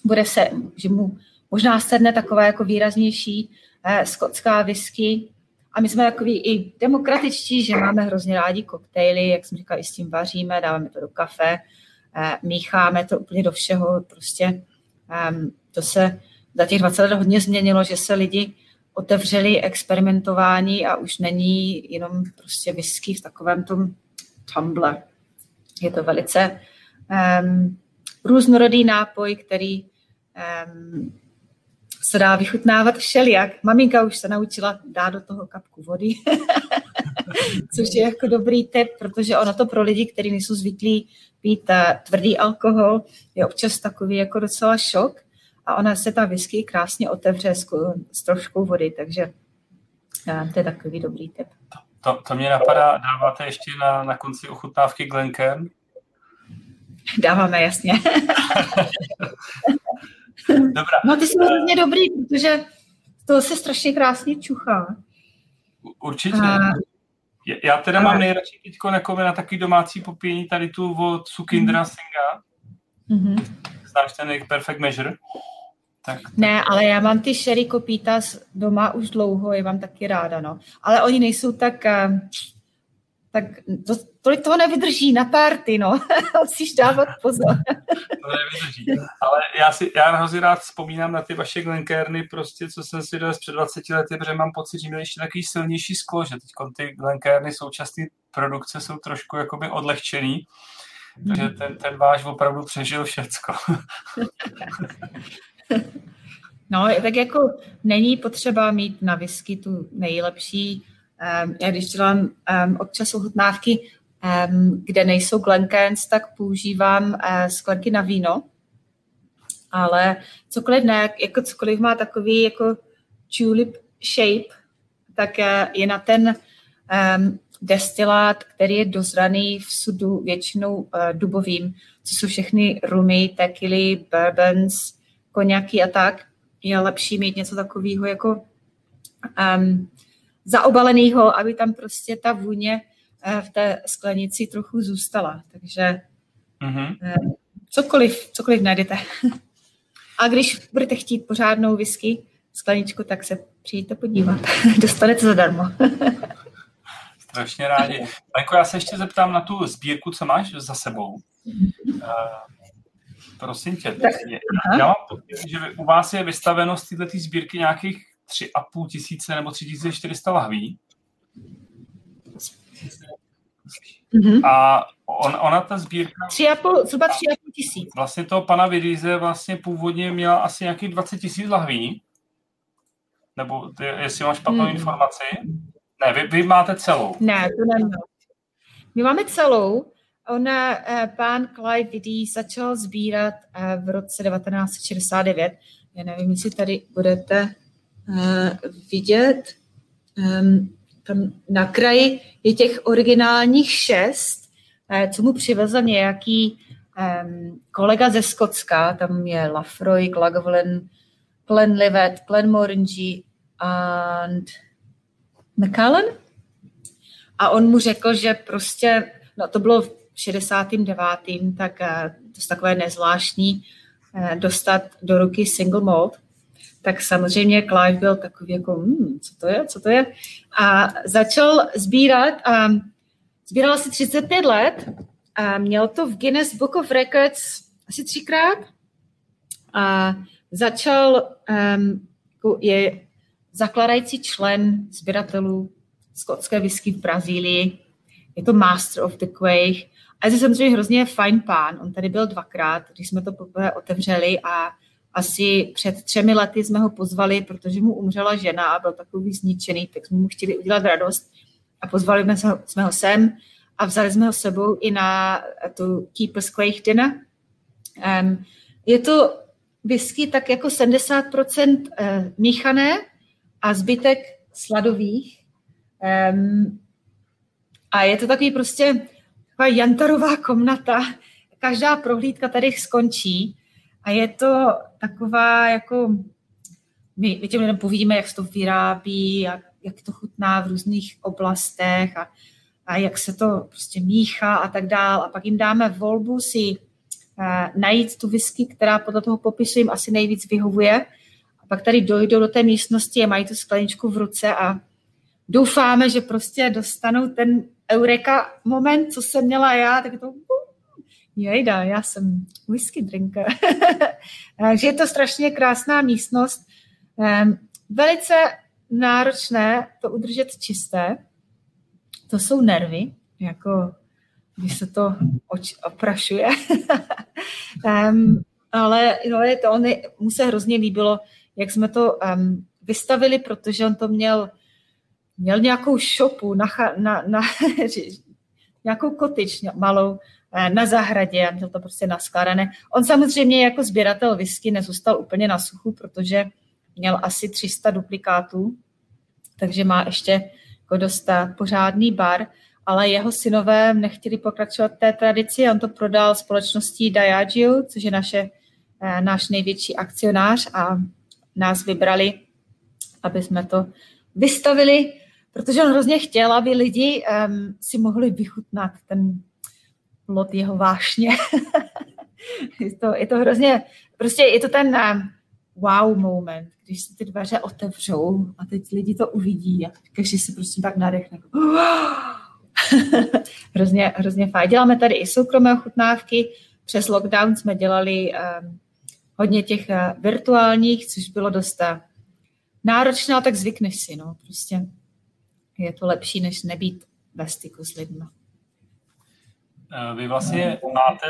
bude se, že mu možná sedne taková jako výraznější eh, skotská whisky. A my jsme takový i demokratičtí, že máme hrozně rádi koktejly, jak jsem říkala, i s tím vaříme, dáváme to do kafe, eh, mícháme to úplně do všeho. Prostě eh, to se za těch 20 let hodně změnilo, že se lidi otevřeli experimentování a už není jenom prostě whisky v takovém tom tumbler. Je to velice um, různorodý nápoj, který um, se dá vychutnávat všelijak. Maminka už se naučila dát do toho kapku vody, což je jako dobrý tip, protože ono to pro lidi, kteří nejsou zvyklí pít uh, tvrdý alkohol, je občas takový jako docela šok a ona se ta whisky krásně otevře s, s troškou vody, takže uh, to je takový dobrý tip. To, to mě napadá, dáváte ještě na, na konci ochutnávky Glenkem? Dáváme, jasně. Dobrá. No ty jsi hrozně dobrý, protože to se strašně krásně čuchá. Určitě. A Já teda mám nejradši teď jako na taky domácí popíjení tady tu od Sukindra mm. Singa. Mm-hmm. Znáš ten jejich Perfect Measure? Tak, tak. Ne, ale já mám ty sherry kopitas doma už dlouho, je vám taky ráda, no. Ale oni nejsou tak, eh, tak to, tolik toho nevydrží na párty, no. Musíš dávat pozor. to nevydrží. Ale já, si, já hrozně rád vzpomínám na ty vaše Glenkérny, prostě, co jsem si dal před 20 lety, protože mám pocit, že měli ještě takový silnější sklo, že teď ty Glenkérny současné produkce jsou trošku jakoby odlehčený. Takže hmm. ten, ten váš opravdu přežil všecko. No, tak jako není potřeba mít na whisky tu nejlepší. Um, já když dělám um, občas ochutnávky, um, kde nejsou Glenkens, tak používám uh, sklenky na víno. Ale cokoliv ne, jako cokoliv má takový jako tulip shape, tak uh, je na ten um, destilát, který je dozraný v sudu většinou uh, dubovým, co jsou všechny rumy, tequily, bourbons, koněky a tak, je lepší mít něco takového jako um, zaobaleného, aby tam prostě ta vůně uh, v té sklenici trochu zůstala. Takže mm-hmm. uh, cokoliv, cokoliv najdete. a když budete chtít pořádnou whisky, skleničku, tak se přijďte podívat. Dostanete zadarmo. Strašně rádi. Majko, já se ještě zeptám na tu sbírku, co máš za sebou. Uh, Prosím tě, je, já mám pocit, že u vás je vystaveno z této sbírky nějakých 3,5 tisíce nebo 3400 lahví. Mm-hmm. A on, ona ta sbírka... 3,5, zhruba 3,5 tisíc. Vlastně toho pana Vidize vlastně původně měla asi nějakých 20 tisíc lahví. Nebo ty, jestli máš špatnou mm. informaci. Ne, vy, vy máte celou. Ne, to nemám. My máme celou, Ona, eh, pán Clive Vidí začal sbírat eh, v roce 1969. Já nevím, jestli tady budete vidět. Ehm, tam na kraji je těch originálních šest, co mu přivezl nějaký ehm, kolega ze Skotska. Tam je Lafroy, Glagolin, Glenlivet, Glenmorangie and McCallan. A on mu řekl, že prostě, no to bylo 69. tak eh, to je takové nezvláštní eh, dostat do ruky single malt, tak samozřejmě Clive byl takový jako, hmm, co to je, co to je? A začal sbírat, a sbíral asi 35 let, a měl to v Guinness Book of Records asi třikrát a začal, um, je zakladající člen sběratelů skotské whisky v Brazílii, je to Master of the Quake a je to samozřejmě hrozně fajn pán. On tady byl dvakrát, když jsme to poprvé otevřeli a asi před třemi lety jsme ho pozvali, protože mu umřela žena a byl takový zničený, tak jsme mu chtěli udělat radost a pozvali jsme ho, jsme ho sem a vzali jsme ho sebou i na tu Keeper's Quake dinner. Um, je to whisky tak jako 70% uh, míchané a zbytek sladových. Um, a je to takový prostě taková jantarová komnata. Každá prohlídka tady skončí a je to taková jako, my, my těm lidem povídíme, jak se to vyrábí, jak, jak to chutná v různých oblastech a, a jak se to prostě míchá a tak dál. A pak jim dáme volbu si uh, najít tu whisky, která podle toho popisu jim asi nejvíc vyhovuje. A pak tady dojdou do té místnosti a mají tu skleničku v ruce a doufáme, že prostě dostanou ten eureka moment, co jsem měla já, tak to jejda, já jsem whisky drinker. Takže je to strašně krásná místnost. Velice náročné to udržet čisté. To jsou nervy, jako když se to oč, oprašuje. um, ale no, je to, on mu se hrozně líbilo, jak jsme to um, vystavili, protože on to měl měl nějakou šopu na, na, na nějakou kotič malou eh, na zahradě a měl to prostě naskládané. On samozřejmě jako sběratel whisky nezůstal úplně na suchu, protože měl asi 300 duplikátů, takže má ještě jako dost eh, pořádný bar, ale jeho synové nechtěli pokračovat té tradici, on to prodal společností Diageo, což je naše, eh, náš největší akcionář a nás vybrali, aby jsme to vystavili protože on hrozně chtěl, aby lidi um, si mohli vychutnat ten plot jeho vášně. je, to, je to hrozně, prostě je to ten um, wow moment, když se ty dveře otevřou a teď lidi to uvidí a každý se prostě tak nadechne. hrozně, hrozně fajn. Děláme tady i soukromé ochutnávky. Přes lockdown jsme dělali um, hodně těch uh, virtuálních, což bylo dost náročné, tak zvykneš si, no, prostě je to lepší, než nebýt ve styku s lidmi. Eh, vy vlastně máte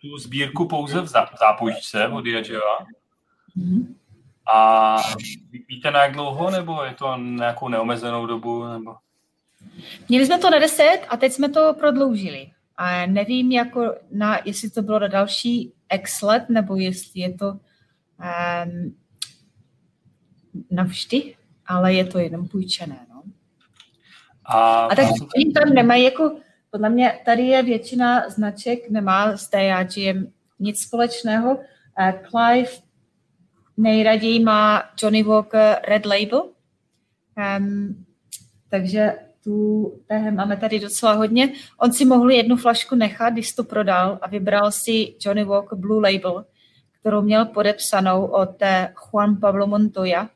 tu sbírku pouze v zápůjčce od Diageo. Mm-hmm. A víte na jak dlouho, nebo je to nějakou neomezenou dobu? Nebo? Měli jsme to na 10 a teď jsme to prodloužili. A nevím, jako na, jestli to bylo na další x let, nebo jestli je to um, navždy, ale je to jenom půjčené. No. A, a tak oni tam nemají jako, podle mě tady je většina značek, nemá s DAGM nic společného. Uh, Clive nejraději má Johnny Walker Red Label, um, takže tu té máme tady docela hodně. On si mohl jednu flašku nechat, když to prodal a vybral si Johnny Walker Blue Label, kterou měl podepsanou od Juan Pablo Montoya,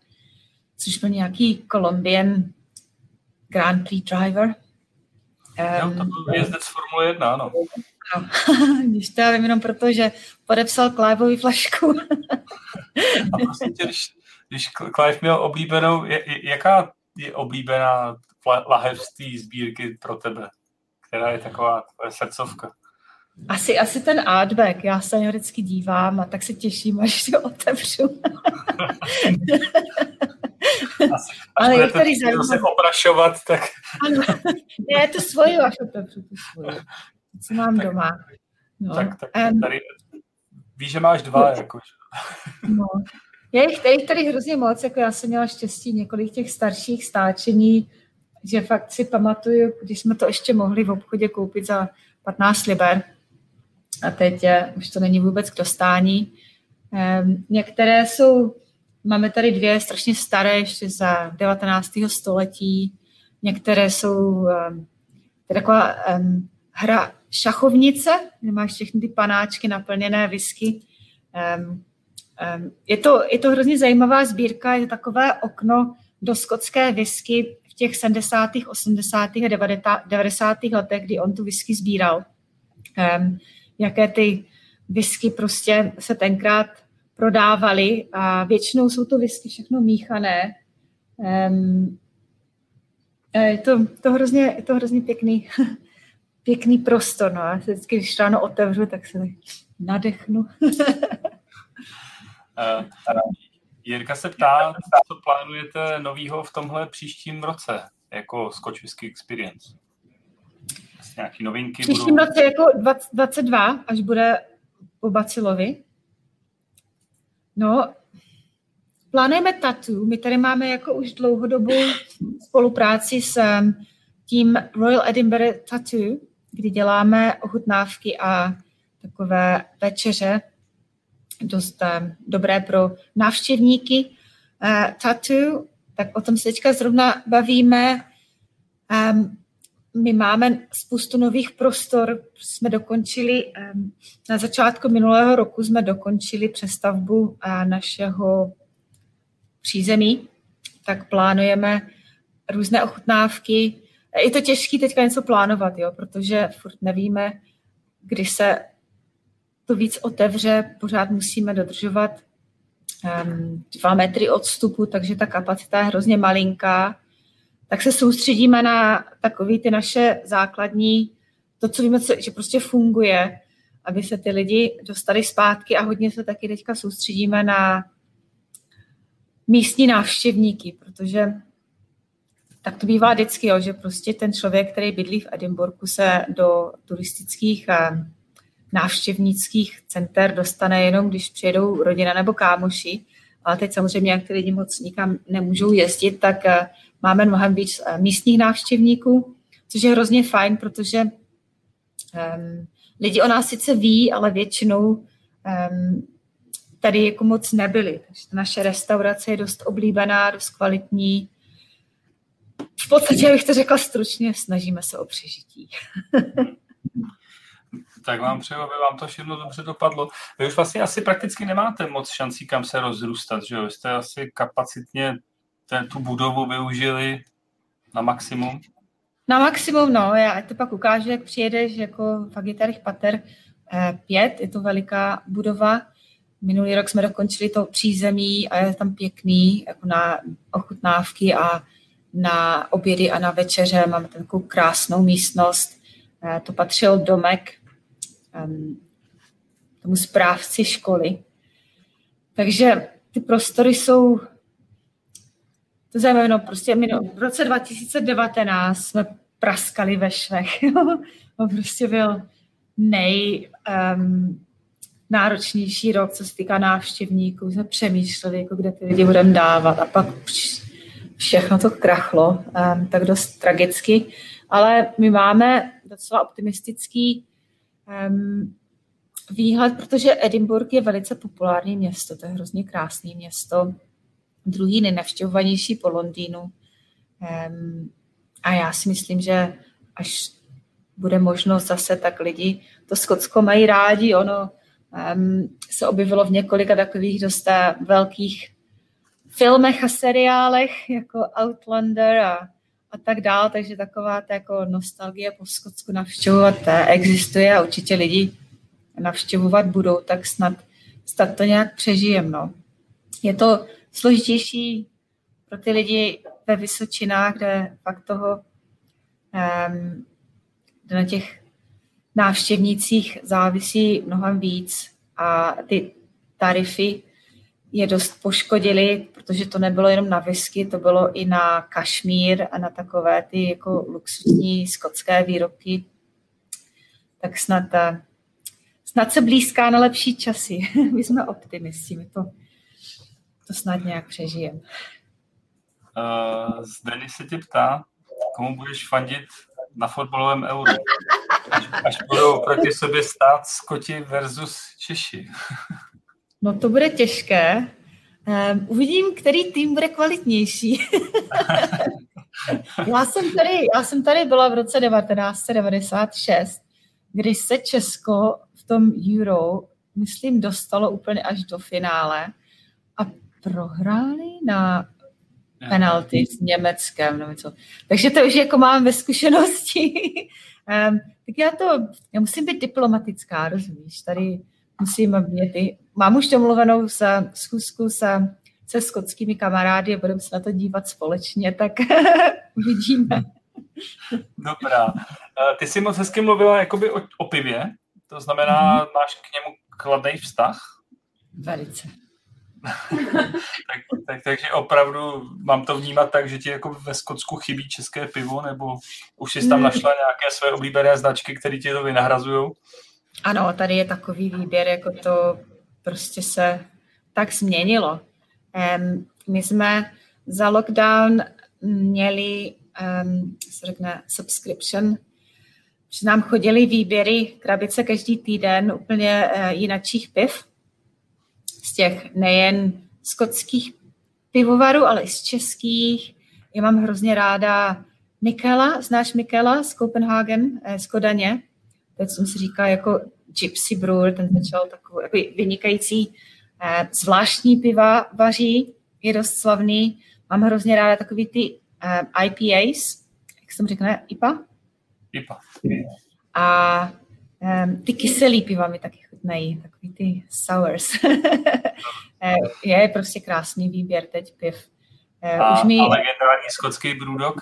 což byl nějaký Colombian Grand Prix driver. Jo, to byl jezdec Formule 1, ano. No, když to já vím jenom proto, že podepsal Cliveovi flašku. A prostě tě, když, když Clive měl oblíbenou, jaká je oblíbená lahev z té sbírky pro tebe? Která je taková tvoje srdcovka? Asi, asi ten artback, já se vždycky dívám a tak se těším, až to otevřu. Asi, až Ale budete tady se oprašovat, tak... Ano, ne, to svoji až otevřu, tu svoji. Co mám tak, doma. No. Tak, tak um, tady, víš, že máš dva, jakož. No. Je jich, je jich tady hrozně moc, jako já jsem měla štěstí několik těch starších stáčení, že fakt si pamatuju, když jsme to ještě mohli v obchodě koupit za 15 liber, a teď je, už to není vůbec k dostání. Um, některé jsou, máme tady dvě strašně staré, ještě za 19. století. Některé jsou um, taková um, hra šachovnice, kde máš všechny ty panáčky naplněné whisky. Um, um, je, to, je to hrozně zajímavá sbírka, je to takové okno do skotské whisky v těch 70., 80. a 90. letech, kdy on tu whisky sbíral. Um, jaké ty whisky prostě se tenkrát prodávaly a většinou jsou to whisky všechno míchané. Um, je to, to, hrozně, je to hrozně pěkný, pěkný prostor. No. Já se vždycky, když ráno otevřu, tak se nadechnu. uh, Jirka se ptá, co plánujete novýho v tomhle příštím roce jako Scotch Whisky Experience? nějaký novinky? Příštím budou... roce jako 22, až bude po Bacilovi. No, plánujeme tatu. My tady máme jako už dlouhodobou spolupráci s um, tím Royal Edinburgh Tattoo, kdy děláme ochutnávky a takové večeře, dost um, dobré pro návštěvníky. Uh, tattoo, tak o tom se teďka zrovna bavíme. Um, my máme spoustu nových prostor. Jsme dokončili, na začátku minulého roku jsme dokončili přestavbu našeho přízemí, tak plánujeme různé ochutnávky. Je to těžké teďka něco plánovat, jo, protože furt nevíme, kdy se to víc otevře, pořád musíme dodržovat dva metry odstupu, takže ta kapacita je hrozně malinká tak se soustředíme na takové ty naše základní, to, co víme, že prostě funguje, aby se ty lidi dostali zpátky a hodně se taky teďka soustředíme na místní návštěvníky, protože tak to bývá vždycky, jo, že prostě ten člověk, který bydlí v Edinburghu, se do turistických a návštěvnických center dostane jenom, když přijedou rodina nebo kámoši, ale teď samozřejmě, jak ty lidi moc nikam nemůžou jezdit, tak Máme mnohem víc eh, místních návštěvníků, což je hrozně fajn, protože um, lidi o nás sice ví, ale většinou um, tady jako moc nebyli. Takže naše restaurace je dost oblíbená, dost kvalitní. v podstatě, abych to řekla stručně, snažíme se o přežití. tak vám přeju, aby vám to všechno dobře dopadlo. Vy už vlastně asi prakticky nemáte moc šancí, kam se rozrůstat, že jo? Jste asi kapacitně ten, tu budovu využili na maximum. Na maximum, no. Já to pak ukážu, jak přijedeš jako fakt je tady pater 5, je to veliká budova. Minulý rok jsme dokončili to přízemí a je tam pěkný, jako na ochutnávky a na obědy a na večeře. Máme takovou krásnou místnost. Eh, to patřil domek um, tomu správci školy. Takže ty prostory jsou to zajímavé, no prostě my no, v roce 2019 jsme praskali ve švech. to prostě byl nej um, náročnější rok, co se týká návštěvníků. Jsme přemýšleli, jako kde ty lidi budeme dávat a pak všechno to krachlo, um, tak dost tragicky. Ale my máme docela optimistický um, výhled, protože Edinburgh je velice populární město, to je hrozně krásné město, druhý nejnavštěvovanější po Londýnu. A já si myslím, že až bude možnost zase, tak lidi to Skotsko mají rádi. Ono se objevilo v několika takových dost eh, velkých filmech a seriálech, jako Outlander a, a tak dál, takže taková ta jako nostalgie po Skotsku navštěvovat eh, existuje a určitě lidi navštěvovat budou, tak snad, snad to nějak přežijem. No. Je to složitější pro ty lidi ve Vysočinách, kde fakt toho um, na těch návštěvnících závisí mnohem víc a ty tarify je dost poškodily, protože to nebylo jenom na whisky, to bylo i na kašmír a na takové ty jako luxusní skotské výrobky. Tak snad, eh, snad se blízká na lepší časy. My jsme optimisti, my to, to snad nějak přežijeme. Uh, Denis se tě ptá, komu budeš fandit na fotbalovém euro. Až, až budou proti sobě stát Skoti versus Češi. No to bude těžké. Um, uvidím, který tým bude kvalitnější. já, jsem tady, já jsem tady byla v roce 1996, kdy se Česko v tom Euro, myslím, dostalo úplně až do finále a prohráli na penalty s Německem. Nebo co. Takže to už jako mám ve zkušenosti. um, tak já to, já musím být diplomatická, rozumíš? Tady musím mě ty, mám už domluvenou se, schůzku se, se skotskými kamarády a budeme se na to dívat společně, tak uvidíme. Dobrá. Eh, ty jsi moc hezky mluvila jakoby o, o pivě, to znamená, mm-hmm. máš k němu kladný vztah? Velice tak, tak, takže opravdu mám to vnímat tak, že ti jako ve Skotsku chybí české pivo, nebo už jsi tam hmm. našla nějaké své oblíbené značky, které ti to vynahrazují? Ano, tady je takový výběr, jako to prostě se tak změnilo. Um, my jsme za lockdown měli, um, se řekne, subscription, že nám chodili výběry, krabice každý týden úplně uh, jinačích piv z těch nejen skotských pivovarů, ale i z českých. Já mám hrozně ráda Mikela, znáš Mikela z Copenhagen, eh, z Kodaně? To jsem si říká jako Gypsy Brewer, ten začal takový jako vynikající eh, zvláštní piva vaří, je dost slavný. Mám hrozně ráda takový ty eh, IPAs, jak jsem řekne, IPA? IPA. A Um, ty kyselý piva mi taky chutnají, takový ty sours. Eh, je prostě krásný výběr teď piv. Uh, a, Už mi... a legendární skotský brudok?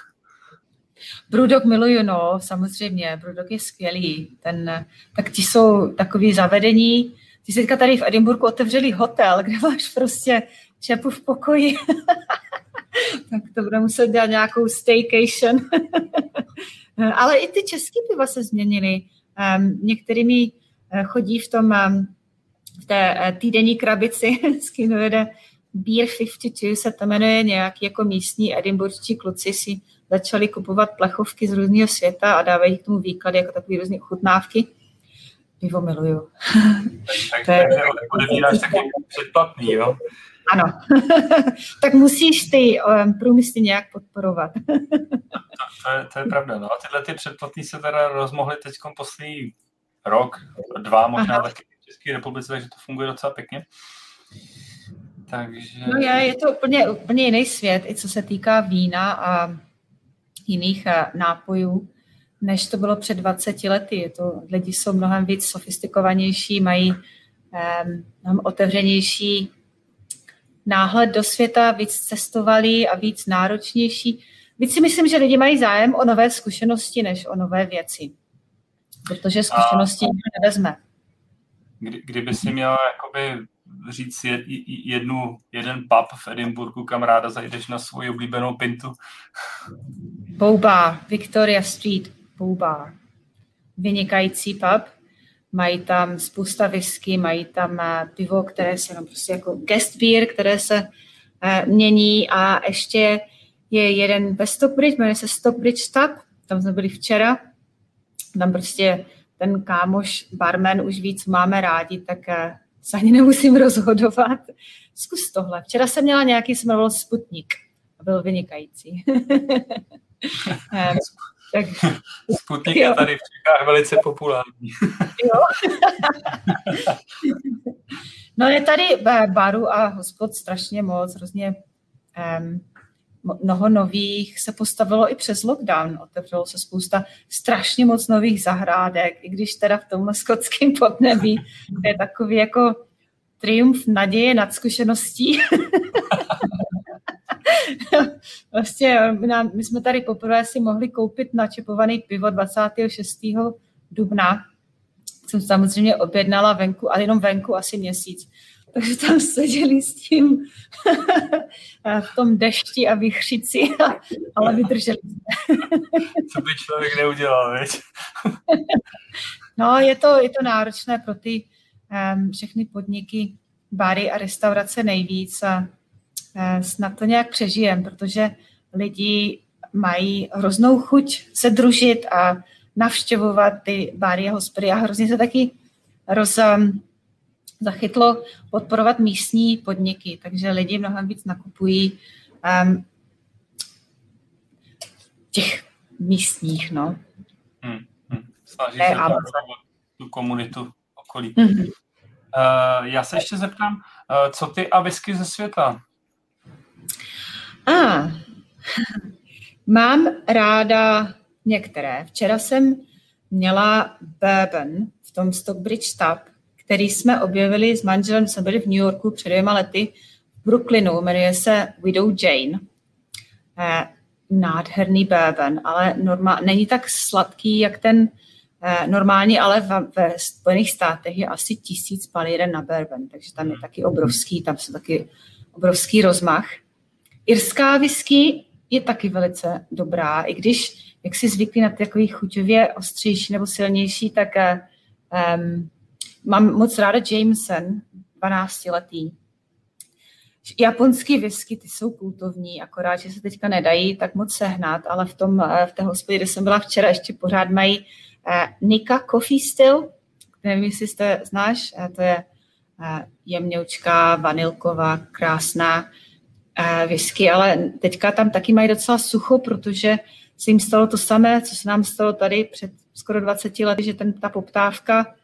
Brudok miluju, no, samozřejmě. Brudok je skvělý. Ten, tak ti jsou takový zavedení. Ty jsi teďka tady v Edinburgu otevřeli hotel, kde máš prostě čepu v pokoji. tak to bude muset dělat nějakou staycation. Ale i ty české piva se změnily. Um, některými uh, chodí v tom um, v té uh, týdenní krabici, skinujede Beer 52 se to jmenuje nějak jako místní edinburgští kluci si začali kupovat plechovky z různého světa a dávají k tomu výklady jako takové různé ochutnávky. Pivo miluju. Tak, tak, takže odebíráš taky předplatný, jo? Ano. tak musíš ty um, průmysly nějak podporovat. to, to, je, to je pravda. No. A tyhle ty předplatný se teda rozmohly teď poslední rok, dva možná Aha. taky v České republice, takže to funguje docela pěkně. Takže... No je, je to úplně, úplně jiný svět, i co se týká vína a jiných eh, nápojů, než to bylo před 20 lety. Je to, lidi jsou mnohem víc sofistikovanější, mají um, mnohem otevřenější náhled do světa, víc cestovali a víc náročnější. Víc si myslím, že lidi mají zájem o nové zkušenosti, než o nové věci. Protože zkušenosti nikdo nevezme. Kdy, kdyby si měla jakoby říct jednu, jeden pub v Edinburgu, kam ráda zajdeš na svoji oblíbenou pintu? Bow Victoria Street, Bow Vynikající pub. Mají tam spousta whisky, mají tam eh, pivo, které se jenom prostě jako guest beer, které se uh, mění a ještě je jeden ve Stockbridge, jmenuje se Stockbridge Tap, tam jsme byli včera, tam prostě ten kámoš, barman už ví, co máme rádi, tak uh, se ani nemusím rozhodovat. Zkus tohle. Včera jsem měla nějaký, jmenoval Sputnik a byl vynikající. tak, Sputnik jo. je tady v Čechách velice populární. jo. no je tady baru a hospod strašně moc, hrozně um, mnoho nových se postavilo i přes lockdown. Otevřelo se spousta strašně moc nových zahrádek, i když teda v tomhle skotském podnebí je takový jako triumf naděje nad zkušeností. vlastně my jsme tady poprvé si mohli koupit načepovaný pivo 26. dubna. Jsem samozřejmě objednala venku, ale jenom venku asi měsíc. Takže tam seděli s tím v tom dešti a vychřici, ale vydrželi jsme. Co by člověk neudělal, veď? no, je to, je to náročné pro ty um, všechny podniky, bary a restaurace nejvíc a uh, snad to nějak přežijem, protože lidi mají hroznou chuť se družit a navštěvovat ty bary a hospody a hrozně se taky roz, um, zachytlo podporovat místní podniky, takže lidi mnohem víc nakupují um, těch místních, no. Hmm, hmm. Snaží se tu komunitu okolí. Hmm. Uh, já se ještě zeptám, uh, co ty a whisky ze světa? A, ah, mám ráda některé. Včera jsem měla bourbon v tom Stockbridge Tap, který jsme objevili s manželem, jsme byli v New Yorku před dvěma lety v Brooklynu, jmenuje se Widow Jane. Eh, nádherný bourbon, ale norma, není tak sladký, jak ten eh, normální, ale v, ve Spojených státech je asi tisíc palíren na bourbon, takže tam je taky obrovský, tam jsou taky obrovský rozmach. Irská whisky je taky velice dobrá, i když, jak si zvyklí na takový chuťově ostřejší nebo silnější, tak um, Mám moc ráda Jameson, 12 letý. Japonský whisky, ty jsou kultovní, akorát, že se teďka nedají tak moc sehnat, ale v, tom, eh, v té hospodě, kde jsem byla včera, ještě pořád mají uh, Nika Coffee Still, nevím, jestli jste znáš, uh, to je uh, jemňoučká, vanilková, krásná uh, whisky, ale teďka tam taky mají docela sucho, protože se jim stalo to samé, co se nám stalo tady před skoro 20 lety, že ten, ta poptávka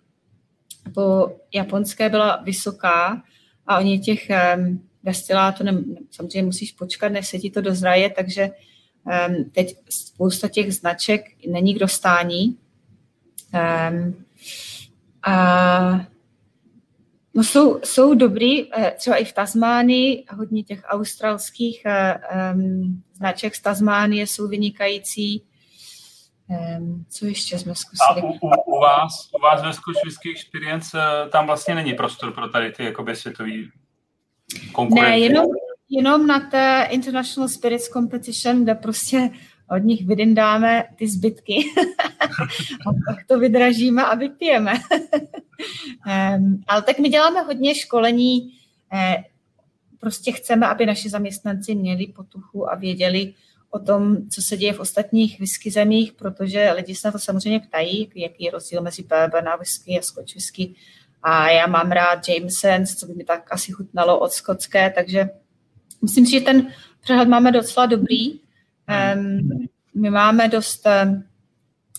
po japonské byla vysoká a oni těch destilátů, ne, samozřejmě musíš počkat, než se ti to dozraje, takže um, teď spousta těch značek není k dostání. Um, a No jsou, jsou dobrý, eh, třeba i v Tasmánii, hodně těch australských um, značek z Tasmánie jsou vynikající. Um, co ještě jsme zkusili? A u, u, u, vás, u vás ve Whisky Experience eh, tam vlastně není prostor pro tady ty jakoby světový konkurenty? Ne, jenom, jenom na té International Spirits Competition, kde prostě od nich vydindáme ty zbytky a pak to vydražíme a vypijeme. um, ale tak my děláme hodně školení, eh, prostě chceme, aby naši zaměstnanci měli potuchu a věděli, o tom, co se děje v ostatních whisky zemích, protože lidi se na to samozřejmě ptají, jaký je rozdíl mezi bourbon whisky a scotch whisky. A já mám rád Jameson, co by mi tak asi chutnalo od skotské, takže myslím si, že ten přehled máme docela dobrý. Um, my máme dost, um,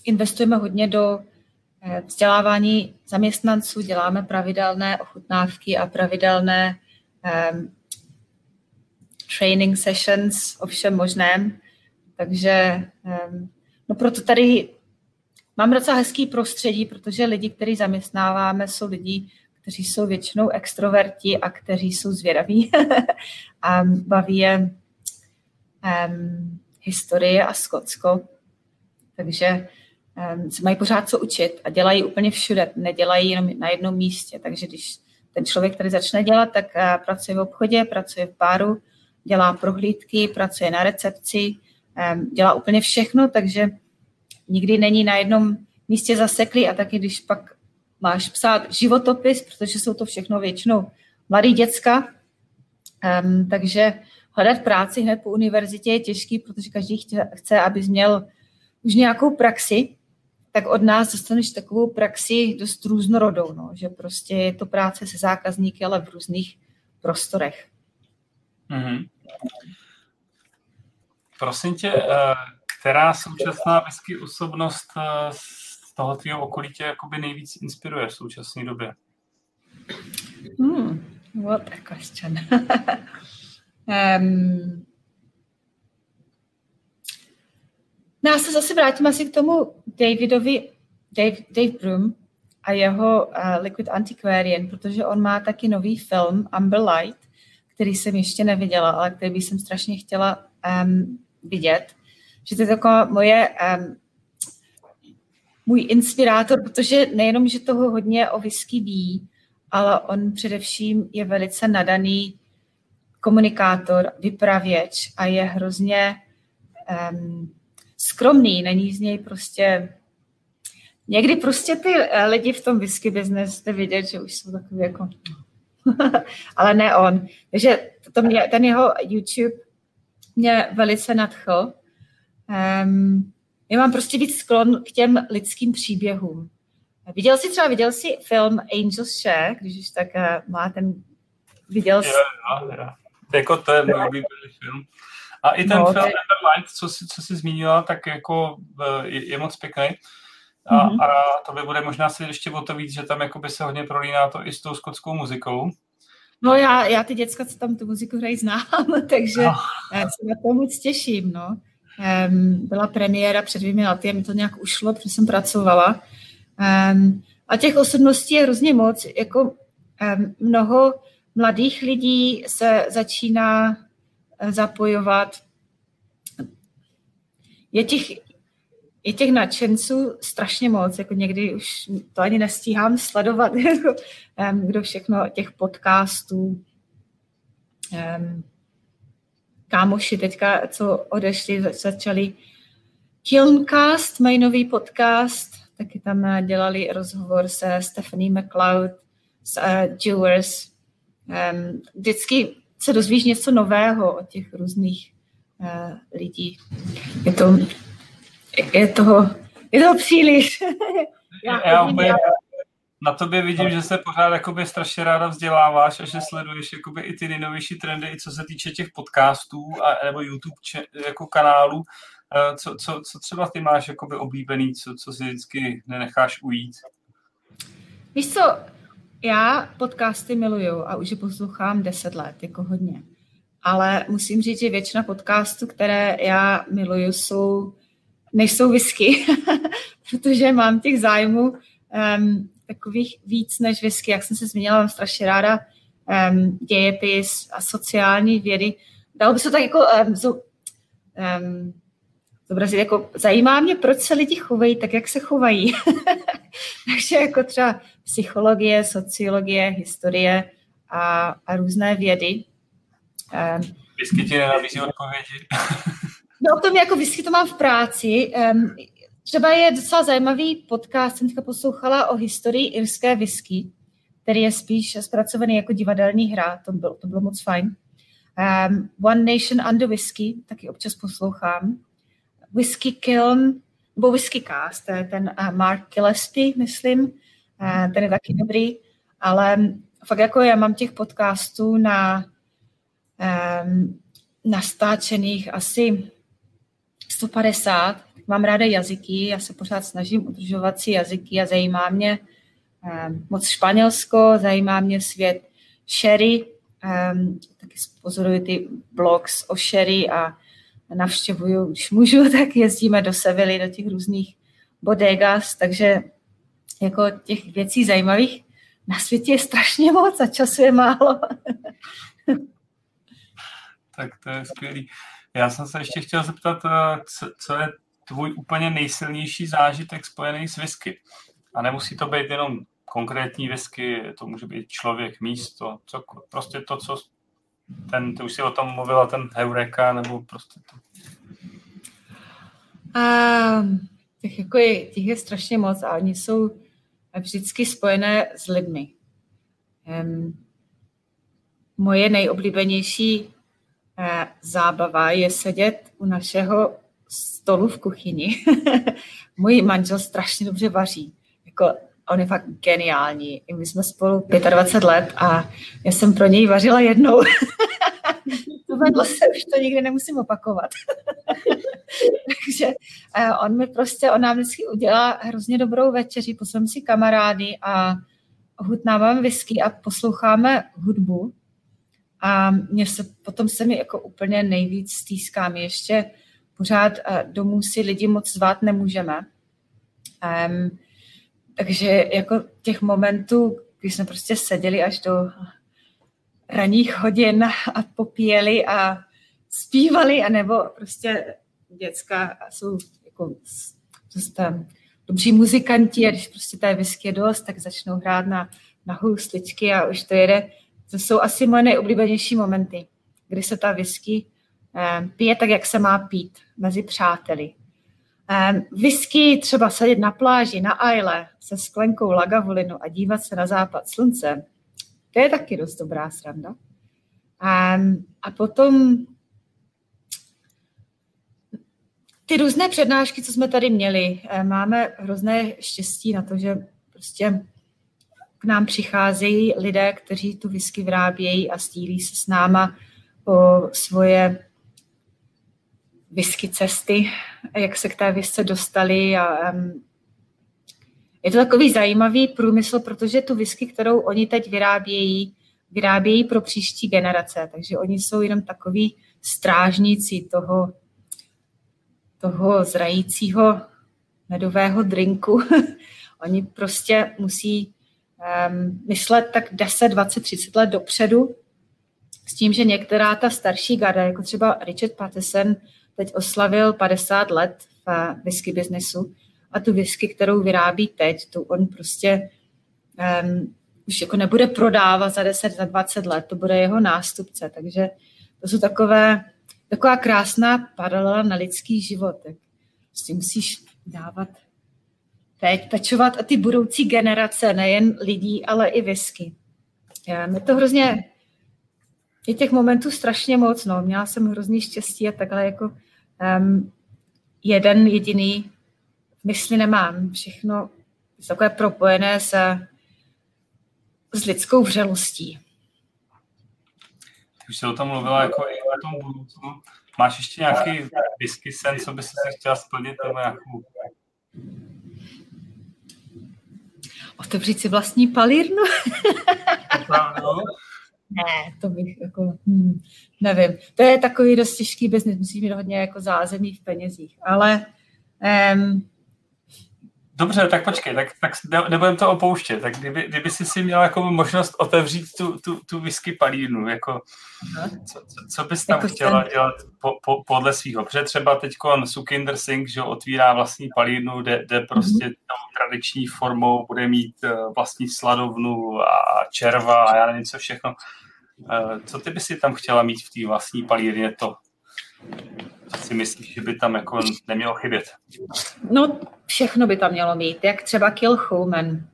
investujeme hodně do uh, vzdělávání zaměstnanců, děláme pravidelné ochutnávky a pravidelné um, training sessions o všem možném. Takže no proto tady mám docela hezký prostředí, protože lidi, kteří zaměstnáváme, jsou lidi, kteří jsou většinou extroverti a kteří jsou zvědaví a baví je um, historie a Skotsko. Takže um, se mají pořád co učit a dělají úplně všude, nedělají jenom na jednom místě. Takže když ten člověk tady začne dělat, tak uh, pracuje v obchodě, pracuje v páru, dělá prohlídky, pracuje na recepci, dělá úplně všechno, takže nikdy není na jednom místě zaseklý a taky když pak máš psát životopis, protože jsou to všechno většinou mladý děcka, um, takže hledat práci hned po univerzitě je těžký, protože každý chce, chce aby měl už nějakou praxi, tak od nás dostaneš takovou praxi dost různorodou, no, že prostě je to práce se zákazníky, ale v různých prostorech. Mm-hmm. Prosím tě, eh, která současná whisky osobnost eh, z toho tvého okolí tě jakoby nejvíc inspiruje v současné době? Hmm, what a question. um, no já se zase vrátím asi k tomu Davidovi, Dave, Dave Broom a jeho uh, Liquid Antiquarian, protože on má taky nový film Amber Light, který jsem ještě neviděla, ale který bych jsem strašně chtěla um, vidět že to je taková moje, um, můj inspirátor, protože nejenom, že toho hodně o whisky ví, ale on především je velice nadaný komunikátor, vypravěč a je hrozně um, skromný, není z něj prostě Někdy prostě ty eh, lidi v tom whisky business jste vidět, že už jsou takový jako... ale ne on. Takže to mě, ten jeho YouTube mě velice nadchl Um, já mám prostě víc sklon k těm lidským příběhům. Viděl jsi třeba, viděl jsi film Angel's Share, když už tak uh, má ten, viděl jsi? Jo, jo, jo. Jako to je můj oblíbený film. A i ten no, film Nevermind, co jsi, co jsi zmínila, tak jako eh, je, je moc pěkný. A, mm-hmm. a to by bude možná si ještě o to víc, že tam jakoby se hodně prolíná to i s tou skotskou muzikou. No já, já ty děcka, co tam tu muziku hrají, znám, takže já se na to moc těším, no byla premiéra před dvěmi lety a mi to nějak ušlo, protože jsem pracovala. A těch osobností je hrozně moc. Jako mnoho mladých lidí se začíná eh, zapojovat. Je těch, je těch nadšenců strašně moc, jako někdy už to ani nestíhám sledovat, jako, kdo všechno těch podcastů, kámoši teďka, co odešli, začali Kilncast, mají nový podcast, taky tam dělali rozhovor se Stephanie McLeod z uh, Jewers. Um, vždycky se dozvíš něco nového od těch různých uh, lidí. Je to, je toho, je toho příliš. já, já, já, na tobě vidím, že se pořád jakoby strašně ráda vzděláváš a že sleduješ jakoby i ty nejnovější trendy, i co se týče těch podcastů a, nebo YouTube če, jako kanálů. Eh, co, co, co třeba ty máš jakoby oblíbený, co, co si vždycky nenecháš ujít? Víš co, já podcasty miluju a už je poslouchám deset let, jako hodně. Ale musím říct, že většina podcastů, které já miluju, jsou, nejsou whisky, protože mám těch zájmů um, takových víc než whisky. Jak jsem se zmínila, mám strašně ráda um, dějepis a sociální vědy. Dalo by se tak jako um, so, um, zobrazit, jako zajímá mě, proč se lidi chovají tak, jak se chovají. Takže jako třeba psychologie, sociologie, historie a, a různé vědy. Um, Whisky ti nenabízí odpovědi. no o tom jako whisky to mám v práci. Um, Třeba je docela zajímavý podcast, jsem teďka poslouchala o historii irské whisky, který je spíš zpracovaný jako divadelní hra, to bylo, to bylo moc fajn. Um, One Nation Under Whisky, taky občas poslouchám. Whisky Kiln, nebo Whisky Cast, to je ten uh, Mark Gillespie, myslím, uh, ten je taky dobrý. Ale fakt jako já mám těch podcastů na um, nastáčených asi 150. Mám ráda jazyky, já se pořád snažím udržovat si jazyky a zajímá mě um, moc Španělsko, zajímá mě svět sherry, um, taky pozoruji ty blogs o sherry a navštěvuju, když můžu, tak jezdíme do Sevily, do těch různých bodegas, takže jako těch věcí zajímavých na světě je strašně moc a času je málo. tak to je skvělý. Já jsem se ještě chtěl zeptat, eh, co, je tvůj úplně nejsilnější zážitek spojený s whisky. A nemusí to být jenom konkrétní whisky, to může být člověk, místo, co, prostě to, co ten, ty už si o tom mluvila, ten Heureka, nebo prostě to. Um, těch, jako je, těch je strašně moc a oni jsou vždycky spojené s lidmi. Um, moje nejoblíbenější zábava je sedět u našeho stolu v kuchyni. Můj manžel strašně dobře vaří. Jako, on je fakt geniální. My jsme spolu 25 let a já jsem pro něj vařila jednou. Povedlo se, už to nikdy nemusím opakovat. Takže eh, on mi prostě, on nám vždycky udělá hrozně dobrou večeři, poslám si kamarády a hutnáváme whisky a posloucháme hudbu. A mě se, potom se mi jako úplně nejvíc stýskám. Ještě pořád eh, domů si lidi moc zvát nemůžeme. Um, takže jako těch momentů, když jsme prostě seděli až do ranních hodin a popíjeli a zpívali, anebo prostě děcka jsou jako prostě dobří muzikanti a když prostě té whisky je dost, tak začnou hrát na, na housličky a už to jede. To jsou asi moje nejoblíbenější momenty, kdy se ta whisky eh, pije tak, jak se má pít mezi přáteli. Eh, whisky třeba sedět na pláži, na ajle se sklenkou lagavulinu a dívat se na západ slunce, to je taky dost dobrá sranda. A, a potom ty různé přednášky, co jsme tady měli, eh, máme hrozné štěstí na to, že prostě k nám přicházejí lidé, kteří tu whisky vyrábějí a stílí se s náma o svoje whisky cesty, jak se k té whisce dostali a um, je to takový zajímavý průmysl, protože tu whisky, kterou oni teď vyrábějí, vyrábějí pro příští generace, takže oni jsou jenom takový strážníci toho, toho zrajícího medového drinku. oni prostě musí um, myslet tak 10, 20, 30 let dopředu s tím, že některá ta starší gada, jako třeba Richard Pattison, teď oslavil 50 let v whisky biznesu, a tu whisky, kterou vyrábí teď, tu on prostě um, už jako nebude prodávat za 10, za 20 let, to bude jeho nástupce. Takže to jsou takové, taková krásná paralela na lidský život. Tak prostě musíš dávat teď, pečovat a ty budoucí generace, nejen lidí, ale i whisky. Je to hrozně, je těch momentů strašně moc, no. Měla jsem hrozný štěstí a takhle jako um, jeden jediný mysli nemám. Všechno je takové propojené se s lidskou vřelostí. Už jsi o tom mluvila jako i o tom budoucnu. Máš ještě nějaký whisky sen, co bys si chtěla splnit nebo nějakou Otevřít si vlastní palírnu? ne, to bych jako, hm, nevím. To je takový dost těžký biznis, musíš mít hodně jako zázemí v penězích, ale um, Dobře, tak počkej, tak, tak nebudem to opouštět. Tak kdyby, kdyby jsi si měl jako možnost otevřít tu, tu, tu whisky palírnu, jako, co, co, co bys tam jako chtěla ten... dělat po, po, podle svého? Protože třeba teď Sukinder Singh, že otvírá vlastní palírnu, kde, kde prostě mm-hmm. tradiční formou bude mít eh, vlastní sladovnu a červa a já nevím co všechno. Eh, co ty bys si tam chtěla mít v té vlastní palírně to? Co si myslíš, že by tam jako nemělo chybět? No, všechno by tam mělo mít, jak třeba Kilchumen,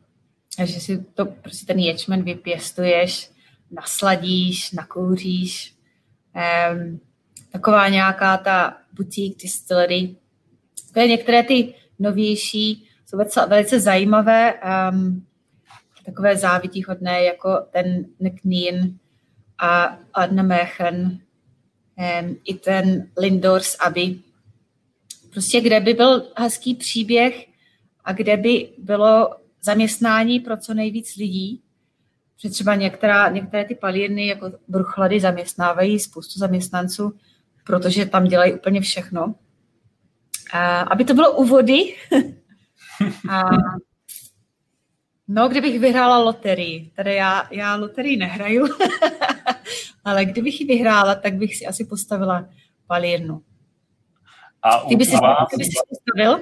že si to prostě ten ječmen vypěstuješ, nasladíš, nakouříš. Um, taková nějaká ta boutique distillery. To je některé ty novější, jsou velice, zajímavé. Um, takové závidíhodné jako ten Nkneen a Adnemechen, i ten Lindors Abbey. Prostě kde by byl hezký příběh a kde by bylo zaměstnání pro co nejvíc lidí, že třeba některá, některé ty palírny jako bruchlady zaměstnávají spoustu zaměstnanců, protože tam dělají úplně všechno. A aby to bylo u vody, a No, kdybych vyhrála loterii, tady já, já loterii nehraju, ale kdybych ji vyhrála, tak bych si asi postavila palírnu. A Ty bys si, vás... ty bys si postavil?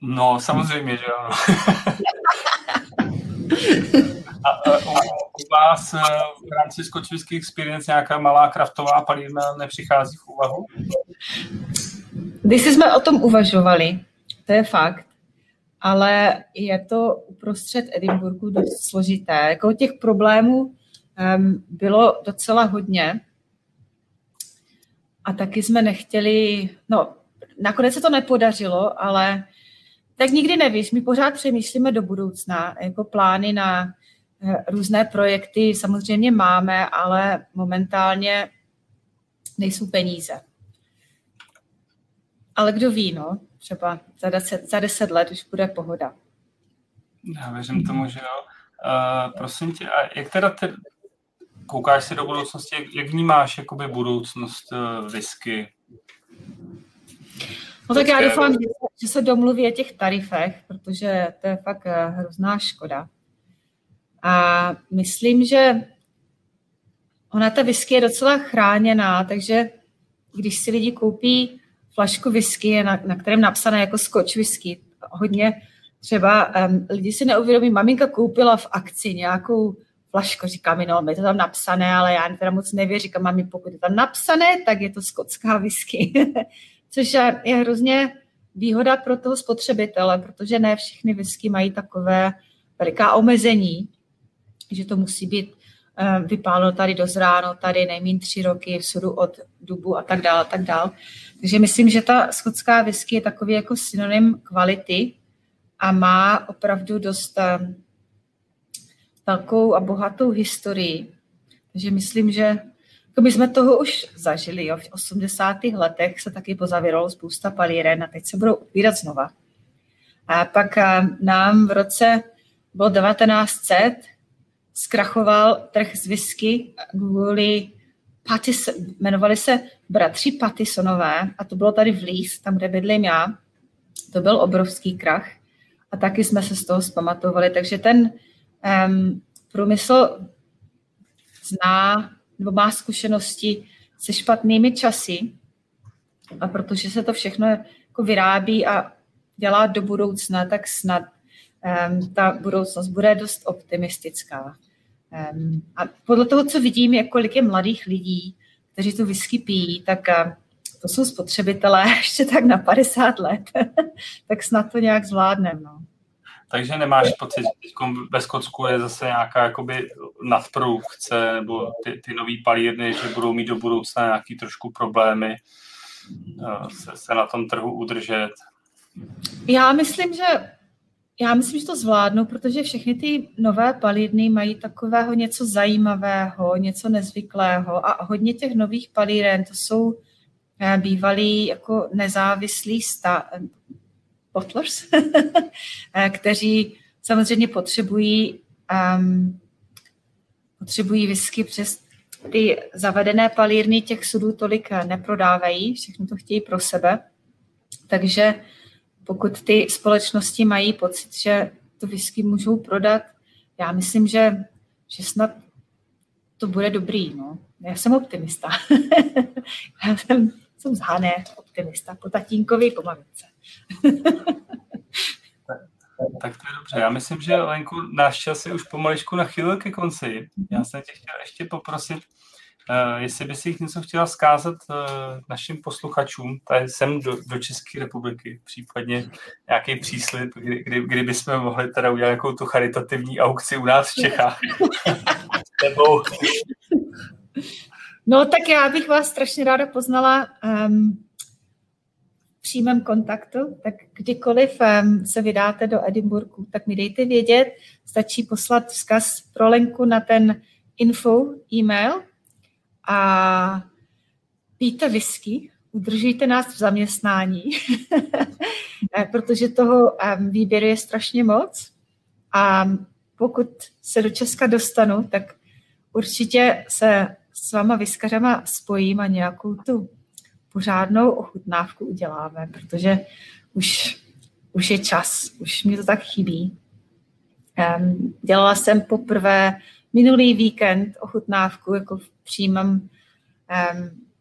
No, samozřejmě, že ano. a, a u, u vás eh, v rámci Scotch Whisky Experience nějaká malá kraftová palírna nepřichází v úvahu? Když jsme o tom uvažovali, to je fakt, ale je to uprostřed Edinburgu dost složité. Jako těch problémů bylo docela hodně a taky jsme nechtěli, no nakonec se to nepodařilo, ale tak nikdy nevíš, my pořád přemýšlíme do budoucna, jako plány na eh, různé projekty samozřejmě máme, ale momentálně nejsou peníze. Ale kdo ví, no, třeba za deset, za deset let už bude pohoda. Já věřím tomu, že jo. Uh, prosím tě, a jak teda ty koukáš se do budoucnosti, jak, jak vnímáš jakoby budoucnost uh, whisky? No tak já doufám, že, že se domluví o těch tarifech, protože to je fakt eh, hrozná škoda. A myslím, že ona ta whisky je docela chráněná, takže když si lidi koupí flašku whisky, na, na kterém napsané jako Scotch whisky. Hodně třeba um, lidi si neuvědomí, maminka koupila v akci nějakou flašku, říká mi, no, je to tam napsané, ale já teda moc nevěřím, říkám, mami, pokud je tam napsané, tak je to skotská whisky. Což je, je hrozně výhoda pro toho spotřebitele, protože ne všechny whisky mají takové veliká omezení, že to musí být um, vypáleno tady dozráno, tady nejmín tři roky v sudu od dubu a tak dále, tak dále. Takže myslím, že ta skotská whisky je takový jako synonym kvality a má opravdu dost eh, velkou a bohatou historii. Takže myslím, že my jsme toho už zažili. Jo. V 80. letech se taky pozavíralo spousta palíren a teď se budou otvírat znova. A pak eh, nám v roce bylo 1900 zkrachoval trh z whisky kvůli Patis, jmenovali se bratři Patisonové a to bylo tady v Lís, tam, kde bydlím já. To byl obrovský krach a taky jsme se z toho zpamatovali. Takže ten um, průmysl zná nebo má zkušenosti se špatnými časy a protože se to všechno jako vyrábí a dělá do budoucna, tak snad um, ta budoucnost bude dost optimistická. Um, a podle toho, co vidím, jak kolik je mladých lidí, kteří tu whisky pijí, tak uh, to jsou spotřebitelé ještě tak na 50 let, tak snad to nějak zvládneme. No. Takže nemáš pocit, že teď ve Skotsku je zase nějaká jakoby nadprodukce nebo ty, ty nový palírny, že budou mít do budoucna nějaký trošku problémy uh, se, se na tom trhu udržet? Já myslím, že já myslím, že to zvládnu, protože všechny ty nové palírny mají takového něco zajímavého, něco nezvyklého a hodně těch nových palíren, to jsou eh, bývalí jako nezávislí sta- bottlers, eh, kteří samozřejmě potřebují um, potřebují whisky přes ty zavedené palírny těch sudů tolik neprodávají, všechno to chtějí pro sebe. Takže pokud ty společnosti mají pocit, že to whisky můžou prodat, já myslím, že, že snad to bude dobrý. No. Já jsem optimista. já jsem, jsem zhané optimista po tatínkovi po mamince. tak to je dobře. Já myslím, že Lenku, náš čas je už pomaličku nachylil ke konci. Já jsem tě chtěl ještě poprosit, Uh, jestli by si jich něco chtěla zkázat uh, našim posluchačům, tady sem do, do České republiky, případně nějaký příslip, kdy, kdy, kdy bychom mohli teda udělat nějakou tu charitativní aukci u nás v Čechách. Nebo... No tak já bych vás strašně ráda poznala um, přímém kontaktu, tak kdykoliv um, se vydáte do Edinburghu, tak mi dejte vědět, stačí poslat vzkaz pro Lenku na ten info e-mail a píte whisky, udržíte nás v zaměstnání, protože toho um, výběru je strašně moc. A pokud se do Česka dostanu, tak určitě se s váma vyskařama spojím a nějakou tu pořádnou ochutnávku uděláme, protože už, už je čas, už mi to tak chybí. Um, dělala jsem poprvé minulý víkend ochutnávku jako v přímém um,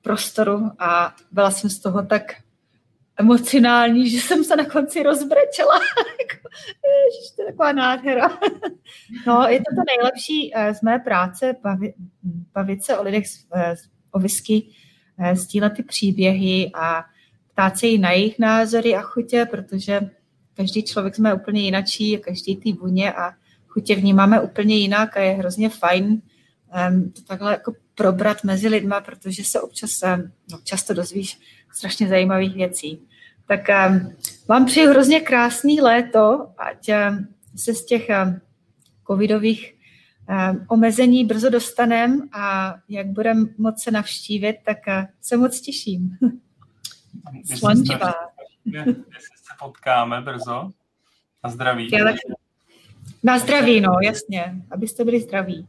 prostoru a byla jsem z toho tak emocionální, že jsem se na konci rozbrečela. Jako, ježiš, to je taková nádhera. no, je to to nejlepší eh, z mé práce, bavit, bavit se o lidech, eh, o whisky, eh, sdílet ty příběhy a ptát se jí na jejich názory a chutě, protože každý člověk jsme úplně jinačí, každý ty vůně a chutě vnímáme úplně jinak a je hrozně fajn um, to takhle jako probrat mezi lidma, protože se občas, um, no, často dozvíš strašně zajímavých věcí. Tak um, vám přeju hrozně krásný léto, ať um, se z těch um, covidových omezení brzo dostanem a jak budeme moc se navštívit, tak uh, se moc těším. Slančivá. Jestli se potkáme brzo. Na zdraví. Na zdraví, no, jasně. Abyste byli zdraví.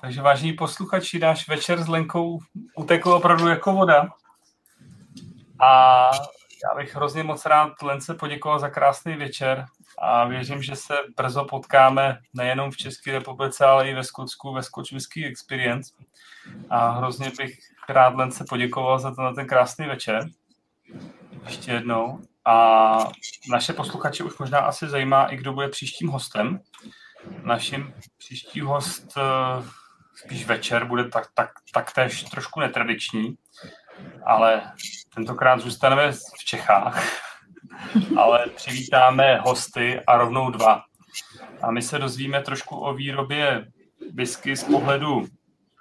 Takže vážení posluchači, náš večer s Lenkou utekl opravdu jako voda. A já bych hrozně moc rád Lence poděkoval za krásný večer a věřím, že se brzo potkáme nejenom v České republice, ale i ve Skotsku, ve Scotch Experience. A hrozně bych rád Lence poděkoval za ten, ten krásný večer. Ještě jednou. A naše posluchače už možná asi zajímá, i kdo bude příštím hostem. Naším příští host eh, spíš večer bude tak, tak, taktéž trošku netradiční, ale tentokrát zůstaneme v Čechách, ale přivítáme hosty a rovnou dva. A my se dozvíme trošku o výrobě whisky z pohledu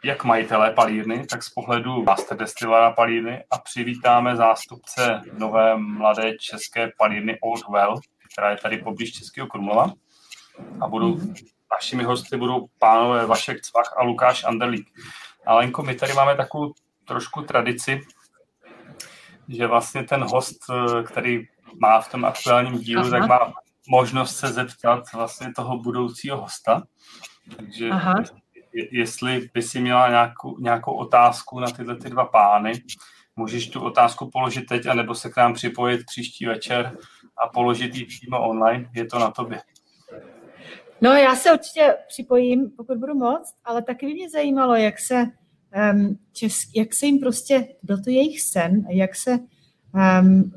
jak majitelé palírny, tak z pohledu master destilára palírny a přivítáme zástupce nové mladé české palírny Old Well, která je tady poblíž Českého Krumlova. A budou, našimi hosty budou pánové Vašek Cvach a Lukáš Anderlík. Alenko, my tady máme takovou trošku tradici, že vlastně ten host, který má v tom aktuálním dílu, Aha. tak má možnost se zeptat vlastně toho budoucího hosta. Takže Aha jestli by si měla nějakou, nějakou otázku na tyhle ty dva pány, můžeš tu otázku položit teď, anebo se k nám připojit příští večer a položit ji přímo online. Je to na tobě. No, já se určitě připojím, pokud budu moc, ale taky by mě zajímalo, jak se, um, česk, jak se jim prostě, byl to jejich sen, jak se, um,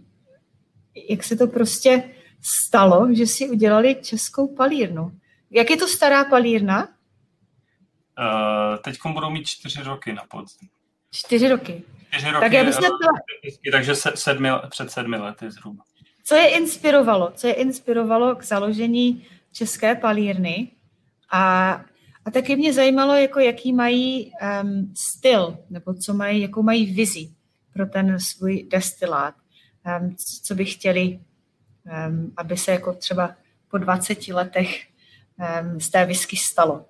jak se to prostě stalo, že si udělali českou palírnu. Jak je to stará palírna? Uh, Teď budou mít čtyři roky na podzim. Čtyři roky. Čtyři roky, tak já bych to... takže se, sedmi, před sedmi lety zhruba. Co je inspirovalo? Co je inspirovalo k založení české palírny? A, a taky mě zajímalo, jako jaký mají um, styl, nebo co mají, jakou mají vizi pro ten svůj destilát. Co by chtěli, aby se jako třeba po 20 letech z té whisky stalo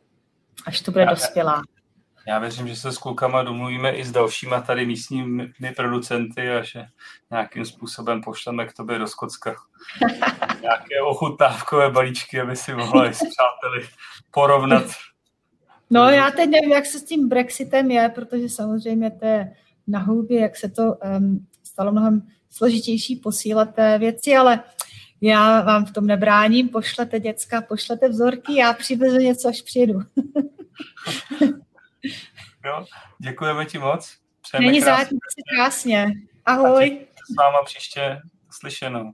až to bude já, dospělá. Já věřím, že se s klukama domluvíme i s dalšíma tady místními producenty a že nějakým způsobem pošleme k tobě do Skocka nějaké ochutnávkové balíčky, aby si mohla s přáteli porovnat. No já teď nevím, jak se s tím Brexitem je, protože samozřejmě to je na houbě, jak se to um, stalo mnohem složitější posílat věci, ale já vám v tom nebráním, pošlete děcka, pošlete vzorky, já přivezu něco, až přijedu. jo, děkujeme ti moc. Přejeme Není zájem, krásně. Ahoj. s váma příště slyšenou.